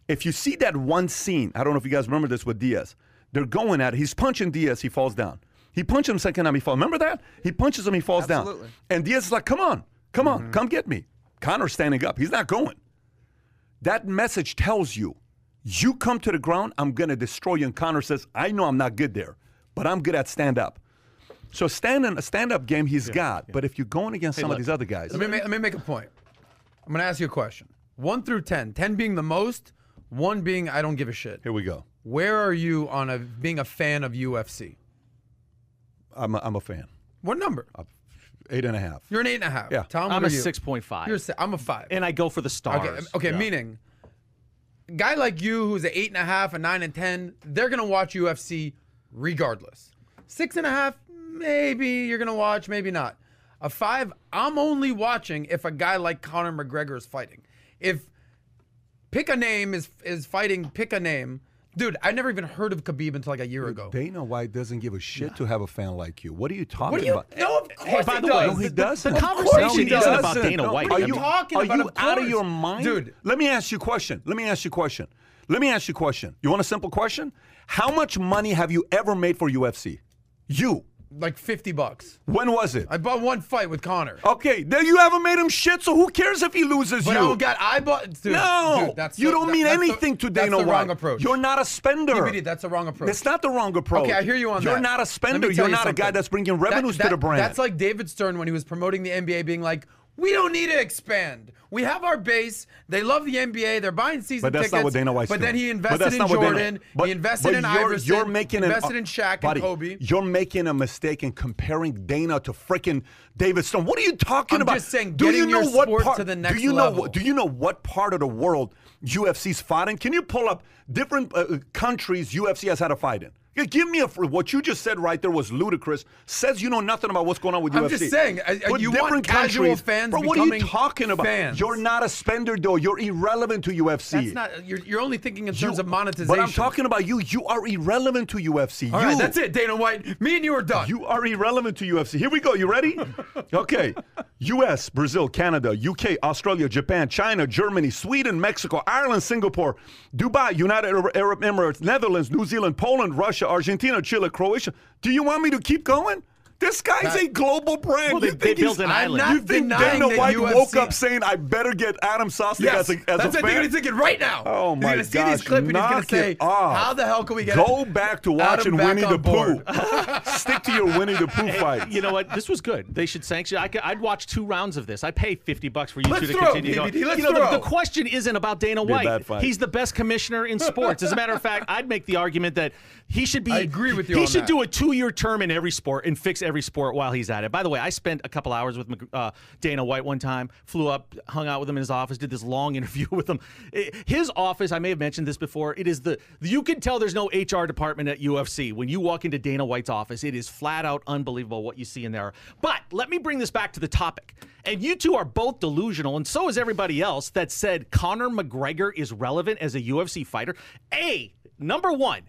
Speaker 1: If you see that one scene, I don't know if you guys remember this with Diaz. They're going at it. He's punching Diaz. He falls down. He punches him second time. He falls. Remember that? He punches him. He falls
Speaker 4: Absolutely.
Speaker 1: down. And Diaz is like, "Come on, come on, mm-hmm. come get me." Conor's standing up. He's not going. That message tells you, you come to the ground, I'm gonna destroy you. And Conor says, I know I'm not good there, but I'm good at stand up. So stand in a stand up game he's got. But if you're going against some
Speaker 3: look,
Speaker 1: of these other guys,
Speaker 2: Let me, make, let me make a point. I'm going to ask you a question. One through 10, 10 being the most, one being I don't give a shit.
Speaker 1: here we go.
Speaker 2: Where are you on a being a fan of UFC?
Speaker 1: I'm a, I'm a fan.
Speaker 2: What number?
Speaker 1: Uh, eight and a half.
Speaker 2: You're an eight and a half.
Speaker 1: Yeah.
Speaker 2: Tom,
Speaker 3: I'm a
Speaker 2: you?
Speaker 3: six point five,
Speaker 2: You're a si- I'm a five.
Speaker 3: and I go for the stars.
Speaker 2: Okay, um, okay
Speaker 3: Yeah.
Speaker 2: meaning a guy like you who's an eight and a half, a nine and ten, they're gonna watch UFC regardless. Six and a half, maybe you're gonna watch, maybe not. A five, I'm only watching if a guy like Conor McGregor is fighting. If pick a name is is fighting, pick a name. Dude, I never even heard of Khabib until like a year ago.
Speaker 1: Dana White doesn't give a shit to have a fan like you. What are you talking
Speaker 2: What do you?
Speaker 1: about?
Speaker 2: No, of course
Speaker 3: by
Speaker 2: he
Speaker 3: the
Speaker 2: does.
Speaker 3: way,
Speaker 1: No, he
Speaker 3: the-
Speaker 1: doesn't.
Speaker 3: the
Speaker 1: Of course
Speaker 3: conversation
Speaker 1: he
Speaker 3: isn't about
Speaker 1: doesn't.
Speaker 3: Dana White.
Speaker 1: Are
Speaker 2: are
Speaker 1: you
Speaker 2: you talking
Speaker 1: are
Speaker 2: about?
Speaker 1: you out of your mind,
Speaker 2: Dude.
Speaker 1: Let me ask you a question. Let me ask you a question. Let me ask you a question. You want a simple question? How much money have you ever made for UFC? You.
Speaker 2: Like fifty bucks.
Speaker 1: When was it?
Speaker 2: I bought one fight with Conor.
Speaker 1: Okay, then you haven't made him shit, so who cares if he loses
Speaker 2: But
Speaker 1: you?
Speaker 2: I don't got I bought dude,
Speaker 1: no,
Speaker 2: dude, that's
Speaker 1: you
Speaker 2: the-
Speaker 1: don't
Speaker 2: that-
Speaker 1: mean
Speaker 2: that's the-
Speaker 1: anything to Dana
Speaker 2: That's the
Speaker 1: White.
Speaker 2: wrong approach.
Speaker 1: You're not a spender.
Speaker 2: TBD, that's the wrong approach.
Speaker 1: That's not the wrong approach.
Speaker 2: Okay, I hear you on that.
Speaker 1: You're not a spender. You're
Speaker 2: you
Speaker 1: not a guy that's bringing revenues
Speaker 2: that-
Speaker 1: to the brand.
Speaker 2: That's like David Stern when he was promoting the NBA, being like, "We don't need to expand. We have our base. They love the NBA. They're buying season
Speaker 1: But that's
Speaker 2: tickets."
Speaker 1: not what Dana White's
Speaker 2: But then he invested in Jordan.
Speaker 1: but-
Speaker 2: he invested in
Speaker 1: you're,
Speaker 2: Iverson.
Speaker 1: You're making
Speaker 2: invested
Speaker 1: an,
Speaker 2: in Shaq
Speaker 1: buddy,
Speaker 2: and Kobe.
Speaker 1: You're making a mistake in comparing Dana to freaking David Stone. What are you talking
Speaker 2: I'm
Speaker 1: about?
Speaker 2: just saying,
Speaker 1: do you know what part,
Speaker 2: to the next
Speaker 1: do you know
Speaker 2: level.
Speaker 1: What, do you know what part of the world UFC's fought in? Can you pull up different uh, countries UFC has had a fight in? Yeah, Give me a fr- what you just said right there was ludicrous. Says you know nothing about what's going on with UFC.
Speaker 2: I'm just saying, uh, uh,
Speaker 1: But
Speaker 2: you want
Speaker 1: different
Speaker 2: casual
Speaker 1: countries-
Speaker 2: fans
Speaker 1: Bro, what are you talking about?
Speaker 2: fans.
Speaker 1: You're not a spender, though. You're irrelevant to UFC.
Speaker 2: That's not. You're, you're only thinking in
Speaker 1: You-
Speaker 2: terms of monetization.
Speaker 1: But I'm talking about you. You are irrelevant to UFC.
Speaker 2: All
Speaker 1: you,
Speaker 2: right, that's it, Dana White. Me and you are done.
Speaker 1: You are irrelevant to UFC. Here we go. You ready? okay. U.S., Brazil, Canada, U.K., Australia, Japan, China, Germany, Sweden, Mexico, Ireland, Singapore, Dubai, United Arab Emirates, Netherlands, New Zealand, Poland, Russia, Argentina, Chile, Croatia. Do you want me to keep going? This guy's a global brand.
Speaker 3: Well,
Speaker 1: you
Speaker 3: they-
Speaker 1: think
Speaker 3: they built
Speaker 1: he's-
Speaker 3: an
Speaker 2: I'm
Speaker 3: island.
Speaker 1: You think Dana White woke up saying, "I better get Adam Sosnick
Speaker 2: Yes,
Speaker 1: as a, as
Speaker 2: that's
Speaker 1: a
Speaker 2: what
Speaker 1: fan"?
Speaker 2: they're thinking right now.
Speaker 1: Oh
Speaker 2: he's
Speaker 1: my
Speaker 2: gonna see
Speaker 1: gosh!
Speaker 2: this clip and he's gonna say,
Speaker 1: off.
Speaker 2: "How the hell can we get
Speaker 1: Go back to watching Winnie the
Speaker 2: board?"
Speaker 1: Pooh. Stick to your Winnie the Pooh fight.
Speaker 3: You know what? This was good. They should sanction. I could, I'd watch two rounds of this. I pay fifty bucks for you
Speaker 2: Let's
Speaker 3: two to
Speaker 2: throw,
Speaker 3: continue going.
Speaker 2: Let's
Speaker 3: you know, the,
Speaker 2: throw.
Speaker 3: the question isn't about Dana White. He's the best commissioner in sports. As a matter of fact, I'd make the argument that he should be.
Speaker 2: I agree with you
Speaker 3: He should do a two-year term in every sport and fix every sport while he's at it. By the way, I spent a couple hours with uh, Dana White one time. Flew up, hung out with him in his office, did this long interview with him. I- His office, I may have mentioned this before. It is the you can tell there's no HR department at UFC when you walk into Dana White's office. It is flat out unbelievable what you see in there. But let me bring this back to the topic. And you two are both delusional, and so is everybody else that said Conor McGregor is relevant as a UFC fighter. A number one.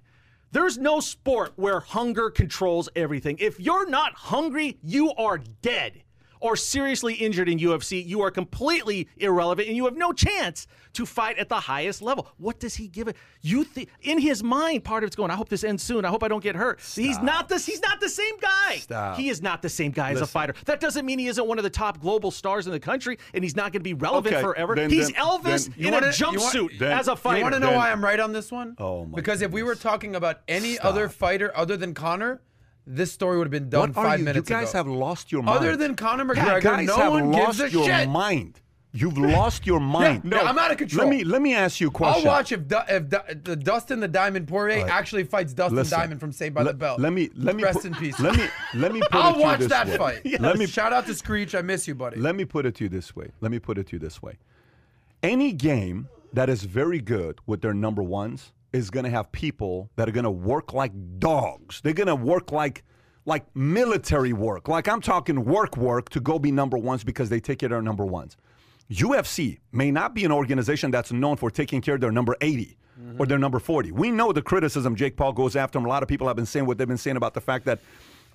Speaker 3: There's no sport where hunger controls everything. If you're not hungry, you are dead or seriously injured in UFC. You are completely irrelevant and you have no chance to fight at the highest level. What does he give it? You think in his mind, part of it's going, I hope this ends soon. I hope I don't get hurt. He's not this, he's not the same guy.
Speaker 1: Stop.
Speaker 3: He is not the same guy as a fighter. That doesn't mean he isn't one of the top global stars in the country and he's not going to be relevant
Speaker 1: Okay,
Speaker 3: forever.
Speaker 1: then-
Speaker 3: he's
Speaker 1: then-
Speaker 3: Elvis
Speaker 1: then-
Speaker 2: You
Speaker 3: in
Speaker 2: wanna-
Speaker 3: a
Speaker 2: you
Speaker 3: jumpsuit
Speaker 1: then-
Speaker 3: as a fighter.
Speaker 2: You want to know
Speaker 1: Then-
Speaker 2: why I'm right on this one?
Speaker 1: Oh, my
Speaker 2: Because if we were talking about any
Speaker 1: Stop.
Speaker 2: other fighter other than Conor, this story would have been done
Speaker 1: What are
Speaker 2: five
Speaker 1: you?
Speaker 2: minutes
Speaker 1: you guys
Speaker 2: ago.
Speaker 1: have lost your mind.
Speaker 2: Other than Conor
Speaker 1: You
Speaker 2: McGregor,
Speaker 1: guys
Speaker 2: no
Speaker 1: have
Speaker 2: one
Speaker 1: lost
Speaker 2: gives a
Speaker 1: your
Speaker 2: shit.
Speaker 1: mind. You've lost your mind.
Speaker 2: yeah, I'm out of control.
Speaker 1: Let me let me ask you a
Speaker 2: I'll
Speaker 1: question.
Speaker 2: watch if, Du- if Du- the Dustin the Diamond Poirier
Speaker 1: right.
Speaker 2: actually fights Dustin
Speaker 1: Listen,
Speaker 2: Diamond from Saved by the Bell.
Speaker 1: Let me let me
Speaker 2: rest in peace.
Speaker 1: Let me let me put it
Speaker 2: I'll
Speaker 1: to you
Speaker 2: watch that
Speaker 1: way.
Speaker 2: fight.
Speaker 1: Let me
Speaker 2: Shout out to Screech. I miss you, buddy.
Speaker 1: let me put it to you this way. Let me put it to you this way. Any game that is very good with their number ones is going to have people that are going to work like dogs. They're going to work like like military work. Like I'm talking work work to go be number ones because they take care of their number ones. UFC may not be an organization that's known for taking care of their number 80 mm-hmm. or their number 40. We know the criticism Jake Paul goes after them. A lot of people have been saying what they've been saying about the fact that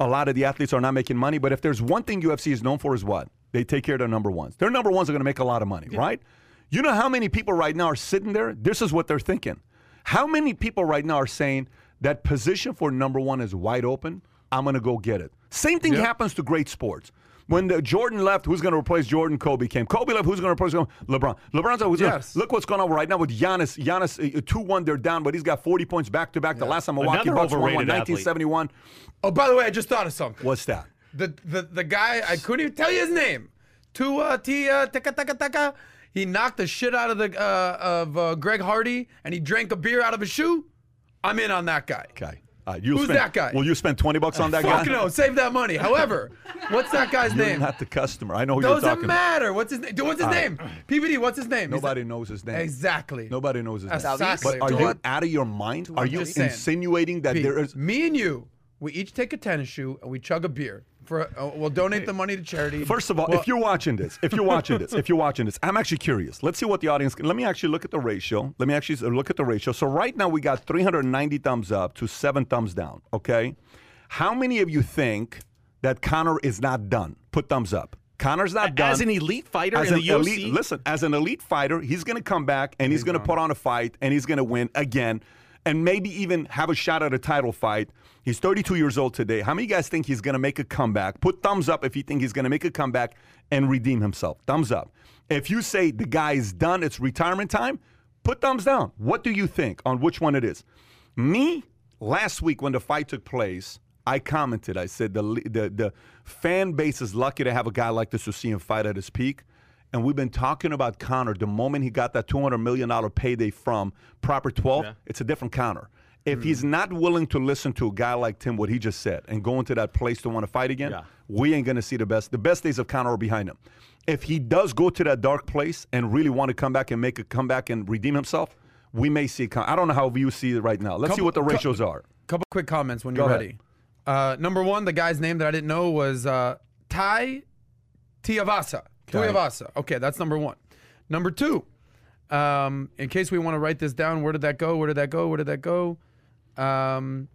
Speaker 1: a lot of the athletes are not making money. But if there's one thing UFC is known for is what? They take care of their number ones. Their number ones are going to make a lot of money, right? You know how many people right now are sitting there? This is what they're thinking. How many people right now are saying that position for number one is wide open? I'm going to go get it. Same thing happens to great sports. When the Jordan left, who's going to replace Jordan? Kobe came. Kobe left, who's going to replace him? LeBron? LeBron's like, who's gonna-
Speaker 2: Yes.
Speaker 1: look what's going on right now with Giannis. Giannis, uh, 2 1, they're down, but he's got 40 points back to back. The last time Milwaukee
Speaker 3: Another
Speaker 1: Bucks won, won
Speaker 3: overrated athlete.
Speaker 1: 1971.
Speaker 2: Oh, by the way, I just thought of something.
Speaker 1: What's that?
Speaker 2: The the the guy I couldn't even tell you his name. Tua Tia Taka Taka Taka. He knocked the shit out of the uh, of uh, Greg Hardy, and he drank a beer out of his shoe. I'm in on that guy.
Speaker 1: Okay. Uh, you'll
Speaker 2: Who's
Speaker 1: spend,
Speaker 2: that guy?
Speaker 1: Will you spend 20 bucks on that
Speaker 2: Fuck
Speaker 1: guy?
Speaker 2: no, save that money. However, what's that guy's
Speaker 1: You're
Speaker 2: name?
Speaker 1: not the customer. I know who you're
Speaker 2: Doesn't
Speaker 1: talking
Speaker 2: matter. What's his name? What's his
Speaker 1: All right.
Speaker 2: name? PBD. What's his name? He's
Speaker 1: Nobody knows his name.
Speaker 2: Exactly.
Speaker 1: Nobody knows his name.
Speaker 2: Exactly.
Speaker 1: But are you out of your mind? Are you
Speaker 2: just saying.
Speaker 1: insinuating that
Speaker 2: Pete,
Speaker 1: there is.
Speaker 2: me and you, we each take a tennis shoe and we chug a beer. For uh, we'll donate the money to charity.
Speaker 1: First of all,
Speaker 2: Well,
Speaker 1: if you're watching this, if you're watching this, if you're watching this, I'm actually curious. Let's see what the audience. Let me actually look at the ratio. Let me actually look at the ratio. So right now we got 390 thumbs up to seven thumbs down. Okay, how many of you think that Conor is not done? Put thumbs up. Conor's not done.
Speaker 3: As an elite fighter
Speaker 1: as
Speaker 3: in
Speaker 1: an
Speaker 3: the UFC,
Speaker 1: elite, listen, as an elite fighter, he's going to come back and he's, going to put on a fight and he's going to win again and maybe even have a shot at a title fight. He's 32 years old today. How many of you guys think he's going to make a comeback? Put thumbs up if you think he's going to make a comeback and redeem himself. Thumbs up. If you say the guy is done, it's retirement time, put thumbs down. What do you think on which one it is? Me, last week when the fight took place, I commented. I said the the the fan base is lucky to have a guy like this to see him fight at his peak. And we've been talking about Conor. The moment he got that two hundred million dollar payday from Proper Twelve, it's a different Conor. If he's not willing to listen to a guy like Tim, what he just said, and go into that place to want to fight again,
Speaker 3: Yeah.
Speaker 1: we ain't gonna see the best. The best days of Conor are behind him. If he does go to that dark place and really want to come back and make a comeback and redeem himself, we may see. Con- I don't know how you see it right now. Let's see what the ratios are.
Speaker 2: couple quick comments when you're
Speaker 1: ahead.
Speaker 2: ready. Uh, number one, the guy's name that I didn't know was uh, Tai Tiavasa.
Speaker 1: Okay.
Speaker 2: Tuivasa. Okay, that's number one. Number two, um, in case we want to write this down, where did that go? Where did that go? Where did that go? Um,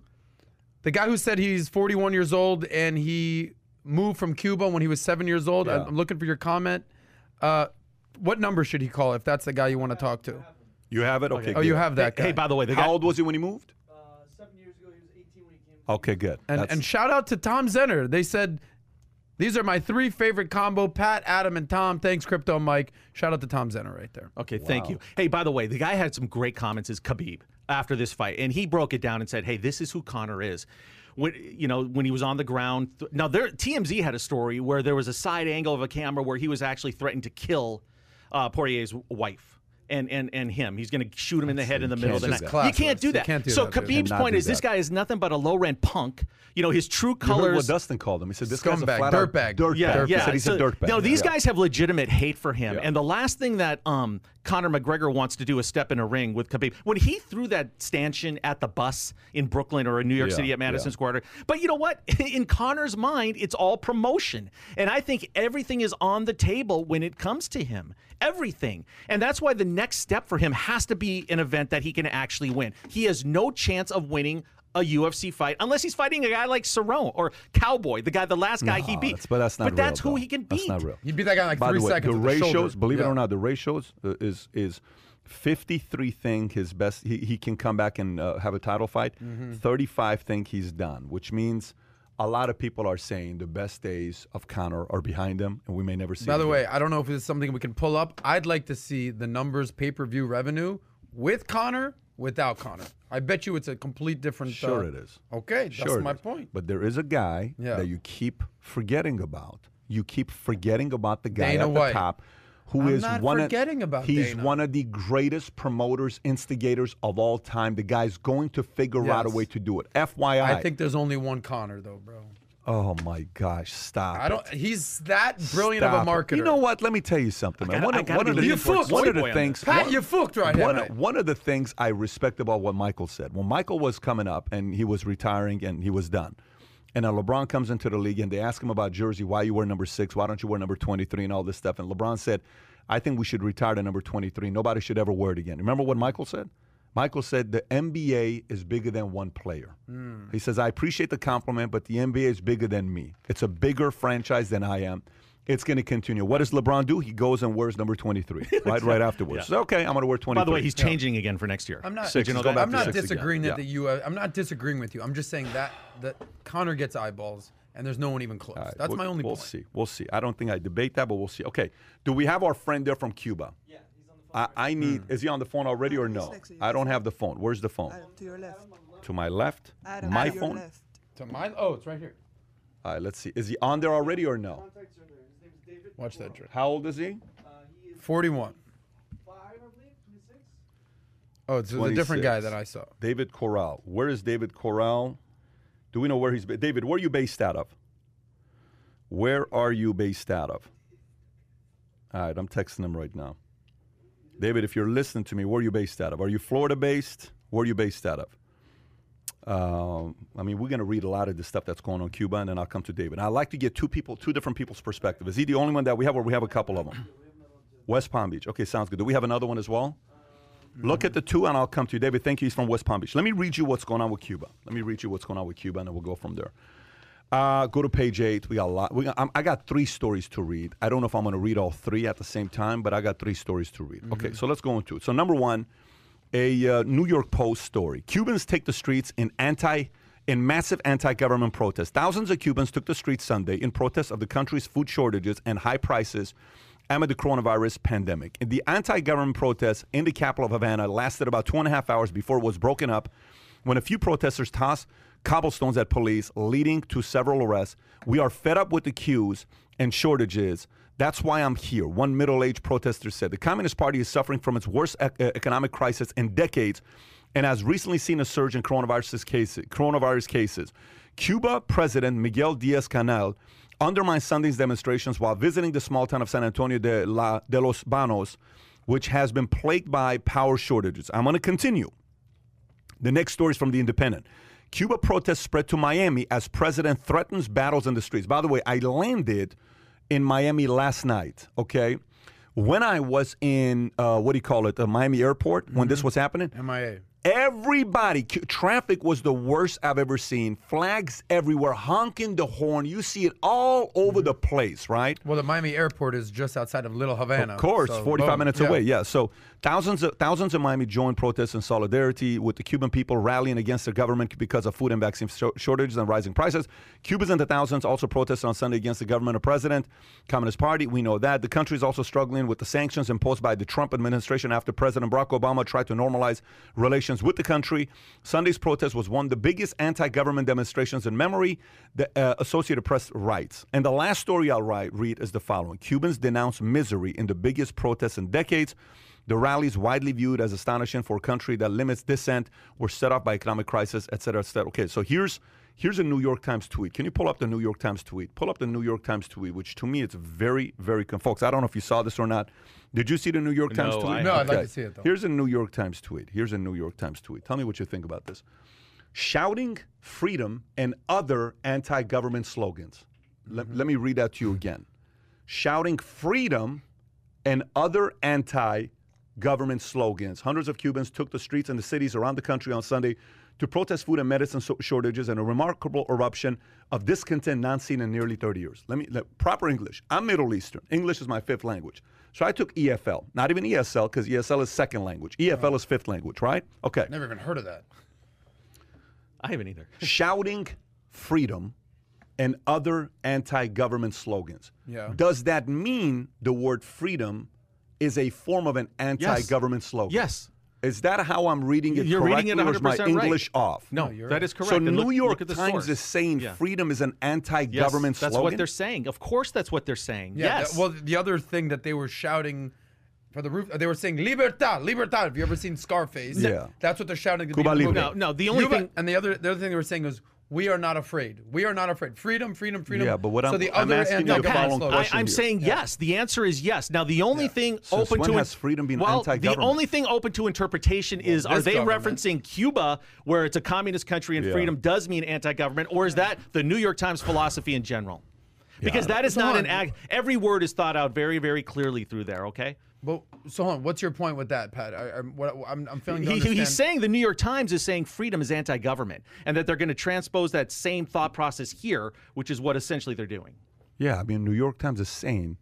Speaker 2: the guy who said he's 41 years old and he moved from Cuba when he was seven years old.
Speaker 1: Yeah.
Speaker 2: I'm looking for your comment. Uh, what number should he call if that's the guy you want to talk to?
Speaker 1: You have it. Okay.
Speaker 2: Oh, you have that guy.
Speaker 3: Hey, by the way, the
Speaker 1: How
Speaker 3: guy,
Speaker 1: old was he when he moved?
Speaker 4: Uh, seven years ago, he was 18 when he came.
Speaker 1: Okay, good.
Speaker 2: And,
Speaker 1: That's-
Speaker 2: and shout out to Tom Zenner. They said, these are my three favorite combo Pat, Adam, and Tom. Thanks, Crypto Mike. Shout out to Tom Zenner right there.
Speaker 3: Okay, thank you. Hey, by the way, the guy had some great comments. Is Khabib after this fight, and he broke it down and said, "Hey, this is who Conor is." When you know when he was on the ground. Now, there TMZ had a story where there was a side angle of a camera where he was actually threatened to kill uh, Poirier's wife. And, and and him, he's going to shoot him in the head in the middle of the night.
Speaker 2: just
Speaker 3: You can't do that.
Speaker 2: can't do
Speaker 3: so
Speaker 2: that, dude.
Speaker 3: Khabib's point
Speaker 1: do
Speaker 3: is this guy is nothing but a low rent punk. You know his true
Speaker 1: You heard
Speaker 3: colors.
Speaker 1: what Dustin called him. He said this guy's a
Speaker 2: Scumbag,
Speaker 1: flat out
Speaker 2: dirtbag.
Speaker 1: Dirtbag.
Speaker 3: Yeah,
Speaker 1: He
Speaker 3: yeah.
Speaker 1: said he's
Speaker 3: So,
Speaker 1: a dirtbag.
Speaker 3: No, these
Speaker 1: Yeah.
Speaker 3: guys have legitimate hate for him.
Speaker 1: Yeah.
Speaker 3: And the last thing that um, Conor McGregor wants to do is step in a ring with Khabib. When he threw that stanchion at the bus in Brooklyn or in New York
Speaker 1: Yeah,
Speaker 3: City at Madison
Speaker 1: yeah.
Speaker 3: Square Garden. But you know what? In Conor's mind, it's all promotion. And I think everything is on the table when it comes to him. Everything. And that's why the next step for him has to be an event that he can actually win. He has no chance of winning a UFC fight unless he's fighting a guy like Cerrone or Cowboy, the guy, the last guy he
Speaker 1: No,
Speaker 3: beat.
Speaker 1: that's- but that's not
Speaker 3: But that's
Speaker 1: real,
Speaker 3: who
Speaker 1: though.
Speaker 3: he can beat.
Speaker 1: That's not real.
Speaker 2: He beat that guy in like
Speaker 1: By
Speaker 2: three
Speaker 1: the way,
Speaker 2: seconds.
Speaker 1: the
Speaker 2: with the
Speaker 1: ratios,
Speaker 2: shoulder.
Speaker 1: believe it or not, the ratios uh, is is 53 think his best. He, he can come back and uh, have a title fight.
Speaker 2: Mm-hmm.
Speaker 1: 35 think he's done, which means a lot of people are saying the best days of Conor are behind him, and we may never see.
Speaker 2: By the
Speaker 1: again.
Speaker 2: way, I don't know if it's something we can pull up. I'd like to see the numbers pay per view revenue with Conor, without Conor. I bet you it's a complete different.
Speaker 1: Sure
Speaker 2: uh,
Speaker 1: it is.
Speaker 2: Okay, that's
Speaker 1: Sure
Speaker 2: my point.
Speaker 1: But there is a guy
Speaker 2: Yeah.
Speaker 1: that you keep forgetting about. You keep forgetting about the guy
Speaker 2: Dana
Speaker 1: at the
Speaker 2: White.
Speaker 1: top who
Speaker 2: I'm
Speaker 1: is
Speaker 2: not
Speaker 1: one
Speaker 2: forgetting
Speaker 1: of
Speaker 2: about
Speaker 1: he's
Speaker 2: Dana.
Speaker 1: one of the greatest promoters, instigators of all time. The guy's going to figure out a way to do it. FYI.
Speaker 2: I think there's only one Conor though, bro.
Speaker 1: Oh my gosh! Stop.
Speaker 2: I don't.
Speaker 1: it.
Speaker 2: He's that brilliant
Speaker 1: Stop
Speaker 2: of a
Speaker 1: it.
Speaker 2: marketer.
Speaker 1: You know what? Let me tell you something, man.
Speaker 3: gotta-
Speaker 1: One
Speaker 3: I
Speaker 1: of, one of the,
Speaker 2: You fucked.
Speaker 1: one of the things.
Speaker 2: Pat,
Speaker 1: one-
Speaker 2: you fucked right here,
Speaker 1: one,
Speaker 2: mate.
Speaker 1: one of the things I respect about what Michael said when Michael was coming up and he was retiring and he was done. And now LeBron comes into the league and they ask him about jersey, why you wear number six, why don't you wear number 23 and all this stuff. And LeBron said, I think we should retire to number 23. Nobody should ever wear it again. Remember what Michael said? Michael said the NBA is bigger than one player. Hmm. He says, I appreciate the compliment, but the NBA is bigger than me. It's a bigger franchise than I am. It's going to continue. What does LeBron do? He goes and wears number 23, right? Right afterwards. So, okay, I'm going to wear 23.
Speaker 3: By the way, he's changing again for next year.
Speaker 2: I'm not.
Speaker 1: Six,
Speaker 3: you know that?
Speaker 2: I'm not
Speaker 1: six again.
Speaker 2: disagreeing that
Speaker 1: Yeah.
Speaker 2: the U. I'm not disagreeing with you. I'm just saying that that Conor gets eyeballs, and there's no one even close.
Speaker 1: All right,
Speaker 2: That's
Speaker 1: we'll-
Speaker 2: my only
Speaker 1: We'll
Speaker 2: point.
Speaker 1: see. We'll see. I don't think I debate that, but we'll see. Okay. Do we have our friend there from Cuba?
Speaker 4: Yeah, he's on the phone.
Speaker 1: I, I need. Hmm. Is he on the phone already or no?
Speaker 5: next to you.
Speaker 1: I don't have the phone. Where's the phone?
Speaker 5: Adam, to your left.
Speaker 1: To my left.
Speaker 5: Adam,
Speaker 1: my
Speaker 5: to your
Speaker 1: phone.
Speaker 5: left.
Speaker 2: To my oh, it's right here.
Speaker 1: All right. Let's see. Is he on there already or no?
Speaker 4: Contacts are there. His name is David.
Speaker 2: Watch that drip.
Speaker 1: How old is he?
Speaker 4: Uh, he is
Speaker 2: 41.
Speaker 4: five, I 26.
Speaker 2: Oh, it's a different guy that I saw.
Speaker 1: David Corral. Where is David Corral? Do we know where he's? Ba- David, where are you based out of? Where are you based out of? All right, I'm texting him right now. David, if you're listening to me, where are you based out of? Are you Florida based? Where are you based out of? Um, I mean, we're going to read a lot of the stuff that's going on in Cuba, and then I'll come to David. I like to get two people, two different people's perspective. Is he the only one that we have, or we have a couple of them? West Palm Beach. Okay, sounds good. Do we have another one as well? Look at the two, and I'll come to you. David, thank you. He's from West Palm Beach. Let me read you what's going on with Cuba. Let me read you what's going on with Cuba, and then we'll go from there. Uh, go to page eight. We got a lot. We got, I'm, I got three stories to read. I don't know if I'm going to read all three at the same time, but I got three stories to read. Okay, so let's go into it. So number one, a uh, New York Post story. Cubans take the streets in anti in massive anti-government protests. Thousands of Cubans took the streets Sunday in protest of the country's food shortages and high prices amid the coronavirus pandemic. And the anti-government protests in the capital of Havana lasted about two and a half hours before it was broken up when a few protesters tossed cobblestones at police, leading to several arrests. We are fed up with the queues and shortages. That's why I'm here. One middle aged protester said. The Communist Party is suffering from its worst uh, economic crisis in decades and has recently seen a surge in coronavirus cases. Coronavirus cases. Cuba President Miguel Diaz Canel undermined Sunday's demonstrations while visiting the small town of San Antonio de, la, de los Banos, which has been plagued by power shortages. I'm going to continue. The next story is from The Independent. Cuba protests spread to Miami as president threatens battles in the streets. By the way, I landed in Miami last night, okay? When I was in, uh, what do you call it, the Miami airport, when this was happening,
Speaker 2: MIA.
Speaker 1: Everybody, traffic was the worst I've ever seen. Flags everywhere, honking the horn. You see it all over the place, right?
Speaker 2: Well, the Miami airport is just outside of Little Havana.
Speaker 1: Of course,
Speaker 2: so
Speaker 1: 45
Speaker 2: boom.
Speaker 1: minutes
Speaker 2: Yeah.
Speaker 1: away. Yeah. So thousands of thousands of Miami joined protests in solidarity with the Cuban people rallying against the government because of food and vaccine shor- shortages and rising prices. Cubans in the thousands also protested on Sunday against the government of President Communist Party. We know that the country is also struggling with the sanctions imposed by the Trump administration after President Barack Obama tried to normalize relations with the country. Sunday's protest was one of the biggest anti-government demonstrations in memory. The uh, Associated Press writes, and the last story I'll write, read is the following: Cubans denounce misery in the biggest protest in decades. The rallies, widely viewed as astonishing for a country that limits dissent, were set off by economic crisis, et cetera, et cetera. Okay, so here's here's a New York Times tweet. Can you pull up the New York Times tweet? Pull up the New York Times tweet, which to me it's very, very con- folks. I don't know if you saw this or not. Did you see the New York Times
Speaker 3: No,
Speaker 1: tweet?
Speaker 3: I
Speaker 2: No, I'd like to see it, though.
Speaker 1: Here's a New York Times tweet. Here's a New York Times tweet. Tell me what you think about this. Shouting freedom and other anti-government slogans. Let,
Speaker 2: Mm-hmm.
Speaker 1: let me read that to you again. Shouting freedom and other anti government slogans. Hundreds of Cubans took the streets and the cities around the country on Sunday to protest food and medicine so- shortages and a remarkable eruption of discontent not seen in nearly 30 years. Let me, let, proper English. I'm Middle Eastern. English is my fifth language. So I took EFL, not even ESL, because ESL is second language. EFL oh. is fifth language, right? Okay.
Speaker 2: Never even heard of that.
Speaker 3: I haven't either.
Speaker 1: Shouting freedom and other anti government slogans.
Speaker 2: Yeah.
Speaker 1: Does that mean the word freedom is a form of an anti government slogan?
Speaker 3: Yes.
Speaker 1: Is that how I'm reading it
Speaker 3: You're
Speaker 1: correctly,
Speaker 3: reading it
Speaker 1: or is my
Speaker 3: 100% right.
Speaker 1: English off?
Speaker 3: No,
Speaker 2: you're
Speaker 3: that correct.
Speaker 1: So
Speaker 3: And
Speaker 1: New
Speaker 3: look-
Speaker 1: York
Speaker 3: look at the
Speaker 1: Times
Speaker 3: source.
Speaker 1: is saying
Speaker 3: Yeah.
Speaker 1: freedom is an anti-government slogan.
Speaker 3: that's
Speaker 1: slogan.
Speaker 3: what they're saying. Of course, that's what they're saying.
Speaker 2: Yeah.
Speaker 3: yes.
Speaker 2: that- well, the other thing that they were shouting for the roof, they were saying "Libertad, Libertad." Have you ever seen Scarface?
Speaker 1: Yeah.
Speaker 2: That's what they're shouting. at the
Speaker 1: Cuba
Speaker 2: of the
Speaker 1: Libre.
Speaker 2: movie.
Speaker 3: No, no, the only
Speaker 2: Cuba-
Speaker 3: thing-
Speaker 2: and the other the other thing they were saying was, "We are not afraid. We are not afraid. Freedom, freedom, freedom."
Speaker 1: Yeah, but what
Speaker 2: so
Speaker 1: I'm-
Speaker 2: the
Speaker 1: I'm
Speaker 2: other
Speaker 1: asking you the
Speaker 2: anti-government
Speaker 1: following
Speaker 2: slogan-
Speaker 3: I,
Speaker 1: question
Speaker 3: I'm
Speaker 1: here.
Speaker 3: saying yes. The answer is yes. Now, the only thing
Speaker 1: Since
Speaker 3: open
Speaker 1: when
Speaker 3: to
Speaker 1: has freedom been
Speaker 3: well, the
Speaker 1: anti-government?
Speaker 3: only thing open to interpretation is: Are they
Speaker 2: government-
Speaker 3: referencing Cuba, where it's a communist country and
Speaker 1: Yeah.
Speaker 3: freedom does mean anti-government, or is that the New York Times philosophy in general? Because that is not
Speaker 2: hold
Speaker 3: an act. Every word is thought out very, very clearly through there. Okay.
Speaker 2: But so hold on, what's your point with that, Pat? I, I'm, what, I'm, I'm feeling. to
Speaker 3: He,
Speaker 2: understand.
Speaker 3: he's saying the New York Times is saying freedom is anti-government, and that they're going to transpose that same thought process here, which is what essentially they're doing.
Speaker 1: Yeah, I mean, New York Times is saying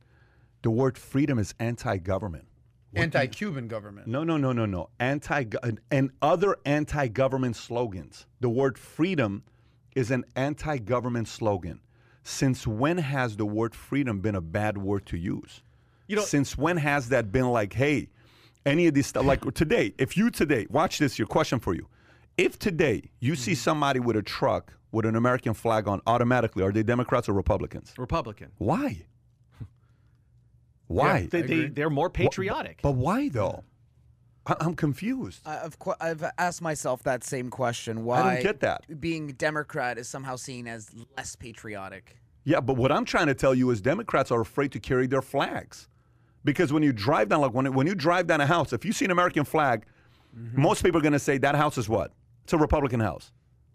Speaker 1: the word freedom is anti-government.
Speaker 2: Anti-Cuban government.
Speaker 1: No, no, no, no, no. Anti and other anti-government slogans. The word freedom is an anti-government slogan. Since when has the word freedom been a bad word to use?
Speaker 3: You know-
Speaker 1: Since when has that been like, hey, any of these stuff like today, if you today, watch this, your question for you. If today you see mm-hmm. somebody with a truck with an American flag on automatically, are they Democrats or Republicans?
Speaker 3: Republican.
Speaker 1: Why? Why?
Speaker 3: They, they, they're more patriotic.
Speaker 1: But why though? I- I'm confused.
Speaker 5: I- I've qu- I've asked myself that same question. Why I don't
Speaker 1: get that.
Speaker 5: being Democrat is somehow seen as less patriotic.
Speaker 1: Yeah, but what I'm trying to tell you is Democrats are afraid to carry their flags. Because when you drive down, like when, when you drive down a house, if you see an American flag, most people are going to say that house is what? It's a Republican house.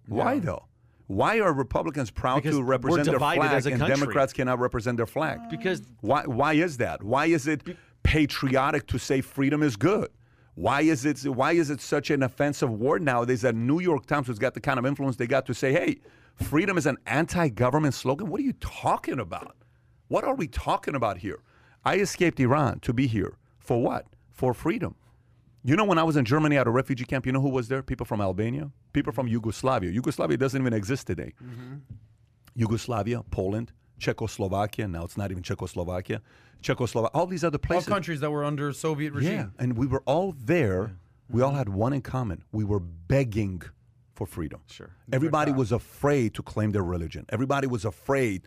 Speaker 1: Why though? Why are Republicans proud
Speaker 3: Because
Speaker 1: to represent their flag and. Democrats cannot represent their flag?
Speaker 3: because
Speaker 1: Why, why is that? Why is it patriotic to say freedom is good? Why is it why is it such an offensive word nowadays that New York Times has got the kind of influence they got to say, hey, freedom is an anti-government slogan? What are you talking about? What are we talking about here? I escaped Iran to be here. For what? For freedom. You know, when I was in Germany at a refugee camp, you know who was there? People from Albania, people from Yugoslavia. Yugoslavia doesn't even exist today. Mm-hmm. Yugoslavia, Poland, Czechoslovakia. Now it's not even Czechoslovakia. Czechoslovakia, all these other
Speaker 2: All
Speaker 1: places.
Speaker 2: countries that were under Soviet regime.
Speaker 1: Yeah, and we were all there. We all mm-hmm. had one in common. We were begging for freedom.
Speaker 3: Sure.
Speaker 1: Everybody was afraid to claim their religion. Everybody was afraid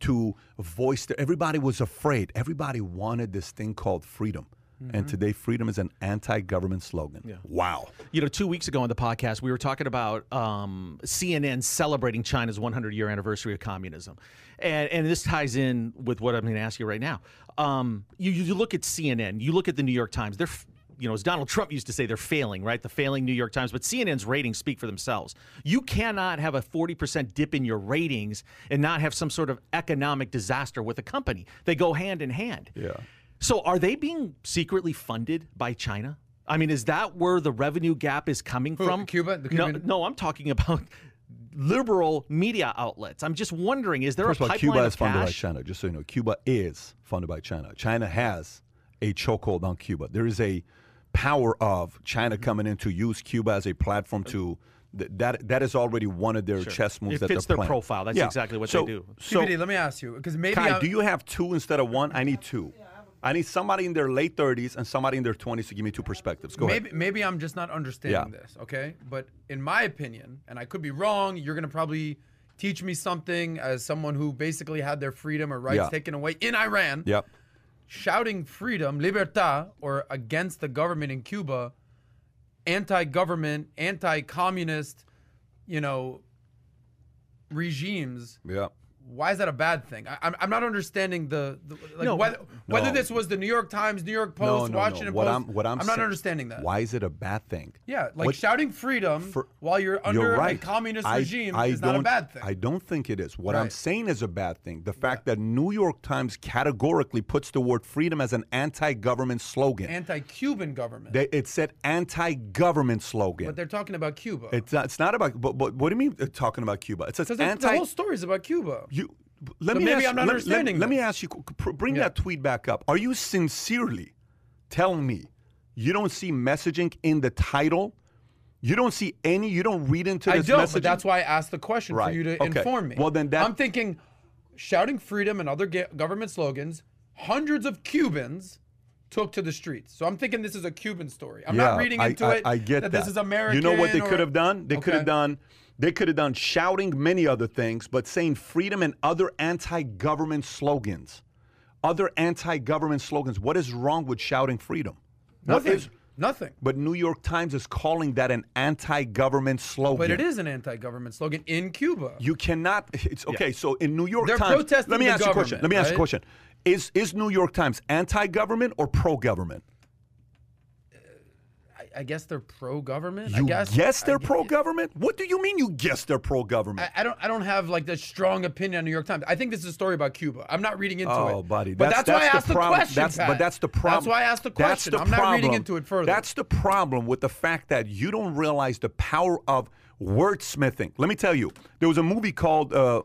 Speaker 1: to voice their. Everybody was afraid. Everybody wanted this thing called freedom. And today, freedom is an anti-government slogan. Wow.
Speaker 3: You know, two weeks ago on the podcast, we were talking about um, CNN celebrating China's 100 year anniversary of communism. And, and this ties in with what I'm going to ask you right now. Um, you, you look at CNN, you look at the New York Times, they're, you know, as Donald Trump used to say, they're failing, right? The failing New York Times, but CNN's ratings speak for themselves. You cannot have a 40% dip in your ratings and not have some sort of economic disaster with a company. They go hand in hand.
Speaker 1: Yeah.
Speaker 3: So are they being secretly funded by China? I mean, is that where the revenue gap is coming
Speaker 2: Who,
Speaker 3: from?
Speaker 2: Cuba?
Speaker 3: No, no, I'm talking about liberal media outlets. I'm just wondering, is there
Speaker 1: First
Speaker 3: a pipeline
Speaker 1: Cuba
Speaker 3: of
Speaker 1: is funded by? China. Just so you know, Cuba is funded by China. China has a chokehold on Cuba. There is a power of China
Speaker 3: Mm-hmm.
Speaker 1: coming in to use Cuba as a platform to. th- That that is already one of their chess moves
Speaker 3: It
Speaker 1: that
Speaker 3: fits
Speaker 1: they're
Speaker 3: their
Speaker 1: playing.
Speaker 3: profile. That's
Speaker 1: Yeah.
Speaker 3: exactly what
Speaker 1: so,
Speaker 3: they do.
Speaker 1: So,
Speaker 2: CBD, let me ask you, because maybe
Speaker 1: Kai,
Speaker 2: I,
Speaker 1: do you have two instead of one? I need two. I need somebody in their late 30s and somebody in their 20s to give me two perspectives. Go
Speaker 2: maybe
Speaker 1: ahead.
Speaker 2: maybe I'm just not understanding
Speaker 1: Yeah.
Speaker 2: this, okay? But in my opinion, and I could be wrong, you're gonna probably teach me something as someone who basically had their freedom or rights
Speaker 1: Yeah.
Speaker 2: taken away in Iran.
Speaker 1: Yep.
Speaker 2: Shouting freedom, libertad, or against the government in Cuba, anti-government, anti-communist, you know, regimes.
Speaker 1: Yep.
Speaker 2: Why is that a bad thing? I, I'm, I'm not understanding the, the like
Speaker 3: No,
Speaker 2: whether whether
Speaker 1: no.
Speaker 2: this was the New York Times, New York
Speaker 1: No,
Speaker 2: Post,
Speaker 1: no,
Speaker 2: Washington
Speaker 1: no. What
Speaker 2: Post.
Speaker 1: I'm what I'm I'm
Speaker 2: not
Speaker 1: sa-
Speaker 2: understanding that.
Speaker 1: Why is it a bad thing?
Speaker 2: Yeah, like
Speaker 1: What-
Speaker 2: shouting freedom
Speaker 1: For-
Speaker 2: while you're under
Speaker 1: You're right.
Speaker 2: a communist
Speaker 1: I-
Speaker 2: regime
Speaker 1: I
Speaker 2: is not a bad thing.
Speaker 1: I don't think it is. What I'm saying is a bad thing. The fact that New York Times categorically puts the word freedom as an anti-government slogan.
Speaker 2: Anti-Cuban government,
Speaker 1: They, it said anti-government slogan.
Speaker 2: but they're talking about Cuba.
Speaker 1: it's not, it's not about. But, but what do you mean talking about Cuba? It says
Speaker 2: So the, the whole story is about Cuba.
Speaker 1: Let
Speaker 2: So
Speaker 1: me
Speaker 2: maybe
Speaker 1: ask,
Speaker 2: I'm not
Speaker 1: let,
Speaker 2: understanding
Speaker 1: Let, let me ask you. Bring
Speaker 2: Yeah.
Speaker 1: that tweet back up. Are you sincerely telling me you don't see messaging in the title? You don't see any. You don't read into
Speaker 2: I
Speaker 1: this
Speaker 2: don't,
Speaker 1: messaging.
Speaker 2: but that's why I asked the question for you to
Speaker 1: Okay.
Speaker 2: inform me.
Speaker 1: Well, then that-
Speaker 2: I'm thinking, shouting freedom and other government slogans. Hundreds of Cubans took to the streets. So I'm thinking this is a Cuban story. I'm
Speaker 1: Yeah,
Speaker 2: not reading into
Speaker 1: I,
Speaker 2: it
Speaker 1: I get
Speaker 2: that,
Speaker 1: that.
Speaker 2: this is American.
Speaker 1: You know what they could have done? They could have done. They could have done shouting many other things, but saying freedom and other anti-government slogans. Other anti-government slogans. What is wrong with shouting freedom?
Speaker 2: Nothing.
Speaker 1: is-
Speaker 2: Nothing.
Speaker 1: but New York Times is calling that an anti-government slogan.
Speaker 2: But it is an anti-government slogan in Cuba.
Speaker 1: You cannot. It's okay. So in New York
Speaker 2: They're
Speaker 1: Times,
Speaker 2: protesting
Speaker 1: let me
Speaker 2: the
Speaker 1: ask you a question. Let me ask you a question. Is is New York Times anti-government or pro-government?
Speaker 2: I, I guess they're pro-government. I
Speaker 1: You
Speaker 2: guess.
Speaker 1: guess they're pro-government. What do you mean you guess they're pro-government?
Speaker 2: I, I don't. I don't have like the strong opinion on New York Times. I think this is a story about Cuba. I'm not reading into it.
Speaker 1: Oh, buddy,
Speaker 2: But that's, why I asked the,
Speaker 1: problem.
Speaker 2: question.
Speaker 1: That's,
Speaker 2: Pat.
Speaker 1: but that's the problem.
Speaker 2: That's why I asked the
Speaker 1: That's
Speaker 2: question.
Speaker 1: the
Speaker 2: I'm not reading into it further.
Speaker 1: That's the problem with the fact that you don't realize the power of wordsmithing. Let me tell you, there was a movie called uh,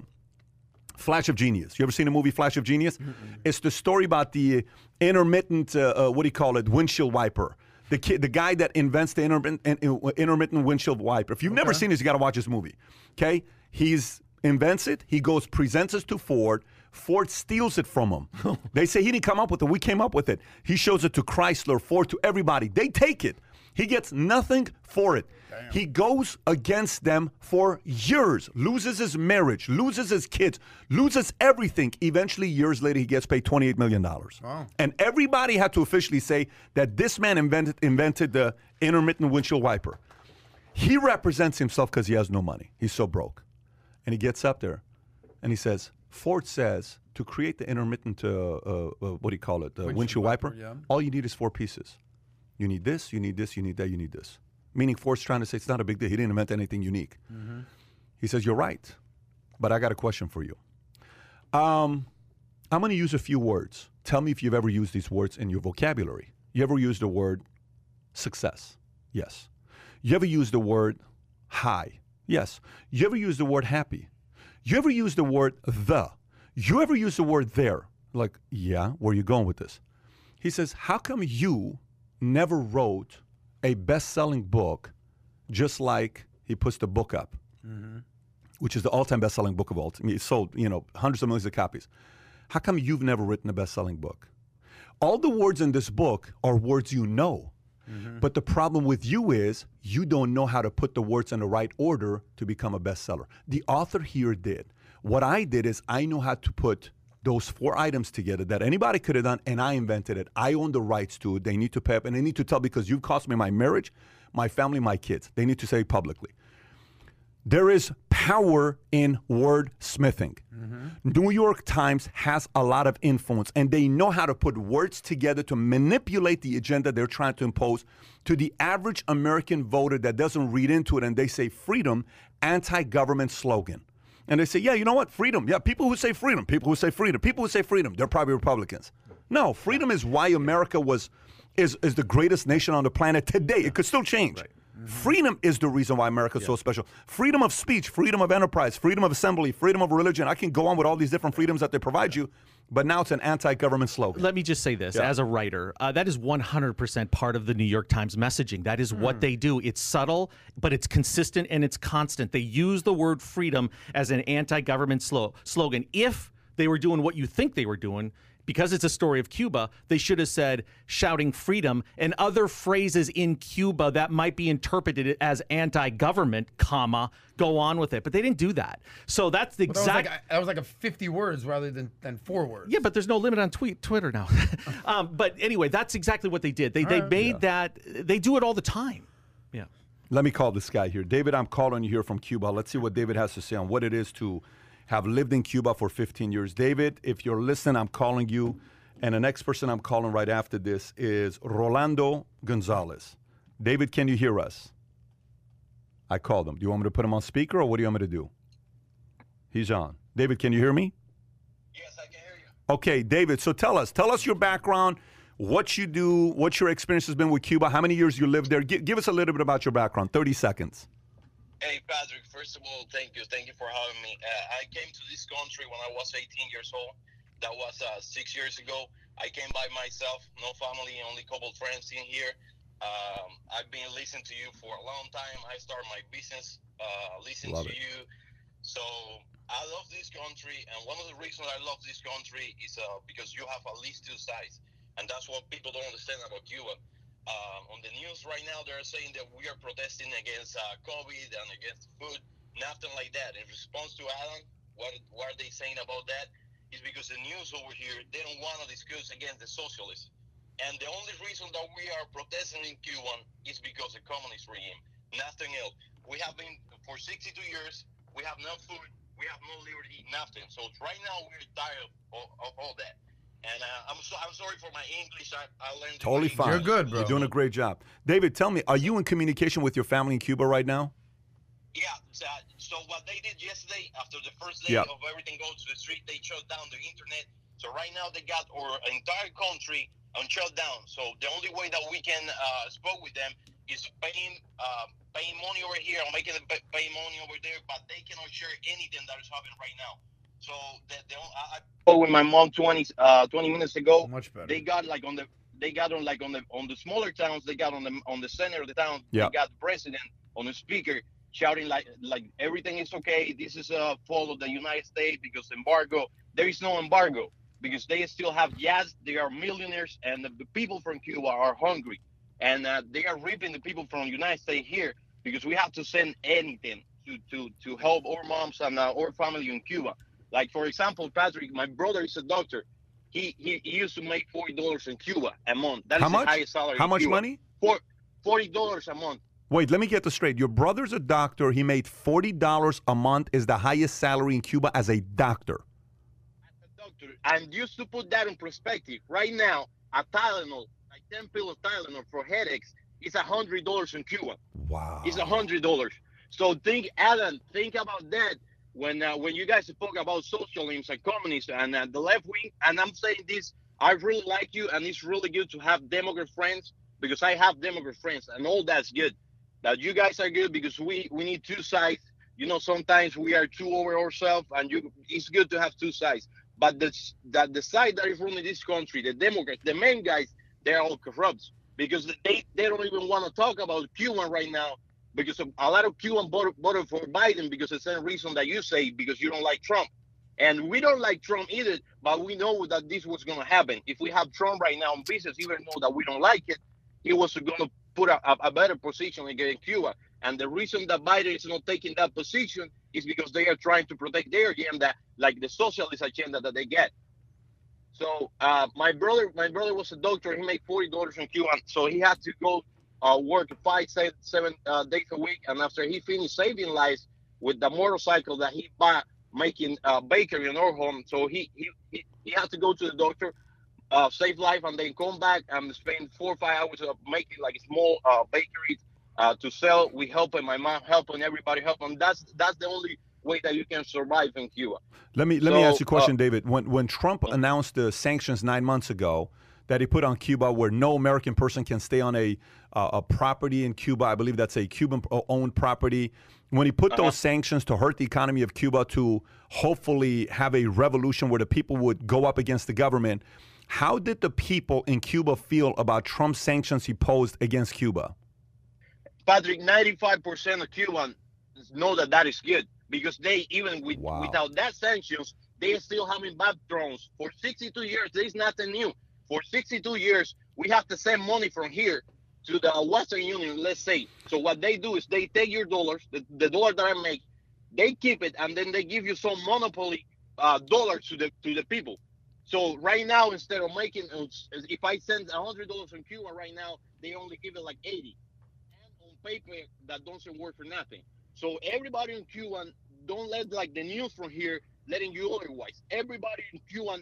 Speaker 1: Flash of Genius. You ever seen the movie Flash of Genius? It's the story about the intermittent, uh, uh, what do you call it, windshield wiper. The kid, the guy that invents the intermittent, intermittent windshield wiper. If you've never seen this, you got to watch this movie. Okay, he's invents it. He goes, presents it to Ford. Ford steals it from him. they say he didn't come up with it. We came up with it. He shows it to Chrysler, Ford, to everybody. They take it. He gets nothing for it. He goes against them for years, loses his marriage, loses his kids, loses everything. Eventually, years later, he gets paid $28 million.
Speaker 2: Wow.
Speaker 1: And everybody had to officially say that this man invented, invented the intermittent windshield wiper. He represents himself because he has no money. He's so broke. And he gets up there and he says, Ford says to create the intermittent, uh, uh, uh, what do you call it, the windshield,
Speaker 2: Windshield
Speaker 1: wiper,
Speaker 2: wiper, yeah.
Speaker 1: all you need is four pieces. You need this, you need this, you need that, you need this. Meaning Ford's trying to say it's not a big deal. He didn't invent anything unique. He says, You're right, but I got a question for you. Um, I'm going to use a few words. Tell me if you've ever used these words in your vocabulary. You ever used the word success? Yes. You ever used the word high? Yes. You ever use the word happy? You ever use the word the? You ever use the word there? Like, yeah, where are you going with this? He says, How come you never wrote a best selling book just like he puts the book up, mm-hmm. which is the all time best selling book of all time? It sold, you know, hundreds of millions of copies. How come you've never written a best selling book? All the words in this book are words you know. Mm-hmm. But the problem with you is you don't know how to put the words in the right order to become a bestseller. The author here did. What I did is I know how to put those four items together that anybody could have done, and I invented it. I own the rights to it. They need to pay up, and they need to tell because you've cost me my marriage, my family, my kids. They need to say publicly. There is power in wordsmithing. Mm-hmm. New York Times has a lot of influence, and they know how to put words together to manipulate the agenda they're trying to impose to the average American voter that doesn't read into it and they say freedom, anti government slogan. And they say, yeah, you know what? Freedom. Yeah, people who say freedom, people who say freedom, people who say freedom, they're probably Republicans. No, freedom is why America was is, is the greatest nation on the planet today. It could still change. Mm-hmm. Freedom is the reason why America is so special. Freedom of speech, freedom of enterprise, freedom of assembly, freedom of religion. I can go on with all these different freedoms that they provide you, but now it's an anti-government slogan.
Speaker 3: Let me just say this as a writer, uh, that is 100% part of the New York Times messaging. That is
Speaker 1: Hmm.
Speaker 3: what they do. It's subtle, but it's consistent and it's constant. They use the word freedom as an anti government slo- slogan. If they were doing what you think they were doing, because it's a story of Cuba, they should have said shouting freedom and other phrases in Cuba that might be interpreted as anti-government, comma, go on with it. But they didn't do that. So that's the
Speaker 2: That was, like, a- that was like a 50 words rather than, than four words.
Speaker 3: yeah, but there's no limit on tweet Twitter now. um, but anyway, that's exactly what they did. They they made that. They do it all the time. Yeah.
Speaker 1: Let me call this guy here. David, I'm calling you here from Cuba. Let's see what David has to say on what it is to have lived in Cuba for 15 years. David, if you're listening, I'm calling you. And the next person I'm calling right after this is Rolando Gonzalez. David, can you hear us? I called him. Do you want me to put him on speaker or what do you want me to do? He's on. David, can you hear me?
Speaker 6: Yes, I can hear you.
Speaker 1: Okay, David. So tell us, tell us your background, what you do, what your experience has been with Cuba, how many years you lived there. Gi- give us a little bit about your background. 30 seconds.
Speaker 6: Hey, Patrick, first of all, thank you. Thank you for having me. Uh, I came to this country when I was 18 years old. That was uh, six years ago. I came by myself, no family, only couple friends in here. Um, I've been listening to you for a long time. I started my business uh, listening
Speaker 1: Love
Speaker 6: to
Speaker 1: it.
Speaker 6: you. So I love this country, and one of the reasons I love this country is uh, because you have at least two sides, and that's what people don't understand about Cuba. Uh, on the news right now, they're saying that we are protesting against uh, COVID and against food, nothing like that. In response to Alan, what what are they saying about that? Is because the news over here they don't want to discuss against the socialists, and the only reason that we are protesting in Cuba is because the communist regime, nothing else. We have been for 62 years. We have no food. We have no liberty. Nothing. So right now we're tired of, of all that. And uh, I'm so I'm sorry for my English. I, I learned
Speaker 1: Totally fine.
Speaker 2: You're good, bro.
Speaker 1: You're doing a great job. David, tell me, are you in communication with your family in Cuba right now?
Speaker 6: Yeah. So, so what they did yesterday, after the first day
Speaker 1: Yeah.
Speaker 6: of everything going to the street, they shut down the internet. So right now they got our entire country on shutdown. So the only way that we can uh, spoke with them is paying uh, paying money over here and making them pay pay money over there, but they cannot share anything that is happening right now. So the, the, I, I spoke with my mom 20 uh 20 minutes ago.
Speaker 2: Much better.
Speaker 6: They got like on the they got on like on the on the smaller towns. They got on the on the center of the town.
Speaker 1: Yeah.
Speaker 6: They got the president on the speaker shouting like like everything is okay. This is a fault of the United States because embargo. There is no embargo because they still have yes. They are millionaires and the, the people from Cuba are hungry and uh, they are ripping the people from the United States here because we have to send anything to to to help our moms and uh, our family in Cuba. Like for example, Patrick, my brother is a doctor. He he, he used to make forty dollars in Cuba a month. That is
Speaker 1: How
Speaker 6: the highest salary.
Speaker 1: How
Speaker 6: in
Speaker 1: much
Speaker 6: Cuba.
Speaker 1: money?
Speaker 6: For forty dollars a month.
Speaker 1: Wait, let me get this straight. Your brother's a doctor. He made $40 a month is the highest salary in Cuba as a doctor.
Speaker 6: As a doctor, and just to put that in perspective, right now a Tylenol, like ten pills of Tylenol for headaches, is a hundred dollars in Cuba.
Speaker 1: Wow.
Speaker 6: It's a hundred dollars. So think, Alan, think about that when uh, when you guys spoke about socialism and communism and uh, the left wing. And I'm saying this, I really like you, and it's really good to have Democrat friends because I have Democrat friends, and all that's good. That you guys are good because we we need two sides. You know, sometimes we are too over ourselves, and you it's good to have two sides. But the that the side that is running this country, the Democrats, the main guys, they're all corrupt because they they don't even want to talk about Cuba right now because a lot of Cuban voted, voted for Biden because the same reason that you say because you don't like Trump. And we don't like Trump either, but we know that this was going to happen. If we have Trump right now in business, even though that we don't like it, he was going to put a, a, a better position against Cuba. And the reason that Biden is not taking that position is because they are trying to protect their agenda, like the socialist agenda that they get. So uh, my brother, my brother was a doctor. He made forty dollars in Cuba, so he had to go uh, work five, seven, seven uh, days a week. And after he finished saving lives with the motorcycle that he bought, making uh, bakery in our home, so he he, he, he had to go to the doctor, uh, save life, and then come back and spend four or five hours of making like small uh, bakeries uh, to sell. We helping my mom, helping everybody, helping. That's that's the only way that you can survive in Cuba.
Speaker 1: Let me let me ask you a question,
Speaker 6: uh,
Speaker 1: David. When when Trump announced the sanctions nine months ago that he put on Cuba, where no American person can stay on a uh, a property in Cuba, I believe that's a Cuban-owned property. When he put
Speaker 6: Uh-huh.
Speaker 1: those sanctions to hurt the economy of Cuba, to hopefully have a revolution where the people would go up against the government, how did the people in Cuba feel about Trump's sanctions he posed against Cuba?
Speaker 6: Patrick, 95% of Cubans know that that is good because they, even with,
Speaker 1: Wow.
Speaker 6: without that sanctions, they still having bad drones. For 62 years, there is nothing new. For 62 years, we have to send money from here to the Western Union, let's say. So what they do is they take your dollars, the, the dollar that I make, they keep it, and then they give you some monopoly uh, dollars to the to the people. So right now, instead of making, uh, if I send hundred dollars from Cuba right now, they only give it like 80 and on paper that doesn't work for nothing. So everybody in Cuba don't let like the news from here letting you otherwise. Everybody in Cuba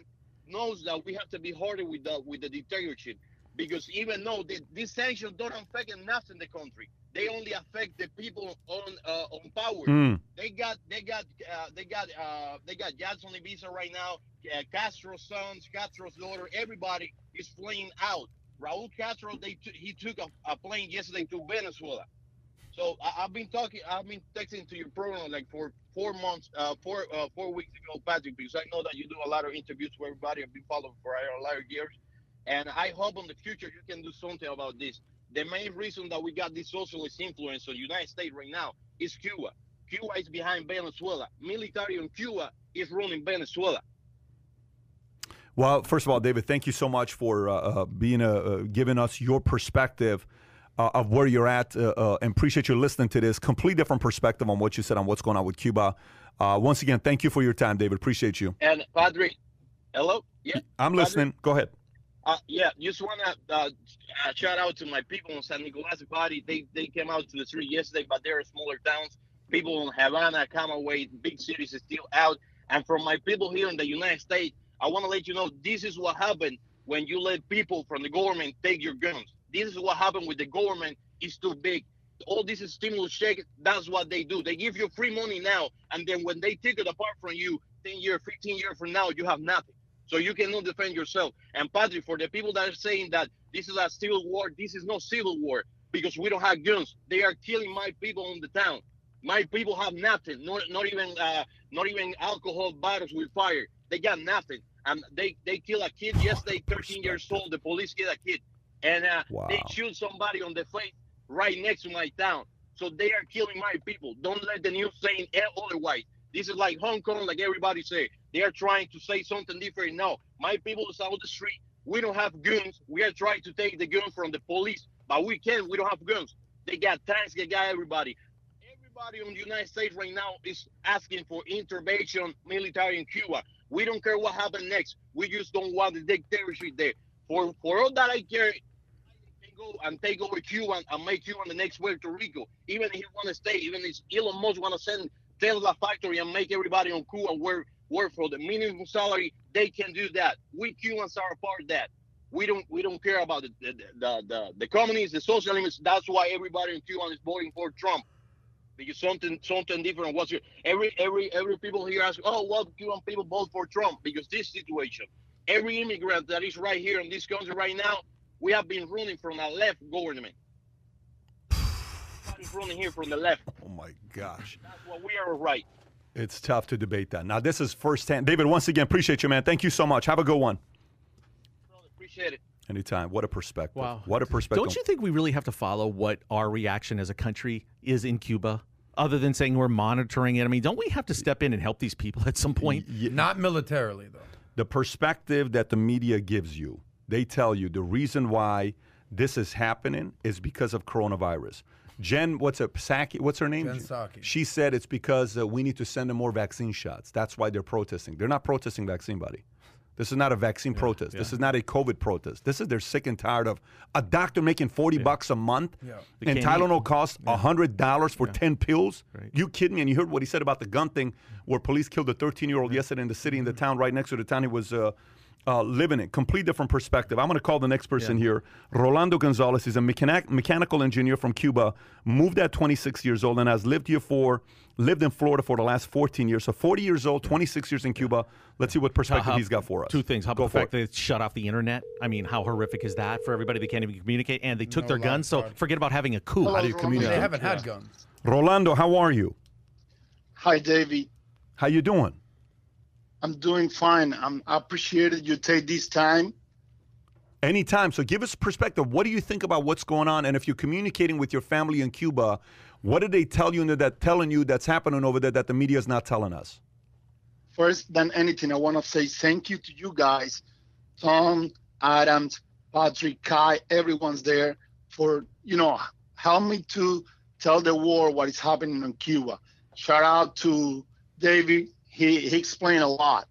Speaker 6: knows that we have to be harder with the with the dictatorship because even though the, these sanctions don't affect nothing in the country, they only affect the people on uh, on power.
Speaker 1: Mm.
Speaker 6: They got they got uh, they got uh, they got Jackson Ibiza right now. Uh, Castro's sons, Castro's daughter, everybody is fleeing out. Raul Castro, they t- he took a, a plane yesterday to Venezuela. So I, I've been talking, I've been texting to your program like for four months, uh, four uh, four weeks ago, Patrick, because I know that you do a lot of interviews for everybody. I've been following for a lot of years, and I hope in the future you can do something about this. The main reason that we got this socialist influence on the United States right now is Cuba. Cuba is behind Venezuela. Military in Cuba is running Venezuela.
Speaker 1: Well, first of all, David, thank you so much for uh, uh, being uh, uh, giving us your perspective uh, of where you're at, uh, uh, and appreciate you listening to this. Complete different perspective on what you said on what's going on with Cuba. Uh, once again, thank you for your time, David. Appreciate you.
Speaker 6: And Patrick, hello, yeah.
Speaker 1: I'm listening. Go ahead.
Speaker 6: Uh, yeah, just want to uh, uh, shout out to my people in San Nicolas Body. They they came out to the street yesterday, but they're smaller towns. People in Havana, Camagüey, big cities is still out. And from my people here in the United States, I want to let you know this is what happened when you let people from the government take your guns. This is what happened with the government. It's too big. All this is stimulus check. That's what they do. They give you free money now, and then when they take it apart from you, 10 years, 15 years from now, you have nothing. So you cannot defend yourself. And Patrick, for the people that are saying that this is a civil war, this is no civil war because we don't have guns. They are killing my people in the town. My people have nothing. Not not even uh, not even alcohol bottles with fire. They got nothing. And they they kill a kid yesterday, 13 years old. The police kill a kid, and uh, they shoot somebody on the face right next to my town. So they are killing my people. Don't let the news say otherwise. This is like Hong Kong, like everybody say. They are trying to say something different. No, my people is out the street. We don't have guns. We are trying to take the guns from the police, but we can't. We don't have guns. They got tanks. They got everybody. Everybody in the United States right now is asking for intervention military in Cuba. We don't care what happens next. We just don't want the dictatorship there. For for all that I care, go and take over Cuba and, and make Cuba the next Puerto Rico. Even if he want to stay, even if Elon Musk want to send Tesla factory and make everybody on Cuba work work for the minimum salary, they can do that. We Cubans are part of that. We don't we don't care about the the the, the, the communists, the socialists. That's why everybody in Cuba is voting for Trump. Because something something different was here. Every every every people here ask, oh, well, Cuban people vote for Trump because this situation. Every immigrant that is right here in this country right now, we have been running from a left government. Everybody's running here from the left.
Speaker 1: Oh my gosh.
Speaker 6: That's what we are right.
Speaker 1: It's tough to debate that. Now, this is firsthand. David, once again, appreciate you, man. Thank you so much. Have a good one.
Speaker 6: Appreciate it.
Speaker 1: Anytime. What a perspective.
Speaker 3: Wow.
Speaker 1: What a perspective.
Speaker 3: Don't you think we really have to follow what our reaction as a country is in Cuba? Other than saying we're monitoring it, I mean, don't we have to step in and help these people at some point?
Speaker 2: Not militarily though.
Speaker 1: the perspective that the media gives you, they tell you the reason why this is happening is because of coronavirus. Jen, what's up? Psaki, what's her name?
Speaker 2: Jen Psaki.
Speaker 1: She said it's because uh, we need to send them more vaccine shots. That's why they're protesting. They're not protesting vaccine, buddy. This is not a vaccine protest. This is not a COVID protest. This is they're sick and tired of a doctor making 40 bucks a month
Speaker 2: Yeah.
Speaker 1: And
Speaker 3: can't
Speaker 1: Tylenol costs $100 for 10 pills. You kidding me? And you heard what he said about the gun thing where police killed a 13 year old yesterday in the city, in the town right next to the town he was uh, uh, living in. Complete different perspective. I'm going to call the next person here. Rolando Gonzalez is a mechanic- mechanical engineer from Cuba, moved at 26 years old, and has lived here for, lived in Florida for the last 14 years. So 40 years old, 26 years in Cuba. Let's see what perspective
Speaker 3: How-
Speaker 1: he's got for us.
Speaker 3: Two things. How
Speaker 1: Go
Speaker 3: about the
Speaker 1: for
Speaker 3: fact
Speaker 1: it.
Speaker 3: that it's shut off the internet? I mean, how horrific is that for everybody? They can't even communicate, and they took
Speaker 2: No
Speaker 3: their guns. So
Speaker 2: laptop.
Speaker 3: forget about having a coup.
Speaker 1: How do you
Speaker 2: They
Speaker 1: communicate?
Speaker 2: haven't had guns.
Speaker 1: Rolando, how are you?
Speaker 7: Hi, David.
Speaker 1: How you doing?
Speaker 7: I'm doing fine. I'm I appreciate it you take this time.
Speaker 1: Anytime. So give us perspective. What do you think about what's going on? And if you're communicating with your family in Cuba, what did they tell you that telling you that's happening over there that the media is not telling us?
Speaker 7: First than anything, I want to say thank you to you guys, Tom, Adams, Patrick, Kai, everyone's there for you know help me to tell the world what is happening in Cuba. Shout out to David. He he explained a lot.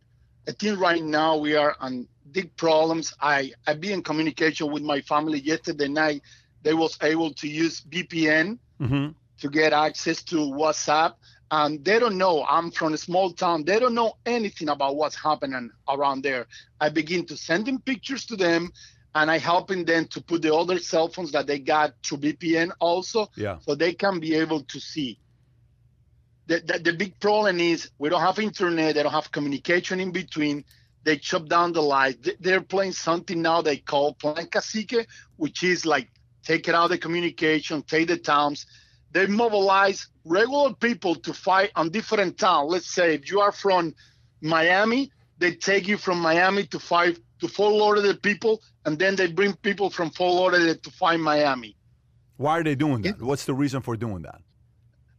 Speaker 7: I think right now we are on big problems. I I be in communication with my family yesterday night. They was able to use VPN
Speaker 1: Mm-hmm.
Speaker 7: to get access to WhatsApp. And they don't know. I'm from a small town. They don't know anything about what's happening around there. I begin to send them pictures to them, and I helping them to put the other cell phones that they got through VPN also,
Speaker 1: Yeah.
Speaker 7: so they can be able to see. The, the, the big problem is we don't have internet. They don't have communication in between. They chop down the light. They- They're playing something now they call Plan Cacique, which is like take it out the communication, take the towns. They mobilize regular people to fight on different towns. Let's say if you are from Miami, they take you from Miami to fight to Fort Lauderdale people, and then they bring people from Fort Lauderdale to fight Miami.
Speaker 1: Why are they doing that? What's the reason for doing that?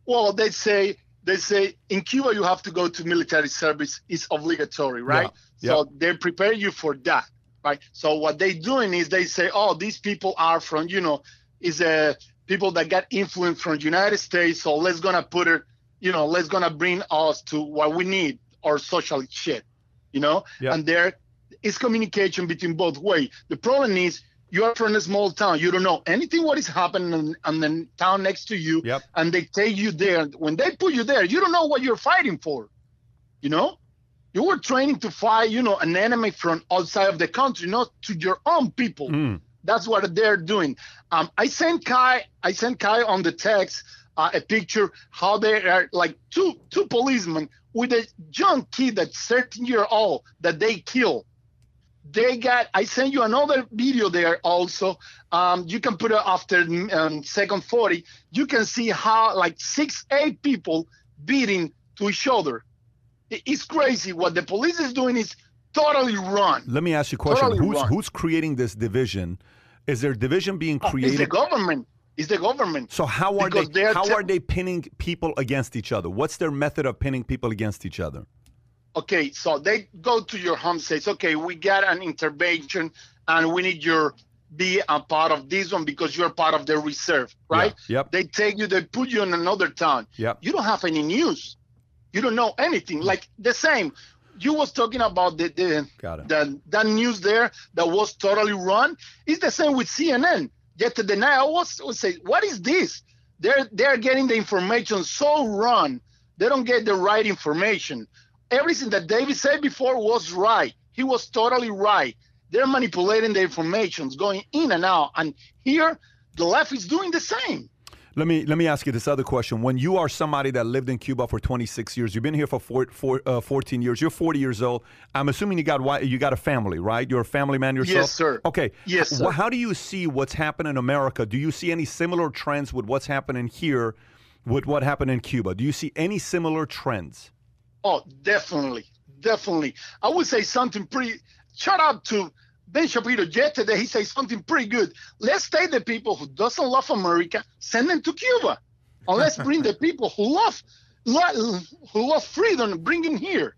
Speaker 7: Well, they say they say in Cuba you have to go to military service. It's obligatory, right?
Speaker 1: Yeah,
Speaker 7: So they prepare you for that, right? So what they doing is they say, oh, these people are from, you know, is a people that got influence from United States. So let's gonna put it, you know, let's gonna bring us to what we need our social shit, you know.
Speaker 1: Yeah.
Speaker 7: And there is communication between both way. The problem is you are from a small town. You don't know anything what is happening in, in the town next to you
Speaker 1: Yep.
Speaker 7: and they take you there. When they put you there, you don't know what you're fighting for. You know, you were training to fight, you know, an enemy from outside of the country, not to your own people.
Speaker 1: Mm.
Speaker 7: That's what they're doing. Um, I sent Kai, I sent Kai on the text uh, a picture how they are like two two policemen with a young kid that's 13 year old that they kill. They got. I sent you another video there also. Um, you can put it after um, second 40. You can see how like six, eight people beating to each other. It's crazy. What the police is doing is totally wrong.
Speaker 1: Let me ask you a question.
Speaker 7: Totally
Speaker 1: who's who's creating this division? Is there division being created?
Speaker 7: It's the government. is the government.
Speaker 1: So how are
Speaker 7: Because
Speaker 1: they how
Speaker 7: te-
Speaker 1: are they pinning people against each other? What's their method of pinning people against each other?
Speaker 7: Okay, so they go to your home, says, okay, we got an intervention, and we need your be a part of this one because you're part of the reserve, right?
Speaker 1: Yeah, yep.
Speaker 7: They take you, they put you in another town.
Speaker 1: Yep.
Speaker 7: You don't have any news. You don't know anything. Like the same. You was talking about the the, the that news there that was totally wrong. It's the same with CNN. Yesterday night, I was, was say, what is this? They're they're getting the information so wrong. They don't get the right information. Everything that David said before was right. He was totally right. They're manipulating the informations, going in and out. And here, the left is doing the same.
Speaker 1: Let me let me ask you this other question. When you are somebody that lived in Cuba for 26 years, you've been here for four, four, uh, 14 years. You're 40 years old. I'm assuming you got you got a family, right? You're a family man yourself.
Speaker 7: Yes, sir.
Speaker 1: Okay.
Speaker 7: Yes, sir.
Speaker 1: How do you see what's happening in America? Do you see any similar trends with what's happening here, with what happened in Cuba? Do you see any similar trends?
Speaker 7: Oh, definitely, definitely. I would say something pretty. Shout out to Ben Shapiro yesterday. He said something pretty good. Let's take the people who doesn't love America, send them to Cuba, and let's bring the people who love, lo- who love freedom, bring them here.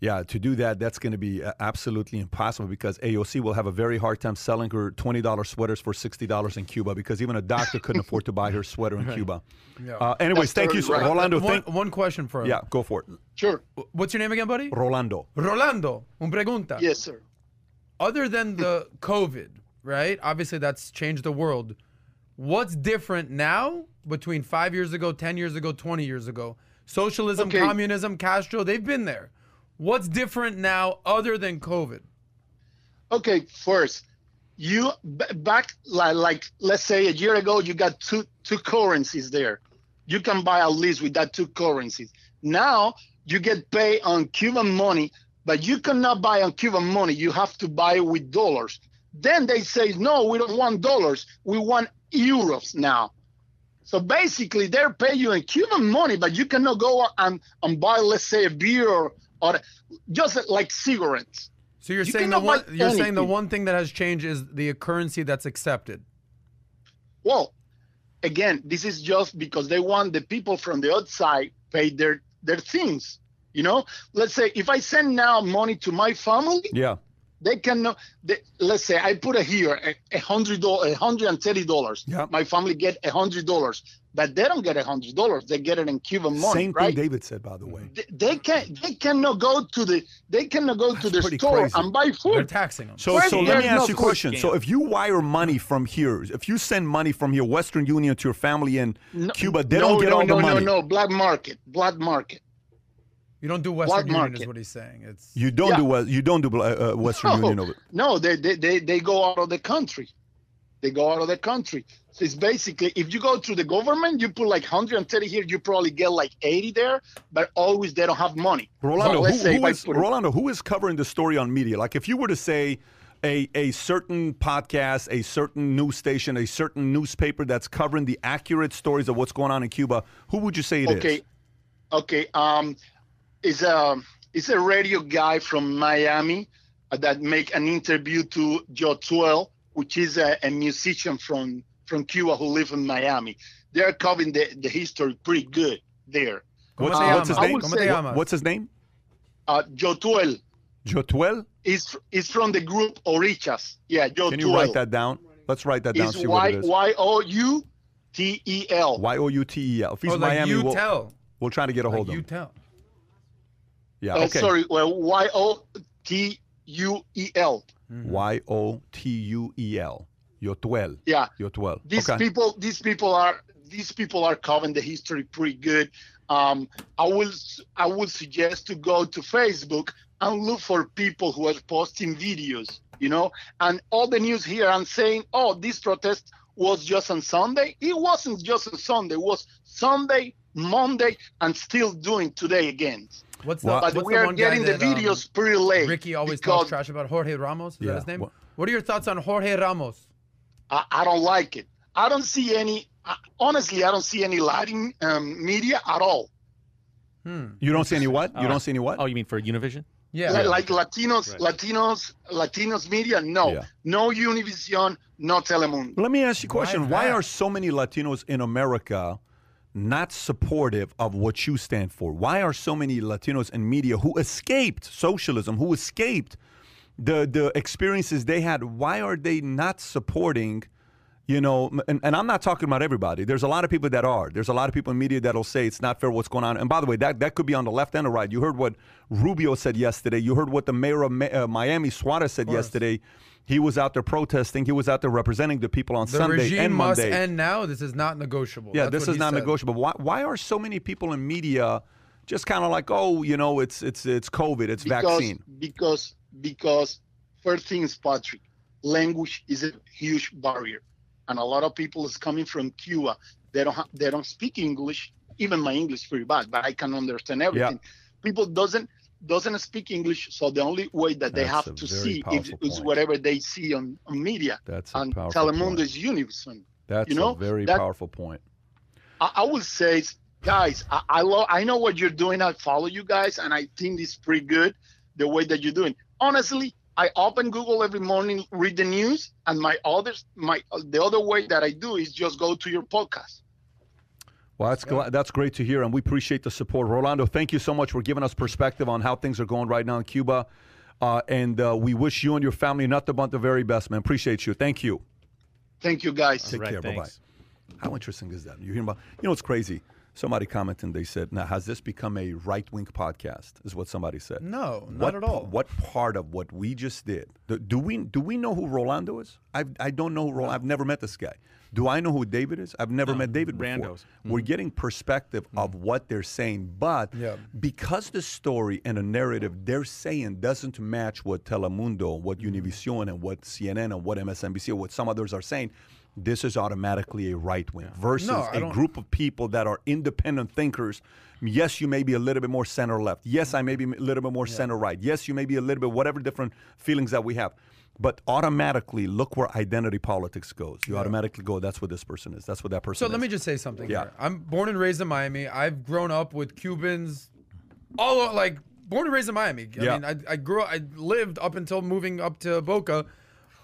Speaker 1: Yeah, to do that, that's going to be uh, absolutely impossible because AOC will have a very hard time selling her $20 sweaters for $60 in Cuba because even a doctor couldn't afford to buy her sweater in Cuba.
Speaker 2: Yeah.
Speaker 1: Uh, anyways,
Speaker 7: That's
Speaker 1: thank you, so,
Speaker 7: totally right.
Speaker 1: Rolando.
Speaker 2: one,
Speaker 1: Thank,
Speaker 2: one question for him.
Speaker 1: yeah, go for it.
Speaker 7: Sure.
Speaker 2: What's your name again, buddy?
Speaker 1: Rolando.
Speaker 2: Rolando. Un pregunta.
Speaker 7: Yes, sir.
Speaker 2: Other than the COVID, right? Obviously, that's changed the world. What's different now between five years ago, 10 years ago, 20 years ago? Socialism,
Speaker 7: Okay.
Speaker 2: communism, Castro, they've been there. What's different now other than COVID?
Speaker 7: Okay, first, you back like, like let's say a year ago, you got two two currencies there. You can buy at least with that two currencies. Now you get paid on Cuban money, but you cannot buy on Cuban money. You have to buy with dollars. Then they say, no, we don't want dollars. We want euros now. So basically, they're paying you in Cuban money, but you cannot go and, and buy, let's say, a beer or, just like cigarettes.
Speaker 2: So you're
Speaker 7: You
Speaker 2: saying the one you're saying the one thing that has changed is the currency that's accepted.
Speaker 7: Well, again, this is just because they want the people from the outside pay their their things. You know, let's say if I send now money to my family,
Speaker 1: Yeah.
Speaker 7: they cannot. They, let's say I put it here a- a hundred dollars, a hundred and thirty dollars.
Speaker 1: Yeah.
Speaker 7: My family get a hundred dollars, but they don't get a hundred dollars. They get it in Cuban money,
Speaker 1: Same
Speaker 7: right?
Speaker 1: thing David said, by the way.
Speaker 7: They, they can they cannot go to the they cannot go to the store
Speaker 1: crazy.
Speaker 7: and buy food.
Speaker 2: They're taxing them.
Speaker 1: So,
Speaker 7: Where
Speaker 1: so let me ask
Speaker 7: no
Speaker 1: you a
Speaker 7: food
Speaker 1: question. So, if you wire money from here, if you send money from here, Western Union to your family in
Speaker 7: No-
Speaker 1: Cuba, they
Speaker 7: no,
Speaker 1: don't get
Speaker 7: no,
Speaker 1: all
Speaker 7: no,
Speaker 1: the money.
Speaker 7: No, no, black market, black market.
Speaker 2: you don't do Western Union, is what he's saying. It's
Speaker 1: You don't
Speaker 7: Yeah.
Speaker 1: do West, you don't do uh, uh, Western
Speaker 7: No,
Speaker 1: Union over.
Speaker 7: no, they, they they they go out of the country. They go out of the country. So it's basically if you go through the government, you put like 130 here, you probably get like 80 there, but always they don't have money.
Speaker 1: Rolando, who, who is, Rolando, who is covering the story on media? Like, if you were to say a, a certain podcast, a certain news station, a certain newspaper that's covering the accurate stories of what's going on in Cuba, who would you say it is?
Speaker 7: okay, okay. Um, it's a it's a radio guy from Miami uh, that make an interview to Yotuel, which is a, a musician from from Cuba who live in Miami. They're covering the, the history pretty good there.
Speaker 1: What's,
Speaker 2: te
Speaker 1: what's his name?
Speaker 7: would
Speaker 2: ¿Cómo te
Speaker 7: say-
Speaker 2: llamas?
Speaker 1: What's his name?
Speaker 7: Uh, Joe Twell
Speaker 1: Yotuel?
Speaker 7: is is from the group Orishas. Yeah, Joe
Speaker 1: Can you write that down? Let's write that down.
Speaker 7: It's
Speaker 1: See what
Speaker 7: Y
Speaker 1: it is.
Speaker 7: Y O U T E L.
Speaker 1: Y O U T E L. If he's
Speaker 2: oh, like
Speaker 1: Miami,
Speaker 2: you
Speaker 1: we'll,
Speaker 2: tell.
Speaker 1: we'll try to get a
Speaker 2: Like
Speaker 1: hold of
Speaker 2: you
Speaker 1: him.
Speaker 2: tell.
Speaker 1: Yeah.
Speaker 7: Uh,
Speaker 1: Okay.
Speaker 7: Sorry, well, Y O T U E L.
Speaker 1: Y O T U E L. Yotuel.
Speaker 7: Yeah.
Speaker 1: You're 12.
Speaker 7: These
Speaker 1: Okay.
Speaker 7: people, these people are these people are covering the history pretty good. Um, I will I would suggest to go to Facebook and look for people who are posting videos. You know, and all the news here and saying, "Oh, this protest was just on Sunday." It wasn't just on Sunday. It was Sunday, Monday, and still doing today again.
Speaker 2: What's the,
Speaker 1: Well,
Speaker 2: what's
Speaker 7: but
Speaker 2: the
Speaker 7: we are
Speaker 2: one guy
Speaker 7: getting the
Speaker 2: that, um,
Speaker 7: videos pretty late.
Speaker 2: Ricky always
Speaker 7: because
Speaker 2: talks trash about Jorge Ramos. Is
Speaker 1: Yeah,
Speaker 2: that his name?
Speaker 1: wha-
Speaker 2: What are your thoughts on Jorge Ramos?
Speaker 7: I, I don't like it. I don't see any. I, honestly, I don't see any Latin um, media at all.
Speaker 1: You don't see any what? You
Speaker 3: Oh.
Speaker 1: don't see any what?
Speaker 3: Oh, you mean for Univision?
Speaker 2: Yeah.
Speaker 7: Like, like Latinos, Latinos, Latinos media. No,
Speaker 1: Yeah.
Speaker 7: no Univision, no Telemundo.
Speaker 1: Let me ask you a question.
Speaker 2: is
Speaker 1: Why are so many Latinos in America not supportive of what you stand for? Why are so many Latinos in media who escaped socialism, who escaped the the experiences they had, why are they not supporting? You know, and, and I'm not talking about everybody. There's a lot of people that are. There's a lot of people in media that'll say it's not fair what's going on. And by the way, that, that could be on the left and the right. You heard what Rubio said yesterday. You heard what the mayor of Ma- uh, Miami, Suarez, said yesterday. He was out there protesting. He was out there representing the people on
Speaker 2: The
Speaker 1: Sunday
Speaker 2: regime
Speaker 1: and
Speaker 2: must
Speaker 1: Monday.
Speaker 2: end now. This is not negotiable.
Speaker 1: yeah,
Speaker 2: That's
Speaker 1: this is not
Speaker 2: said.
Speaker 1: negotiable. Why, why are so many people in media just kind of like, oh, you know, it's it's it's COVID, it's
Speaker 7: because,
Speaker 1: vaccine.
Speaker 7: Because because first things, Patrick, language is a huge barrier, and a lot of people is coming from Cuba. They don't ha- they don't speak English. Even my English is pretty bad, but I can understand everything. People doesn't doesn't speak English, so the only way that they
Speaker 1: That's a
Speaker 7: have to see is, is whatever they see on, on media.
Speaker 1: That's
Speaker 7: and Telemundo
Speaker 1: point.
Speaker 7: is Univision.
Speaker 1: That's
Speaker 7: you know,
Speaker 1: a very
Speaker 7: that-
Speaker 1: powerful point.
Speaker 7: I, I would say, guys, I I, lo- I know what you're doing. I follow you guys, and I think it's pretty good the way that you're doing. Honestly, I open Google every morning, read the news, and my others, my the other way that I do is just go to your podcast.
Speaker 1: Well, that's gl- that's great to hear, and we appreciate the support. Rolando, thank you so much for giving us perspective on how things are going right now in Cuba, uh, and uh, we wish you and your family nothing but the very best, man. Appreciate you. Thank you.
Speaker 7: Thank you, guys.
Speaker 1: Take
Speaker 3: Right,
Speaker 1: care. Bye bye. How interesting is that? You hear about? You know, it's crazy. Somebody commented. They said, "Now, has this become a right wing podcast?" Is what somebody said.
Speaker 2: No, not
Speaker 1: what,
Speaker 2: at all.
Speaker 1: What part of what we just did? Do, do we do we know who Rolando is? I I don't know who Rolando. I've never met this guy. Do I know who David is? I've never met David before.
Speaker 3: randos. Mm-hmm.
Speaker 1: We're getting perspective mm-hmm. of what they're saying, but
Speaker 2: Yeah.
Speaker 1: because the story and the narrative they're saying doesn't match what Telemundo, what mm-hmm. Univision, and what CNN, and what MSNBC, or what some others are saying. This is automatically a right wing versus
Speaker 2: No,
Speaker 1: a group of people that are independent thinkers. Yes, you may be a little bit more center left. Yes, I may be a little bit more center right. Yes, you may be a little bit whatever different feelings that we have. But automatically, look where identity politics goes. You automatically go, that's what this person is. That's what that person
Speaker 2: So
Speaker 1: is.
Speaker 2: let me just say something.
Speaker 1: Yeah.
Speaker 2: Here. I'm born and raised in Miami. I've grown up with Cubans, all like born and raised in Miami. I
Speaker 1: Yeah.
Speaker 2: mean, I, I grew. I lived up until moving up to Boca,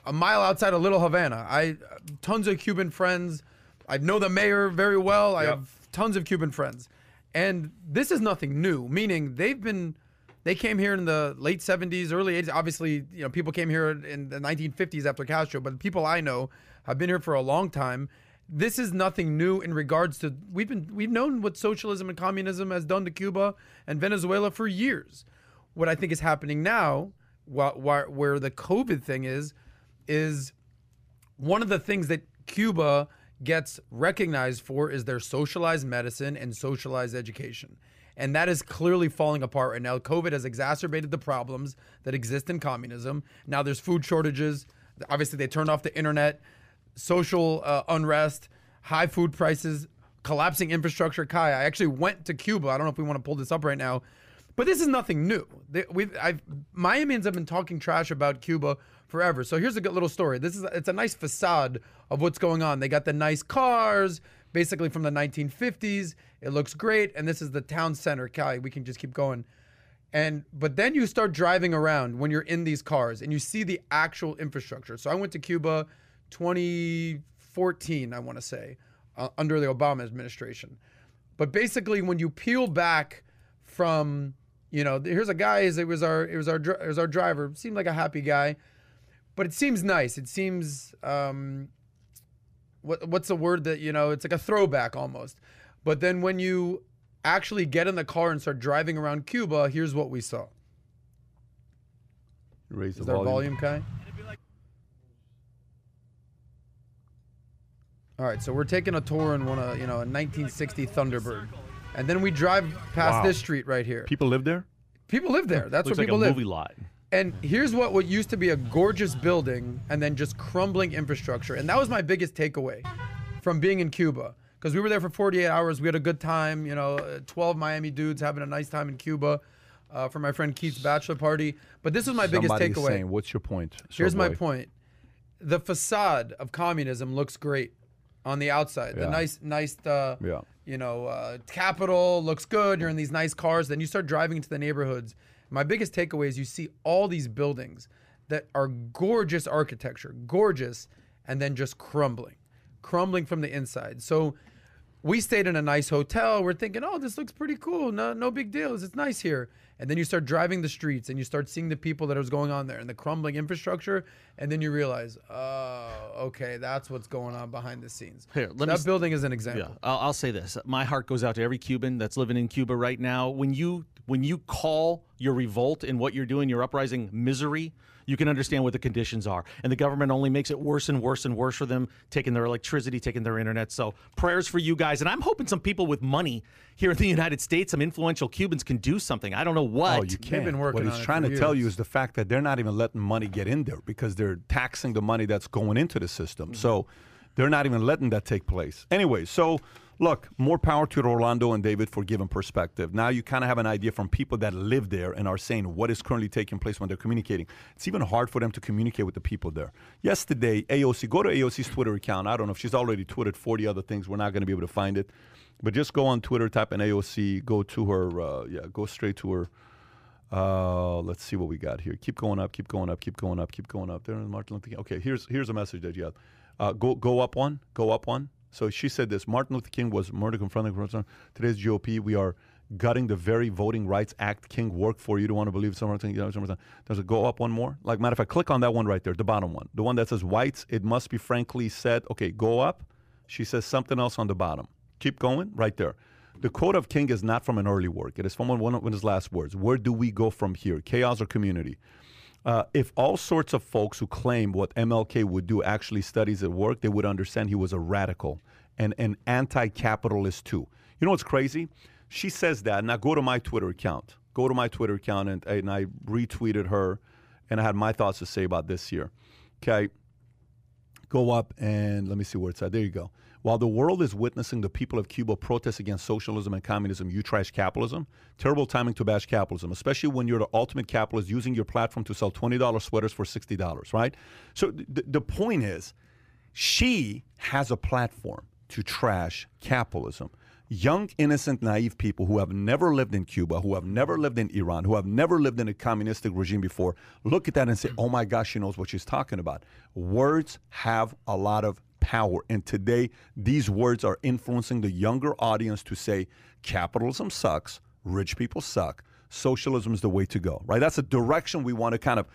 Speaker 2: a mile outside of Little Havana. I tons of Cuban friends. I know the mayor very well. I have tons of Cuban friends, and this is nothing new. Meaning they've been. They came here in the late 70s, early 80s. Obviously, you know, people came here in the 1950s after Castro, but people I know have been here for a long time. This is nothing new in regards to we've been we've known what socialism and communism has done to Cuba and Venezuela for years. What I think is happening now, wh- wh- where the COVID thing is, is one of the things that Cuba gets recognized for is their socialized medicine and socialized education. And that is clearly falling apart right now. COVID has exacerbated the problems that exist in communism. Now there's food shortages. Obviously, they turned off the internet, social uh, unrest, high food prices, collapsing infrastructure. Kai, I actually went to Cuba. I don't know if we want to pull this up right now. But this is nothing new. They, we've, I've, Miamians have been talking trash about Cuba forever. So here's a good little story. This is it's a nice facade of what's going on. They got the nice cars, basically from the 1950s. It looks great, and this is the town center. Kai, we can just keep going. And but then you start driving around when you're in these cars and you see the actual infrastructure. So I went to Cuba 2014, I want to say, uh, under the Obama administration. But basically, when you peel back from, you know, here's a guy. It was our, it was our, it was our driver. Seemed like a happy guy, but it seems nice. It seems, um, what, what's the word that you know? It's like a throwback almost. But then when you actually get in the car and start driving around Cuba, here's what we saw.
Speaker 1: Raise the
Speaker 2: Is there
Speaker 1: volume.
Speaker 2: volume, Kai? All right, so we're taking a tour in one of you know a 1960 Thunderbird, and then we drive past
Speaker 1: Wow.
Speaker 2: this street right here.
Speaker 1: People live there?
Speaker 2: People live there. That's
Speaker 3: Looks
Speaker 2: where
Speaker 3: like a
Speaker 2: people live.
Speaker 3: movie lot.
Speaker 2: And here's what what used to be a gorgeous building and then just crumbling infrastructure. And that was my biggest takeaway from being in Cuba because we were there for 48 hours. We had a good time, you know, uh, 12 Miami dudes having a nice time in Cuba. uh, for my friend Keith's bachelor party. But this was my biggest takeaway.
Speaker 1: saying, what's your point?
Speaker 2: Here's my point. The facade of communism looks great on the outside. The nice, nice, uh,
Speaker 1: Yeah.
Speaker 2: you know, uh, capital looks good. You're in these nice cars. Then you start driving into the neighborhoods. My biggest takeaway is you see all these buildings that are gorgeous architecture, gorgeous, and then just crumbling, crumbling from the inside. So we stayed in a nice hotel. We're thinking, oh, this looks pretty cool. No, no big deals. It's nice here. And then you start driving the streets and you start seeing the people that is going on there and the crumbling infrastructure. And then you realize, oh, okay, that's what's going on behind the scenes.
Speaker 3: Here,
Speaker 2: So
Speaker 3: let me
Speaker 2: that building is an
Speaker 3: Yeah,
Speaker 2: example.
Speaker 3: I'll, I'll say this. My heart goes out to every Cuban that's living in Cuba right now. When you when you call your revolt and what you're doing, your uprising misery, you can understand what the conditions are. And the government only makes it worse and worse and worse for them, taking their electricity, taking their internet. So prayers for you guys. And I'm hoping some people with money here in the United States, some influential Cubans, can do something. I don't know what.
Speaker 1: Oh, you can't.
Speaker 2: been working
Speaker 1: what he's
Speaker 2: it
Speaker 1: trying
Speaker 2: for
Speaker 1: to tell you is the fact that they're not even letting money get in there because they're taxing the money that's going into the system.
Speaker 2: Mm-hmm.
Speaker 1: So they're not even letting that take place. Anyway, so look, more power to Orlando and David for giving perspective. Now you kind of have an idea from people that live there and are saying what is currently taking place when they're communicating. It's even hard for them to communicate with the people there. Yesterday, AOC, go to AOC's Twitter account. I don't know if she's already tweeted 40 other things. We're not going to be able to find it. But just go on Twitter, type in AOC, go to her, uh, yeah, go straight to her. Uh, let's see what we got here. Keep going up, keep going up, keep going up, keep going up. There, Martin Luther King. Okay, here's here's a message that you have. Uh, go go up one, go up one. So she said this: Martin Luther King was murdered corruption. Today's GOP, we are gutting the very Voting Rights Act King worked for. You don't want to believe something. You know, something. There's a go up one more. Like matter of fact, click on that one right there, the bottom one, the one that says whites. It must be frankly said. Okay, go up. She says something else on the bottom. Keep going right there. The quote of King is not from an early work. It is from one of his last words. Where do we go from here? Chaos or community? Uh, if all sorts of folks who claim what MLK would do actually studies at work, they would understand he was a radical and an anti-capitalist too. You know what's crazy? She says that. Now go to my Twitter account. Go to my Twitter account, and, and I retweeted her, and I had my thoughts to say about this here. Okay go up and let me see where it's at. There you go. While the world is witnessing the people of Cuba protest against socialism and communism, you trash capitalism. Terrible timing to bash capitalism, especially when you're the ultimate capitalist using your platform to sell $20 sweaters for $60, right? So th- the point is, she has a platform to trash capitalism. Young, innocent, naive people who have never lived in Cuba, who have never lived in Iran, who have never lived in a communistic regime before, look at that and say, hmm. oh my gosh, she knows what she's talking about. Words have a lot of power. And today, these words are influencing the younger audience to say, capitalism sucks, rich people suck, socialism is the way to go, right? That's a direction we want to kind of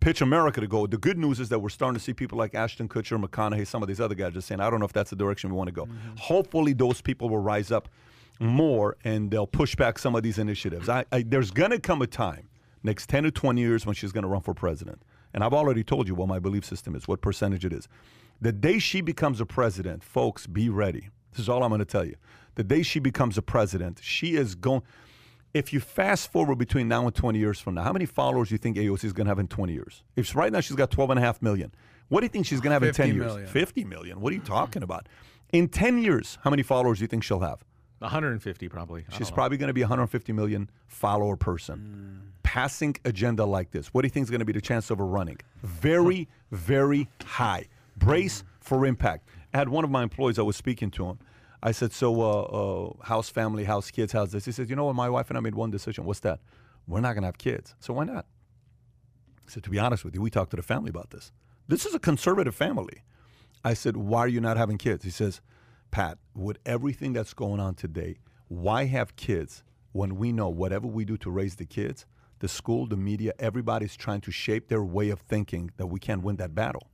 Speaker 1: pitch America to go. The good news is that we're starting to see people like Ashton Kutcher, McConaughey, some of these other guys just saying, I don't know if that's the direction we want to go. Mm-hmm. Hopefully, those people will rise up more and they'll push back some of these initiatives. I, I, there's going to come a time, next 10 to 20 years, when she's going to run for president. And I've already told you what my belief system is, what percentage it is. The day she becomes a president, folks, be ready. This is all I'm going to tell you. The day she becomes a president, she is going if you fast forward between now and 20 years from now, how many followers do you think AOC is going to have in 20 years? If right now she's got 12 and a half million, what do you think she's going to have in 10 years?
Speaker 2: million.
Speaker 1: 50 million. What are you talking about? In 10 years, how many followers do you think she'll have?
Speaker 3: 150 probably.
Speaker 1: She's probably going to be a 150 million follower person. Mm. Passing agenda like this, what do you think is going to be the chance of her running? Very, very high. Brace for impact. I had one of my employees, I was speaking to him. I said, So, uh, uh, house family, house kids, how's this? He says, You know what? My wife and I made one decision. What's that? We're not going to have kids. So, why not? I said, To be honest with you, we talked to the family about this. This is a conservative family. I said, Why are you not having kids? He says, Pat, with everything that's going on today, why have kids when we know whatever we do to raise the kids, the school, the media, everybody's trying to shape their way of thinking that we can't win that battle?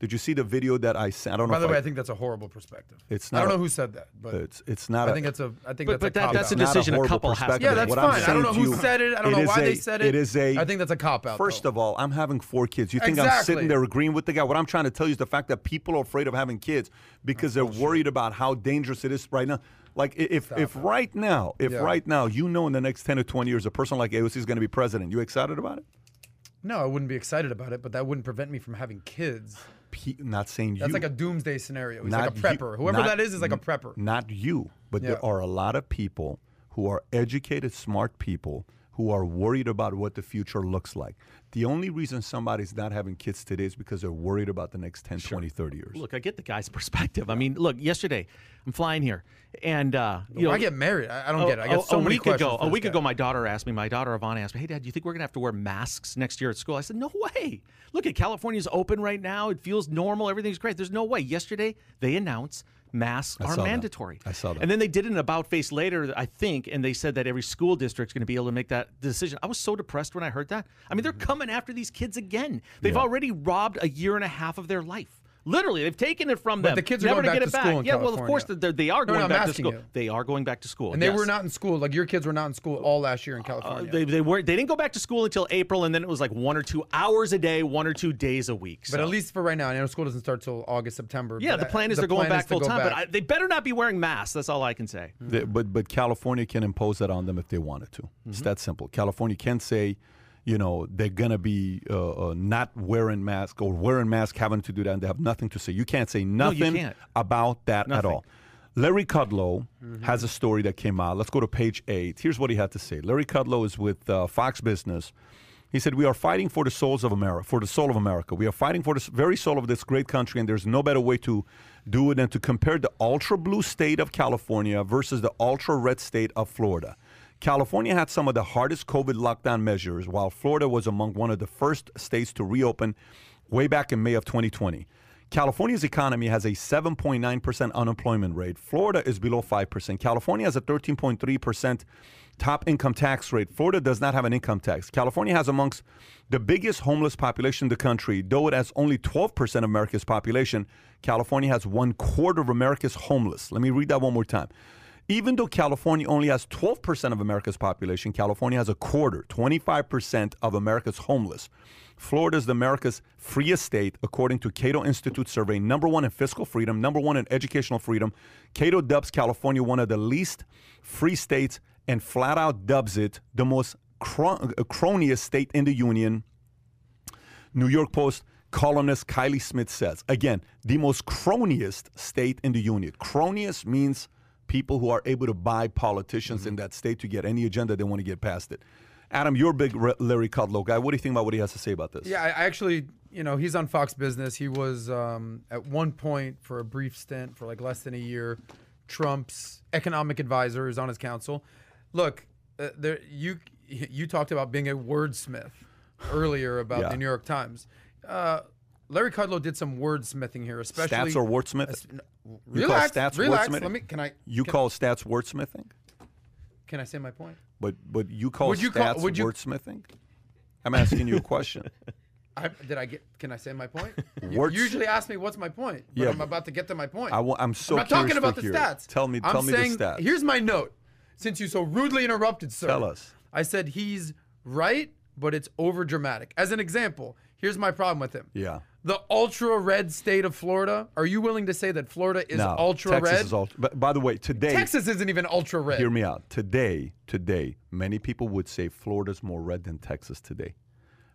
Speaker 1: Did you see the video that I sent? I don't know.
Speaker 2: By the way,
Speaker 1: I,
Speaker 2: I think that's a horrible perspective.
Speaker 1: It's not.
Speaker 2: I don't
Speaker 1: a-
Speaker 2: know who said that, but
Speaker 1: it's it's not.
Speaker 2: I
Speaker 1: a-
Speaker 2: think it's a. I think
Speaker 3: But-
Speaker 2: that's
Speaker 3: but that-
Speaker 2: a cop
Speaker 3: that's a decision a
Speaker 1: horrible
Speaker 3: couple has to
Speaker 1: perspective.
Speaker 2: Yeah, that's
Speaker 1: What
Speaker 2: fine. I don't know who
Speaker 1: you,
Speaker 2: said it. I don't know why
Speaker 1: a-
Speaker 2: they said it.
Speaker 1: It is a.
Speaker 2: I think that's a cop out.
Speaker 1: First
Speaker 2: though.
Speaker 1: of all, I'm having four kids. You think I'm sitting there agreeing with the guy? What I'm trying to tell you is the fact that people are afraid of having kids because they're worried about how dangerous it is right now. Like i- if if right now, if
Speaker 2: Yeah.
Speaker 1: right now you know in the next 10 or 20 years a person like AOC is going to be president, you excited about it?
Speaker 2: no, I wouldn't be excited about it, but that wouldn't prevent me from having kids.
Speaker 1: Pe- not saying you.
Speaker 2: That's like a doomsday scenario. He's like a
Speaker 1: Not you-
Speaker 2: prepper. Whoever
Speaker 1: not-
Speaker 2: that is is like a prepper.
Speaker 1: Not you, but there are a lot of people who are educated, smart people who are worried about what the future looks like. The only reason somebody's not having kids today is because they're worried about the next 10, 20, 30 years.
Speaker 3: Look, I get the guy's perspective. I mean, look, yesterday I'm flying here, and uh, you know,
Speaker 2: I get married. I, I don't
Speaker 3: a-
Speaker 2: get it. I get
Speaker 3: a-
Speaker 2: so
Speaker 3: a week
Speaker 2: questions.
Speaker 3: ago. A week
Speaker 2: guy.
Speaker 3: ago, my daughter asked me. My daughter Ivana asked me, "Hey, Dad, do you think we're gonna have to wear masks next year at school?" I said, "No way. Look, at California's open right now. It feels normal. Everything's great. There's no way." Yesterday, they announced masks
Speaker 1: I
Speaker 3: are
Speaker 1: saw that.
Speaker 3: mandatory.
Speaker 1: I saw that.
Speaker 3: And then they did an about face later, I think, and they said that every school district's going to be able to make that decision. I was so depressed when I heard that. I mean, they're coming after these kids again. They've
Speaker 1: Mm-hmm. Yeah.
Speaker 3: already robbed a year and a half of their life. Literally, they've taken it from
Speaker 2: But
Speaker 3: them.
Speaker 2: the kids are
Speaker 3: never
Speaker 2: going
Speaker 3: to
Speaker 2: back
Speaker 3: get
Speaker 2: to
Speaker 3: it
Speaker 2: school
Speaker 3: back.
Speaker 2: in
Speaker 3: yeah, well, of course
Speaker 2: California.
Speaker 3: they, they are
Speaker 2: No, no,
Speaker 3: going back to school.
Speaker 2: you.
Speaker 3: They are going back to school.
Speaker 2: And they
Speaker 3: yes.
Speaker 2: were not in school. Like your kids were not in school all last year in
Speaker 3: Uh,
Speaker 2: California.
Speaker 3: they, they weren't. They didn't go back to school until April, and then it was like one or two hours a day, one or two days a week.
Speaker 2: but at least for right now, I know school doesn't start till August, September.
Speaker 3: yeah, the
Speaker 2: uh,
Speaker 3: plan is
Speaker 2: the
Speaker 3: they're going back full
Speaker 2: go
Speaker 3: time. But. I, they better not be wearing masks. That's all I can say.
Speaker 1: The- but but California can impose that on them if they wanted to.
Speaker 3: Mm-hmm.
Speaker 1: It's that simple. California can say, you know, they're gonna be uh, uh, not wearing mask or wearing mask, having to do that, and they have nothing to say. You can't say
Speaker 3: you
Speaker 1: nothing
Speaker 3: can't.
Speaker 1: about that at all. Larry Kudlow has a story that came out. Let's go to page eight. Here's what he had to say. Larry Kudlow is with uh, Fox Business. He said, "We are fighting for the souls of America, for the soul of America. We are fighting for the very soul of this great country, and there's no better way to do it than to compare the ultra blue state of California versus the ultra red state of Florida. California had some of the hardest COVID lockdown measures, while Florida was among one of the first states to reopen way back in May of 2020." California's economy has a 7.9% unemployment rate. Florida is below 5%. California has a 13.3% top income tax rate. Florida does not have an income tax. California has amongst the biggest homeless population in the country. Though it has only 12% of America's population, California has one quarter of America's homeless. Let me read that one more time. Even though California only has 12% of America's population, California has a quarter, 25% of America's homeless. Florida is America's freest state, according to Cato Institute survey, number one in fiscal freedom, number one in educational freedom. Cato dubs California one of the least free states and flat out dubs it the most cro- uh, croniest state in the union. New York Post columnist Kylie Smith says, again, the most croniest state in the union. Croniest means people who are able to buy politicians in that state to get any agenda they want to get past it. Adam, you're a big Re- Larry Kudlow guy. What do you think about what he has to say about this?
Speaker 2: Yeah, I I actually, you know, he's on Fox Business. He was um, at one point for a brief stint for like less than a year. Trump's economic advisor is on his council. Look, uh, there you you talked about being a wordsmith earlier about
Speaker 1: Yeah.
Speaker 2: the New York Times. Uh, Larry Kudlow did some wordsmithing here, especially
Speaker 1: Stats or wordsmith?
Speaker 2: Es- n-
Speaker 1: You call
Speaker 2: Relax,
Speaker 1: stats
Speaker 2: relax.
Speaker 1: wordsmithing?
Speaker 2: Let me. Can I?
Speaker 1: You
Speaker 2: can,
Speaker 1: call stats wordsmithing,
Speaker 2: Can I say my point?
Speaker 1: but but you call
Speaker 2: Would you call-
Speaker 1: stats
Speaker 2: would you-
Speaker 1: wordsmithing? I'm asking you a question.
Speaker 2: I, did I get? Can I say my point? You usually ask me what's my point. But
Speaker 1: Yeah,
Speaker 2: I'm about to get to my point.
Speaker 1: I am so
Speaker 2: I'm not talking about the stats.
Speaker 1: Tell me,
Speaker 2: I'm
Speaker 1: tell me
Speaker 2: saying,
Speaker 1: the stats.
Speaker 2: Here's my note. Since you so rudely interrupted, sir.
Speaker 1: Tell us.
Speaker 2: I said he's right, but it's over dramatic. As an example, here's my problem with him.
Speaker 1: Yeah.
Speaker 2: The ultra red state of Florida. Are you willing to say that Florida is
Speaker 1: no,
Speaker 2: ultra
Speaker 1: Texas
Speaker 2: red?
Speaker 1: is ultra. But by the way, today
Speaker 2: Texas isn't even ultra red.
Speaker 1: Hear me out. Today, today, many people would say Florida's more red than Texas today.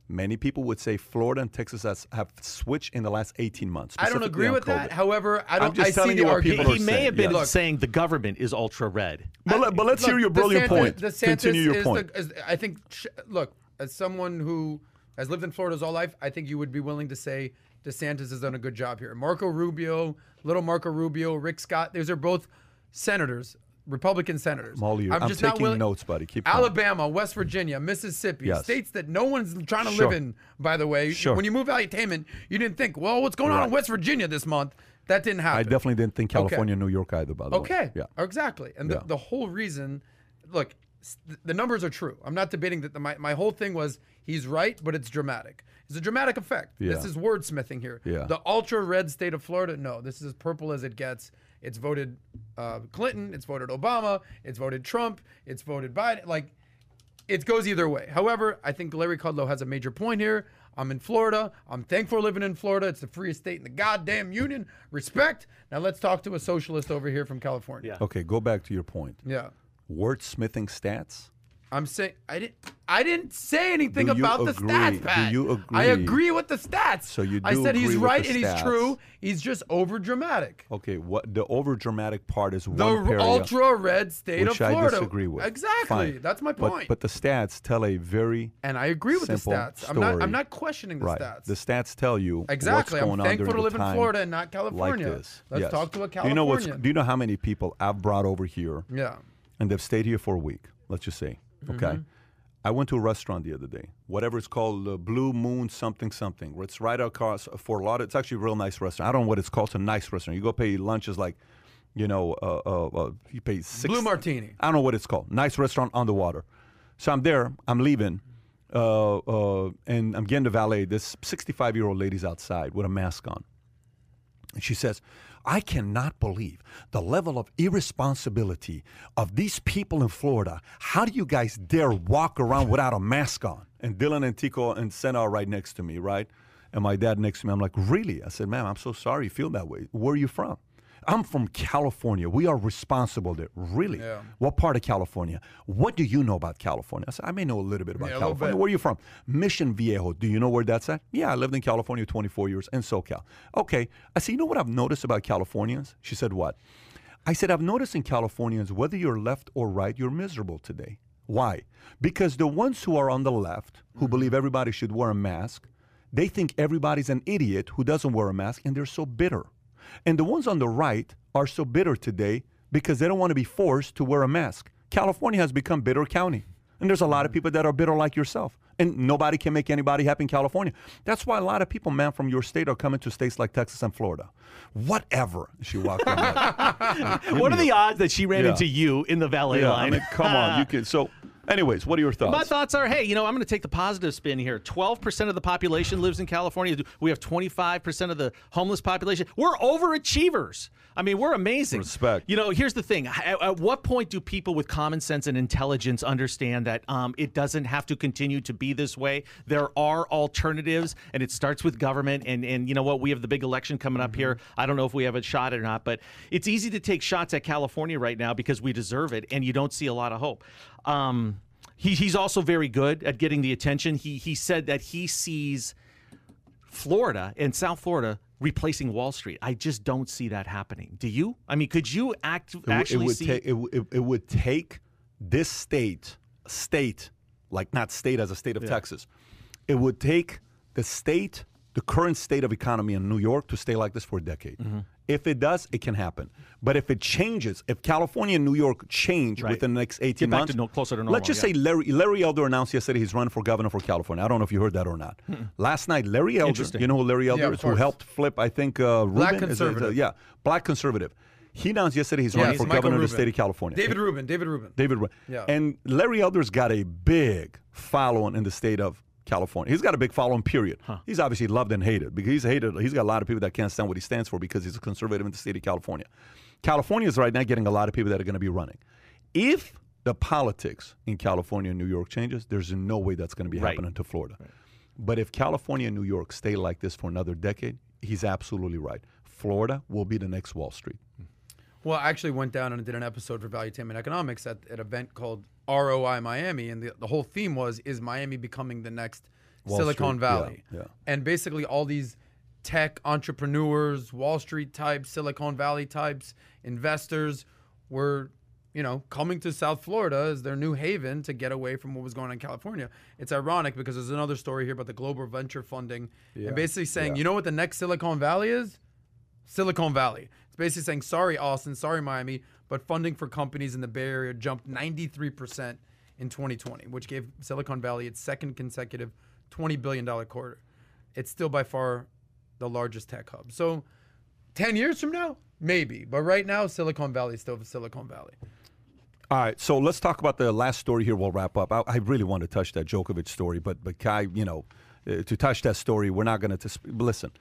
Speaker 1: Many people would say Florida and Texas has, have switched in the last 18 months.
Speaker 2: I don't agree
Speaker 1: on
Speaker 2: with that. However, I don't.
Speaker 1: just
Speaker 2: I see
Speaker 1: telling
Speaker 2: the
Speaker 1: you what
Speaker 2: argument.
Speaker 1: people
Speaker 3: He
Speaker 1: are
Speaker 3: may
Speaker 1: saying,
Speaker 3: have been
Speaker 1: yeah.
Speaker 3: saying the government is ultra red.
Speaker 1: But, let, but let's
Speaker 2: Look,
Speaker 1: hear your brilliant
Speaker 2: DeSantis-
Speaker 1: point.
Speaker 2: DeSantis
Speaker 1: Continue your
Speaker 2: is
Speaker 1: point.
Speaker 2: The, is, I think, look, as someone who has lived in Florida his whole life, I think you would be willing to say DeSantis has done a good job here. Marco Rubio, little Marco Rubio, Rick Scott, those are both senators, Republican senators.
Speaker 1: Molly, I'm
Speaker 2: just not
Speaker 1: taking
Speaker 2: willing-
Speaker 1: notes, buddy. Keep going.
Speaker 2: Alabama, West Virginia, Mississippi,
Speaker 1: Yes.
Speaker 2: states that no one's trying to
Speaker 1: Sure.
Speaker 2: live in, by the way.
Speaker 1: Sure.
Speaker 2: When you move Valuetainment, you didn't think, well, what's going on in West Virginia this month? That didn't happen.
Speaker 1: I definitely didn't think
Speaker 2: Okay.
Speaker 1: California, New York either, by the way.
Speaker 2: Okay.
Speaker 1: Yeah.
Speaker 2: Exactly. And the,
Speaker 1: Yeah.
Speaker 2: the whole reason, look, the numbers are true. I'm not debating that. The, my, my whole thing was he's right, but it's dramatic. It's a dramatic effect. This is wordsmithing here.
Speaker 1: Yeah.
Speaker 2: The ultra red state of Florida, no, this is as purple as it gets. It's voted uh, Clinton. It's voted Obama. It's voted Trump. It's voted Biden. Like, it goes either way. However, I think Larry Kudlow has a major point here. I'm in Florida. I'm thankful for living in Florida. It's the freest state in the goddamn union. Respect. Now let's talk to a socialist over here from California.
Speaker 1: Okay, go back to your point.
Speaker 2: Yeah.
Speaker 1: Wordsmithing stats?
Speaker 2: I'm saying I didn't. I didn't say anything
Speaker 1: Do you
Speaker 2: about the
Speaker 1: agree?
Speaker 2: stats,
Speaker 1: Do
Speaker 2: Pat.
Speaker 1: you
Speaker 2: I
Speaker 1: agree?
Speaker 2: agree with the stats.
Speaker 1: So you
Speaker 2: I
Speaker 1: do
Speaker 2: said he's
Speaker 1: agree with
Speaker 2: right
Speaker 1: the
Speaker 2: and he's
Speaker 1: stats.
Speaker 2: true. He's just over dramatic.
Speaker 1: Okay, what the over dramatic part is
Speaker 2: The
Speaker 1: one area,
Speaker 2: ultra red state
Speaker 1: which
Speaker 2: of Florida.
Speaker 1: I disagree with.
Speaker 2: Exactly.
Speaker 1: Fine.
Speaker 2: That's my
Speaker 1: But-
Speaker 2: point.
Speaker 1: But, the stats tell a very
Speaker 2: and I agree with the
Speaker 1: simple
Speaker 2: stats. I'm not.
Speaker 1: story.
Speaker 2: I'm not questioning the
Speaker 1: right.
Speaker 2: stats.
Speaker 1: The stats tell you
Speaker 2: exactly.
Speaker 1: what's going
Speaker 2: I'm
Speaker 1: on
Speaker 2: thankful
Speaker 1: during
Speaker 2: to
Speaker 1: the
Speaker 2: live in
Speaker 1: time
Speaker 2: Florida and not California.
Speaker 1: Like this.
Speaker 2: Let's
Speaker 1: Yes.
Speaker 2: talk to a
Speaker 1: Do you know what's?
Speaker 2: Californian.
Speaker 1: Do you know how many people I've brought over here
Speaker 2: yeah.
Speaker 1: And they've stayed here for a week? Let's just say, okay.
Speaker 2: Mm-hmm.
Speaker 1: I went to a restaurant the other day, whatever it's called, uh, Blue Moon something something. where It's right across Fort Lauderdale. It's actually a real nice restaurant. I don't know what it's called. It's a nice restaurant. You go pay lunches like, you know, uh, uh, uh, you pay six.
Speaker 2: Blue Martini.
Speaker 1: I don't know what it's called. Nice restaurant on the water. So I'm there. I'm leaving, uh, uh, and I'm getting the valet. This 65 year old lady's outside with a mask on. And she says, I cannot believe the level of irresponsibility of these people in Florida. How do you guys dare walk around without a mask on? And Dylan and Tico and Senna are right next to me, right? And my dad next to me. I'm like, really? I said, ma'am, I'm so sorry you feel that way. Where are you from? I'm from California. We are responsible there. Really?
Speaker 2: Yeah.
Speaker 1: What part of California? What do you know about California? I said, I may know a little bit about
Speaker 2: Yeah,
Speaker 1: California.
Speaker 2: bit.
Speaker 1: Where are you from? Mission Viejo. Do you know where that's at? Yeah, I lived in California 24 years in SoCal. Okay. I said, you know what I've noticed about Californians? She said, what? I said, I've noticed in Californians, whether you're left or right, you're miserable today. Why? Because the ones who are on the left, who mm-hmm. believe everybody should wear a mask, they think everybody's an idiot who doesn't wear a mask, and they're so bitter. And the ones on the right are so bitter today because they don't want to be forced to wear a mask. California has become bitter county. And there's a lot of people that are bitter like yourself. And nobody can make anybody happy in California. That's why a lot of people, man, from your state are coming to states like Texas and Florida. Whatever. She walked on.
Speaker 3: What are the odds that she ran
Speaker 1: Yeah.
Speaker 3: into you in the valet
Speaker 1: Yeah, I
Speaker 3: line?
Speaker 1: mean, come on. You can. So, anyways, what are your thoughts?
Speaker 3: My thoughts are, hey, you know, I'm going to take the positive spin here. 12% of the population lives in California. We have 25% of the homeless population. We're overachievers. I mean, we're amazing.
Speaker 1: Respect.
Speaker 3: You know, here's the thing. At, at what point do people with common sense and intelligence understand that um, it doesn't have to continue to be this way? There are alternatives, and it starts with government. And, and you know what? We have the big election coming up here. I don't know if we have a shot or not, but it's easy to take shots at California right now because we deserve it, and you don't see a lot of hope. Um, he, he's also very good at getting the attention. He he said that he sees Florida and South Florida replacing Wall Street. I just don't see that happening. Do you? I mean, could you act
Speaker 1: It
Speaker 3: actually
Speaker 1: it would
Speaker 3: see?
Speaker 1: take it, it, it would take this state state like not state as a state of Texas it would take the state the current state of economy in New York to stay like this for a decade
Speaker 3: Mm-hmm.
Speaker 1: if it does it can happen but if it changes if California and New York change
Speaker 3: Right.
Speaker 1: within the next 18
Speaker 3: Get back
Speaker 1: months
Speaker 3: to no- closer to normal,
Speaker 1: let's just
Speaker 3: yeah.
Speaker 1: say Larry Larry Elder announced yesterday he's running for governor for California I don't know if you heard that or not last night Larry Elder
Speaker 3: Interesting.
Speaker 1: you know who Larry Elder
Speaker 2: of
Speaker 1: is who helped flip I think uh,
Speaker 2: Black
Speaker 1: Rubin is it- is it-
Speaker 2: conservative.
Speaker 1: yeah black conservative he announced yesterday he's
Speaker 2: Yeah,
Speaker 1: running
Speaker 2: it's
Speaker 1: for
Speaker 2: Michael
Speaker 1: governor of the state of California.
Speaker 2: David Rubin. David Rubin.
Speaker 1: David Rubin.
Speaker 2: Yeah.
Speaker 1: And Larry Elder's got a big following in the state of California. He's got a big following, period. He's obviously loved and hated because he's hated. He's got a lot of people that can't stand what he stands for because he's a conservative in the state of California. California is right now getting a lot of people that are going to be running. If the politics in California and New York changes, there's no way that's going to be
Speaker 3: Right.
Speaker 1: happening to Florida. But if California and New York stay like this for another decade, he's absolutely right. Florida will be the next Wall Street. Hmm.
Speaker 2: Well, I actually went down and did an episode for Value Valuetainment Economics at, at an event called ROI Miami, and the, the whole theme was is Miami becoming the next
Speaker 1: Wall
Speaker 2: Silicon
Speaker 1: Street,
Speaker 2: Valley?
Speaker 1: yeah.
Speaker 2: And basically, all these tech entrepreneurs, Wall Street types, Silicon Valley types, investors were, you know, coming to South Florida as their new haven to get away from what was going on in California. It's ironic because there's another story here about the global venture funding and basically saying,
Speaker 1: yeah.
Speaker 2: you know what the next Silicon Valley is? Silicon Valley. It's basically saying, sorry, Austin, sorry, Miami, but funding for companies in the Bay Area jumped 93% in 2020, which gave Silicon Valley its second consecutive $20 billion quarter. It's still by far the largest tech hub. So 10 years from now, maybe. But right now, Silicon Valley is still Silicon Valley.
Speaker 1: All right, so let's talk about the last story here. We'll wrap up. I, I really want to touch that Djokovic story, but but Kai, you know, uh, to touch that story, we're not going to. Listen,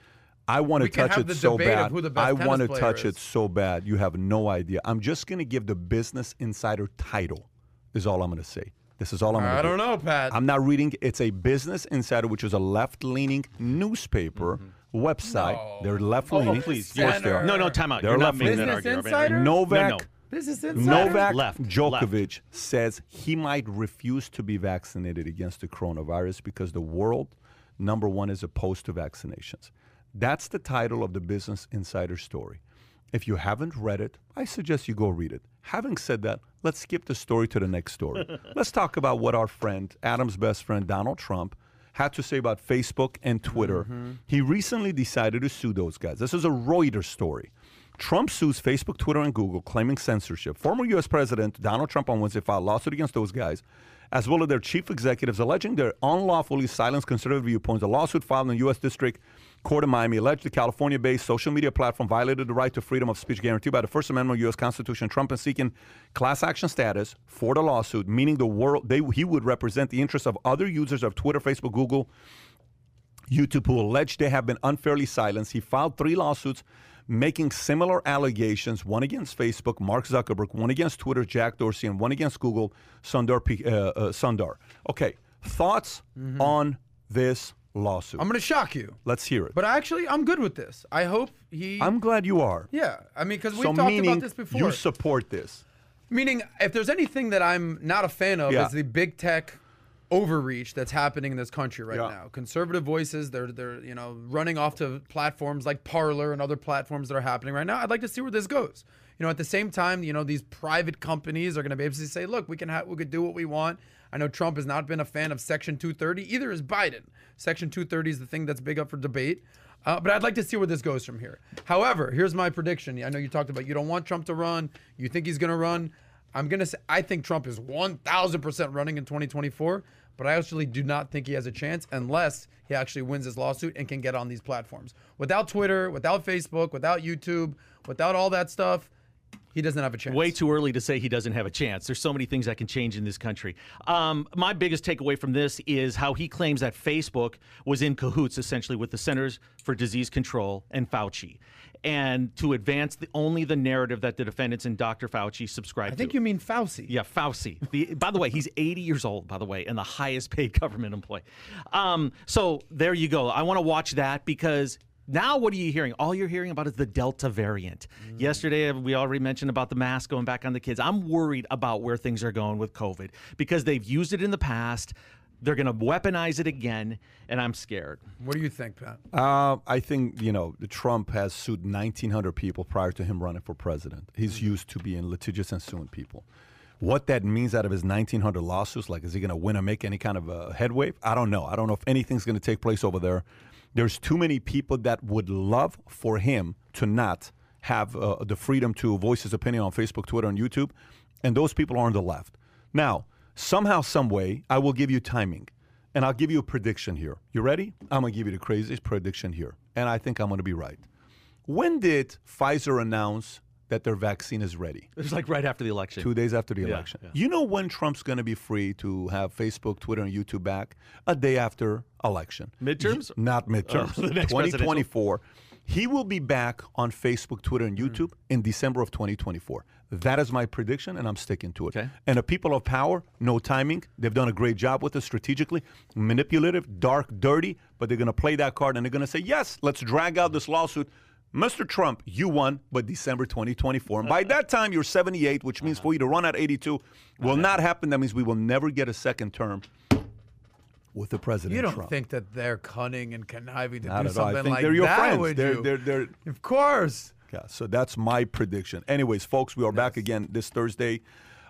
Speaker 1: I want to touch it so bad.
Speaker 2: who the best
Speaker 1: I want to touch
Speaker 2: is.
Speaker 1: it so bad. You have no idea. I'm just going to give the Business Insider title. Is all I'm going to say. This is all I'm going to.
Speaker 2: I don't know, Pat.
Speaker 1: I'm not reading. It's a Business Insider, which is a left-leaning newspaper mm-hmm. website.
Speaker 2: No.
Speaker 1: They're left-leaning.
Speaker 2: Oh, please,
Speaker 1: Of course they are.
Speaker 3: No, no, time out.
Speaker 1: They're
Speaker 3: You're
Speaker 1: left
Speaker 3: making that
Speaker 2: Business
Speaker 3: argument.
Speaker 2: Insider?
Speaker 1: Novak
Speaker 3: No, no.
Speaker 2: Business Insider.
Speaker 1: Novak
Speaker 3: Left.
Speaker 1: Djokovic says he might refuse to be vaccinated against the coronavirus because the world, number one, is opposed to vaccinations. That's the title of the Business Insider story. If you haven't read it, I suggest you go read it. Having said that, let's skip the story to the next story. let's talk about what our friend, Adam's best friend, Donald Trump, had to say about Facebook and Twitter. Mm-hmm. He recently decided to sue those guys. This is a Reuters story. Trump sues Facebook, Twitter, and Google, claiming censorship. Former U.S. President Donald Trump on Wednesday filed a lawsuit against those guys, as well as their chief executives, alleging they unlawfully silenced conservative viewpoints. The lawsuit filed in the U.S. District Court of Miami alleged the California-based social media platform violated the right to freedom of speech guaranteed by the First Amendment of the U.S. Constitution. Trump is seeking class action status for the lawsuit, meaning the world they, he would represent the interests of other users of Twitter, Facebook, Google, YouTube who alleged they have been unfairly silenced. He filed three lawsuits making similar allegations one against Facebook, Mark Zuckerberg, one against Twitter, Jack Dorsey, and one against Google, Sundar. P- uh, uh, Sundar. Okay, thoughts on this lawsuit?
Speaker 2: I'm gonna shock you,
Speaker 1: Let's hear it.
Speaker 2: but actually, I'm good with this. I hope he.
Speaker 1: I'm glad you are.
Speaker 2: yeah, I mean, because we
Speaker 1: so
Speaker 2: talked about this before.
Speaker 1: you support this.
Speaker 2: Meaning, if there's anything that I'm not a fan of,
Speaker 1: Yeah.
Speaker 2: is the big tech overreach that's happening in this country right
Speaker 1: Yeah.
Speaker 2: now. Conservative voices, they're they're you know running off to platforms like Parler and other platforms that are happening right now. I'd like to see where this goes. You know, at the same time, you know, these private companies are going to be able to say, look, we can have we could do what we want. I know Trump has not been a fan of Section 230. Either is Biden. Section 230 is the thing that's big up for debate. Uh, but I'd like to see where this goes from here. However, here's my prediction. I know you talked about you don't want Trump to run. You think he's going to run. I'm going to say I think Trump is 1,000% running in 2024, but I actually do not think he has a chance unless he actually wins his lawsuit and can get on these platforms. Without Twitter, without Facebook, without YouTube, without all that stuff, he doesn't have a chance.
Speaker 3: Way too early to say he doesn't have a chance. There's so many things that can change in this country. Um, my biggest takeaway from this is how he claims that Facebook was in cahoots essentially with the Centers for Disease Control and Fauci, and to advance the, only the narrative that the defendants and Dr. Fauci subscribe to.
Speaker 2: I think
Speaker 3: to.
Speaker 2: you mean Fauci.
Speaker 3: Yeah, Fauci. The, by the way, he's 80 years old, by the way, and the highest paid government employee. Um, so there you go. I want to watch that because now what are you hearing? All you're hearing about is the Delta variant. Mm. Yesterday, uh, we already mentioned about the mask going back on the kids. I'm worried about where things are going with COVID because they've used it in the past. They're going to weaponize it again, and I'm scared.
Speaker 2: What do you think, Pat?
Speaker 1: Uh, I think you know the Trump has sued 1,900 people prior to him running for president. He's mm-hmm. used to being litigious and suing people. What that means out of his 1,900 lawsuits, like is he going to win or make any kind of a headway? I don't know. I don't know if anything's going to take place over there. There's too many people that would love for him to not have uh, the freedom to voice his opinion on Facebook, Twitter, and YouTube, and those people are on the left. Now, somehow, some way, I will give you timing. And I'll give you a prediction here. You ready? I'm to give you the craziest prediction here. And I think I'm to be right. When did Pfizer announce that their vaccine is ready?
Speaker 3: It was like right after the election.
Speaker 1: Two days after the
Speaker 3: Yeah,
Speaker 1: election.
Speaker 3: yeah.
Speaker 1: You know when Trump's going to be free to have Facebook, Twitter, and YouTube back? A day after election.
Speaker 3: Midterms?
Speaker 1: Y- Not midterms.
Speaker 3: Next
Speaker 1: 2024. He will be back on Facebook, Twitter, and
Speaker 3: Mm.
Speaker 1: YouTube in December of 2024. That is my prediction, and I'm sticking to it.
Speaker 3: Okay.
Speaker 1: And the people of power, no timing. They've done a great job with it strategically, manipulative, dark, dirty, but they're going to play that card and they're going to say, yes, let's drag out this lawsuit. Mr. Trump, you won, but December 2024. And by that time, you're 78, which means uh-huh. for you to run at 82 will uh-huh. not happen. That means we will never get a second term with the president
Speaker 2: You don't
Speaker 1: Trump.
Speaker 2: think that they're cunning and conniving to
Speaker 1: Not
Speaker 2: do
Speaker 1: at all. I
Speaker 2: something
Speaker 1: think
Speaker 2: like
Speaker 1: they're your
Speaker 2: that,
Speaker 1: friends.
Speaker 2: would
Speaker 1: They're-
Speaker 2: you?
Speaker 1: they're- they're-
Speaker 2: of course.
Speaker 1: Yeah, so that's my prediction. Anyways, folks, we are back again this Thursday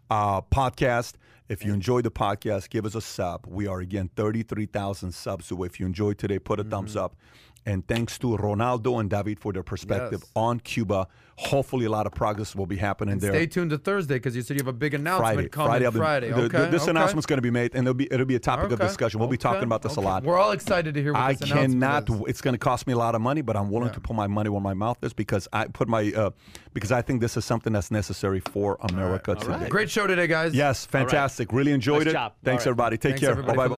Speaker 1: uh, podcast. If you enjoyed the podcast, give us a sub. We are again 33,000 subs. So if you enjoyed today, put a thumbs mm-hmm. up. And thanks to Ronaldo and David for their perspective
Speaker 2: Yes.
Speaker 1: on Cuba. Hopefully, a lot of progress will be happening there.
Speaker 2: Stay tuned to Thursday because you said you have a big announcement
Speaker 1: Friday,
Speaker 2: coming
Speaker 1: Friday, I'll be-
Speaker 2: Friday.
Speaker 1: the- the- this
Speaker 2: okay.
Speaker 1: announcement's going to be made, and it'll be it'll be a topic of discussion. We'll be talking about this
Speaker 2: okay.
Speaker 1: a lot.
Speaker 2: We're all excited to hear what
Speaker 1: I
Speaker 2: this announcement
Speaker 1: cannot.
Speaker 2: is.
Speaker 1: It's going to cost me a lot of money, but I'm willing to put my money where my mouth is because I put my uh, because I think this is something that's necessary for America today.
Speaker 2: Great show today, guys.
Speaker 1: Yes, fantastic. Really enjoyed
Speaker 3: Nice
Speaker 1: it.
Speaker 3: job.
Speaker 1: Thanks,
Speaker 3: All right.
Speaker 1: everybody. Take
Speaker 2: Thanks,
Speaker 1: care. Bye bye.